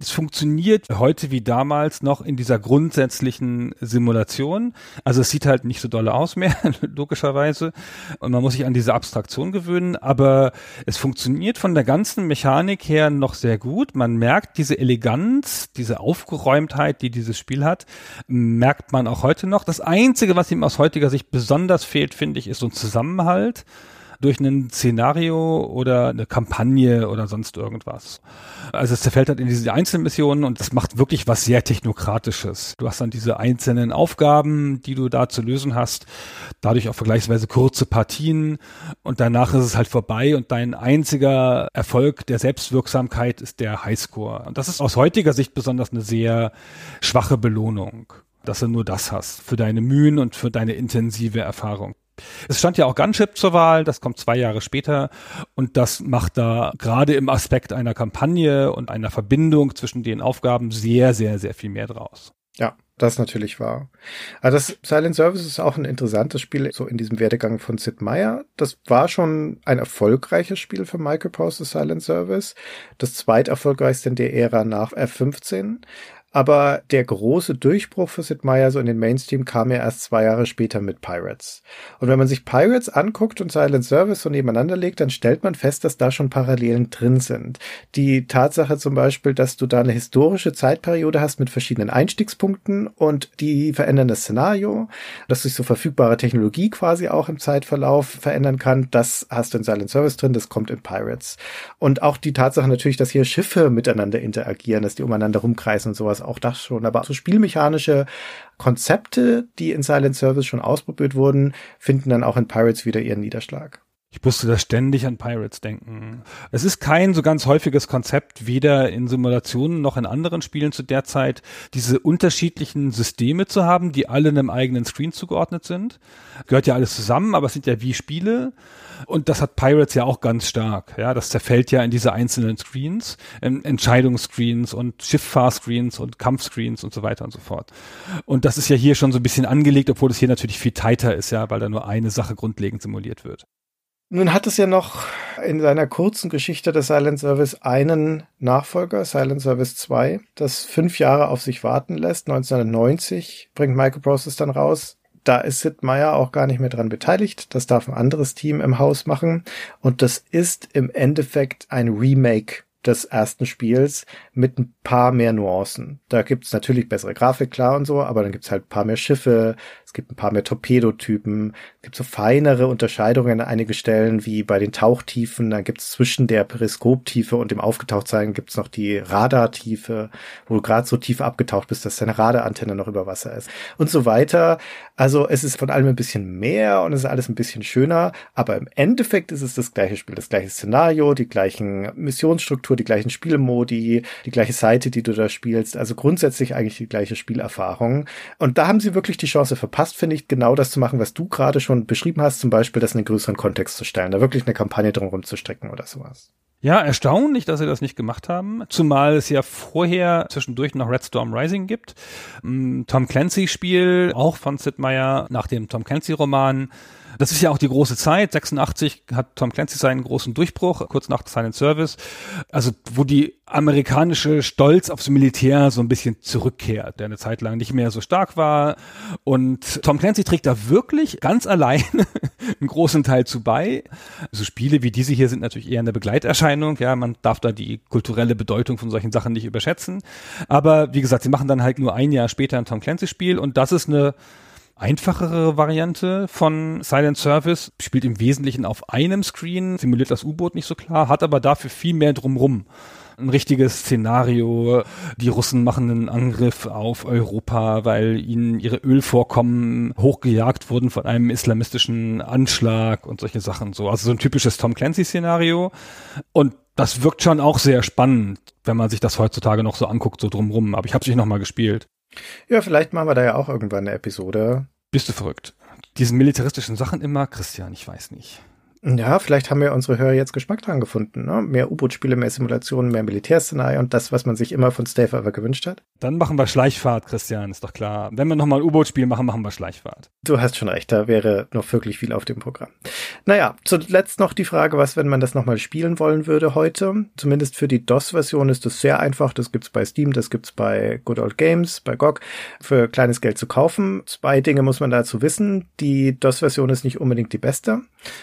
es funktioniert heute wie damals noch in dieser grundsätzlichen Simulation. Also es sieht halt nicht so dolle aus mehr, logischerweise. Und man muss sich an diese Abstraktion gewöhnen. Aber es funktioniert von der ganzen Mechanik her noch sehr gut. Man merkt diese Eleganz, diese Aufgeräumtheit, die dieses Spiel hat, merkt man auch heute noch. Das Einzige, was ihm aus heutiger Sicht besonders fehlt, finde ich, ist so ein Zusammenhalt durch ein Szenario oder eine Kampagne oder sonst irgendwas. Also es zerfällt halt in diese Einzelmissionen und das macht wirklich was sehr Technokratisches. Du hast dann diese einzelnen Aufgaben, die du da zu lösen hast, dadurch auch vergleichsweise kurze Partien und danach ist es halt vorbei und dein einziger Erfolg der Selbstwirksamkeit ist der Highscore. Und das ist aus heutiger Sicht besonders eine sehr schwache Belohnung dass du nur das hast für deine Mühen und für deine intensive Erfahrung. Es stand ja auch Gunship zur Wahl, das kommt zwei Jahre später und das macht da gerade im Aspekt einer Kampagne und einer Verbindung zwischen den Aufgaben sehr, sehr, sehr viel mehr draus. Ja, das natürlich wahr. Also das Silent Service ist auch ein interessantes Spiel, so in diesem Werdegang von Sid Meier. Das war schon ein erfolgreiches Spiel für Microprose Silent Service. Das zweiterfolgreichste in der Ära nach F15. Aber der große Durchbruch für Sid Meier so in den Mainstream kam ja erst zwei Jahre später mit Pirates. Und wenn man sich Pirates anguckt und Silent Service so nebeneinander legt, dann stellt man fest, dass da schon Parallelen drin sind. Die Tatsache zum Beispiel, dass du da eine historische Zeitperiode hast mit verschiedenen Einstiegspunkten und die verändern das Szenario, dass sich so verfügbare Technologie quasi auch im Zeitverlauf verändern kann, das hast du in Silent Service drin, das kommt in Pirates. Und auch die Tatsache natürlich, dass hier Schiffe miteinander interagieren, dass die umeinander rumkreisen und sowas auch das schon. Aber so spielmechanische Konzepte, die in Silent Service schon ausprobiert wurden, finden dann auch in Pirates wieder ihren Niederschlag. Ich musste da ständig an Pirates denken. Es ist kein so ganz häufiges Konzept, weder in Simulationen noch in anderen Spielen zu der Zeit, diese unterschiedlichen Systeme zu haben, die alle einem eigenen Screen zugeordnet sind. Gehört ja alles zusammen, aber es sind ja wie Spiele. Und das hat Pirates ja auch ganz stark. Ja, das zerfällt ja in diese einzelnen Screens, ähm, Entscheidungsscreens und Schifffahrscreens und Kampfscreens und so weiter und so fort. Und das ist ja hier schon so ein bisschen angelegt, obwohl es hier natürlich viel tighter ist, ja, weil da nur eine Sache grundlegend simuliert wird. Nun hat es ja noch in seiner kurzen Geschichte des Silent Service einen Nachfolger, Silent Service 2, das fünf Jahre auf sich warten lässt. 1990 bringt Microprocess dann raus. Da ist Sid Meier auch gar nicht mehr dran beteiligt. Das darf ein anderes Team im Haus machen. Und das ist im Endeffekt ein Remake des ersten Spiels mit ein paar mehr Nuancen. Da gibt's natürlich bessere Grafik, klar und so, aber dann gibt's halt ein paar mehr Schiffe, es gibt ein paar mehr Torpedotypen, es gibt so feinere Unterscheidungen an einigen Stellen, wie bei den Tauchtiefen, dann gibt's zwischen der Periskoptiefe und dem Aufgetauchtsein gibt's noch die Radartiefe, wo du gerade so tief abgetaucht bist, dass deine Radarantenne noch über Wasser ist und so weiter. Also es ist von allem ein bisschen mehr und es ist alles ein bisschen schöner, aber im Endeffekt ist es das gleiche Spiel, das gleiche Szenario, die gleichen Missionsstrukturen, die gleichen Spielmodi, die gleiche Seite, die du da spielst. Also grundsätzlich eigentlich die gleiche Spielerfahrung. Und da haben sie wirklich die Chance verpasst, finde ich, genau das zu machen, was du gerade schon beschrieben hast, zum Beispiel das in einen größeren Kontext zu stellen, da wirklich eine Kampagne drumherum zu strecken oder sowas. Ja, erstaunlich, dass sie das nicht gemacht haben, zumal es ja vorher zwischendurch noch Red Storm Rising gibt. Mm, Tom Clancy Spiel, auch von Sid Meier nach dem Tom Clancy Roman, das ist ja auch die große Zeit. 86 hat Tom Clancy seinen großen Durchbruch, kurz nach seinem Service. Also, wo die amerikanische Stolz aufs Militär so ein bisschen zurückkehrt, der eine Zeit lang nicht mehr so stark war. Und Tom Clancy trägt da wirklich ganz allein einen großen Teil zu bei. So Spiele wie diese hier sind natürlich eher eine Begleiterscheinung. Ja, man darf da die kulturelle Bedeutung von solchen Sachen nicht überschätzen. Aber wie gesagt, sie machen dann halt nur ein Jahr später ein Tom Clancy Spiel und das ist eine einfachere Variante von Silent Service, spielt im Wesentlichen auf einem Screen, simuliert das U-Boot nicht so klar, hat aber dafür viel mehr drumrum ein richtiges Szenario. Die Russen machen einen Angriff auf Europa, weil ihnen ihre Ölvorkommen hochgejagt wurden von einem islamistischen Anschlag und solche Sachen so. Also so ein typisches Tom Clancy-Szenario. Und das wirkt schon auch sehr spannend, wenn man sich das heutzutage noch so anguckt, so drumrum. Aber ich habe es nicht nochmal gespielt. Ja, vielleicht machen wir da ja auch irgendwann eine Episode. Bist du verrückt? Diesen militaristischen Sachen immer, Christian, ich weiß nicht. Ja, vielleicht haben wir unsere Hörer jetzt Geschmack dran gefunden. Ne? Mehr U-Boot-Spiele, mehr Simulationen, mehr Militärszenarien und das, was man sich immer von Stay Forever gewünscht hat. Dann machen wir Schleichfahrt, Christian, ist doch klar. Wenn wir nochmal ein U-Boot-Spiel machen, machen wir Schleichfahrt. Du hast schon recht, da wäre noch wirklich viel auf dem Programm. Naja, zuletzt noch die Frage, was, wenn man das nochmal spielen wollen würde heute. Zumindest für die DOS-Version ist es sehr einfach. Das gibt's bei Steam, das gibt's bei Good Old Games, bei GOG, für kleines Geld zu kaufen. Zwei Dinge muss man dazu wissen. Die DOS-Version ist nicht unbedingt die beste.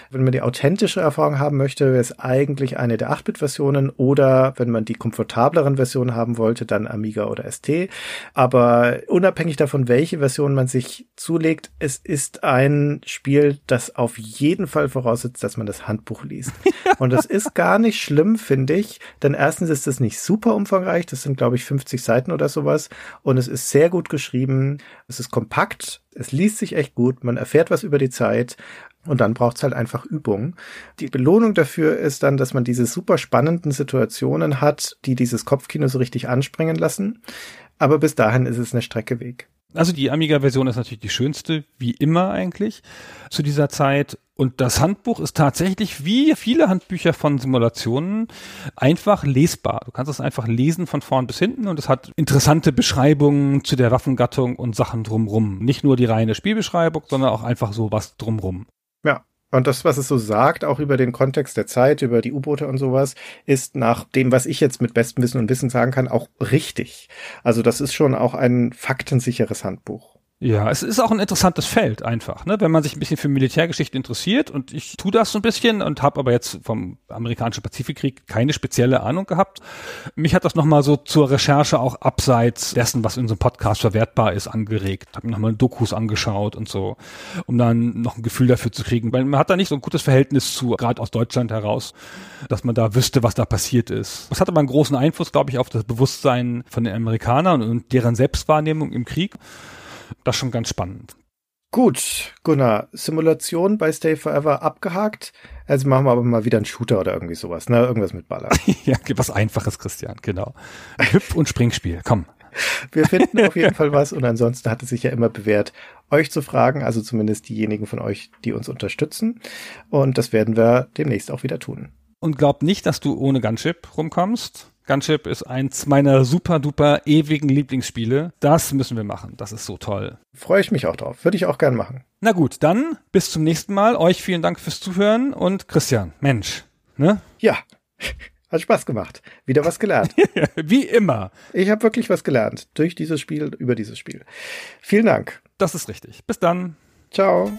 Wenn man die authentische Erfahrung haben möchte, wäre es eigentlich eine der 8-Bit-Versionen oder wenn man die komfortableren Versionen haben wollte, dann Amiga oder ST. Aber unabhängig davon, welche Version man sich zulegt, es ist ein Spiel, das auf jeden Fall voraussetzt, dass man das Handbuch liest. Und das ist gar nicht schlimm, finde ich, denn erstens ist es nicht super umfangreich, das sind glaube ich 50 Seiten oder sowas und es ist sehr gut geschrieben, es ist kompakt, es liest sich echt gut, man erfährt was über die Zeit und dann braucht's halt einfach Übung. Die Belohnung dafür ist dann, dass man diese super spannenden Situationen hat, die dieses Kopfkino so richtig anspringen lassen. Aber bis dahin ist es eine Strecke Weg. Also die Amiga-Version ist natürlich die schönste, wie immer eigentlich, zu dieser Zeit. Und das Handbuch ist tatsächlich, wie viele Handbücher von Simulationen, einfach lesbar. Du kannst es einfach lesen von vorn bis hinten und es hat interessante Beschreibungen zu der Waffengattung und Sachen drumrum. Nicht nur die reine Spielbeschreibung, sondern auch einfach so was drumrum. Und das, was es so sagt, auch über den Kontext der Zeit, über die U-Boote und sowas, ist nach dem, was ich jetzt mit bestem Wissen und Wissen sagen kann, auch richtig. Also das ist schon auch ein faktensicheres Handbuch. Ja, es ist auch ein interessantes Feld einfach, ne? wenn man sich ein bisschen für Militärgeschichte interessiert und ich tue das so ein bisschen und habe aber jetzt vom amerikanischen Pazifikkrieg keine spezielle Ahnung gehabt. Mich hat das nochmal so zur Recherche auch abseits dessen, was in so einem Podcast verwertbar ist, angeregt. Habe mir nochmal Dokus angeschaut und so, um dann noch ein Gefühl dafür zu kriegen, weil man hat da nicht so ein gutes Verhältnis zu, gerade aus Deutschland heraus, dass man da wüsste, was da passiert ist. Das hat aber einen großen Einfluss, glaube ich, auf das Bewusstsein von den Amerikanern und deren Selbstwahrnehmung im Krieg. Das ist schon ganz spannend. Gut, Gunnar, Simulation bei Stay Forever abgehakt. Also machen wir aber mal wieder einen Shooter oder irgendwie sowas, ne? Irgendwas mit Baller. ja, was Einfaches, Christian, genau. Hüpf- und Springspiel, komm. Wir finden auf jeden Fall was und ansonsten hat es sich ja immer bewährt, euch zu fragen, also zumindest diejenigen von euch, die uns unterstützen. Und das werden wir demnächst auch wieder tun. Und glaub nicht, dass du ohne Gunship rumkommst. Gunship ist eins meiner super duper ewigen Lieblingsspiele. Das müssen wir machen. Das ist so toll. Freue ich mich auch drauf. Würde ich auch gern machen. Na gut, dann bis zum nächsten Mal. Euch vielen Dank fürs Zuhören und Christian, Mensch, ne? Ja. Hat Spaß gemacht. Wieder was gelernt. Wie immer. Ich habe wirklich was gelernt durch dieses Spiel, über dieses Spiel. Vielen Dank. Das ist richtig. Bis dann. Ciao.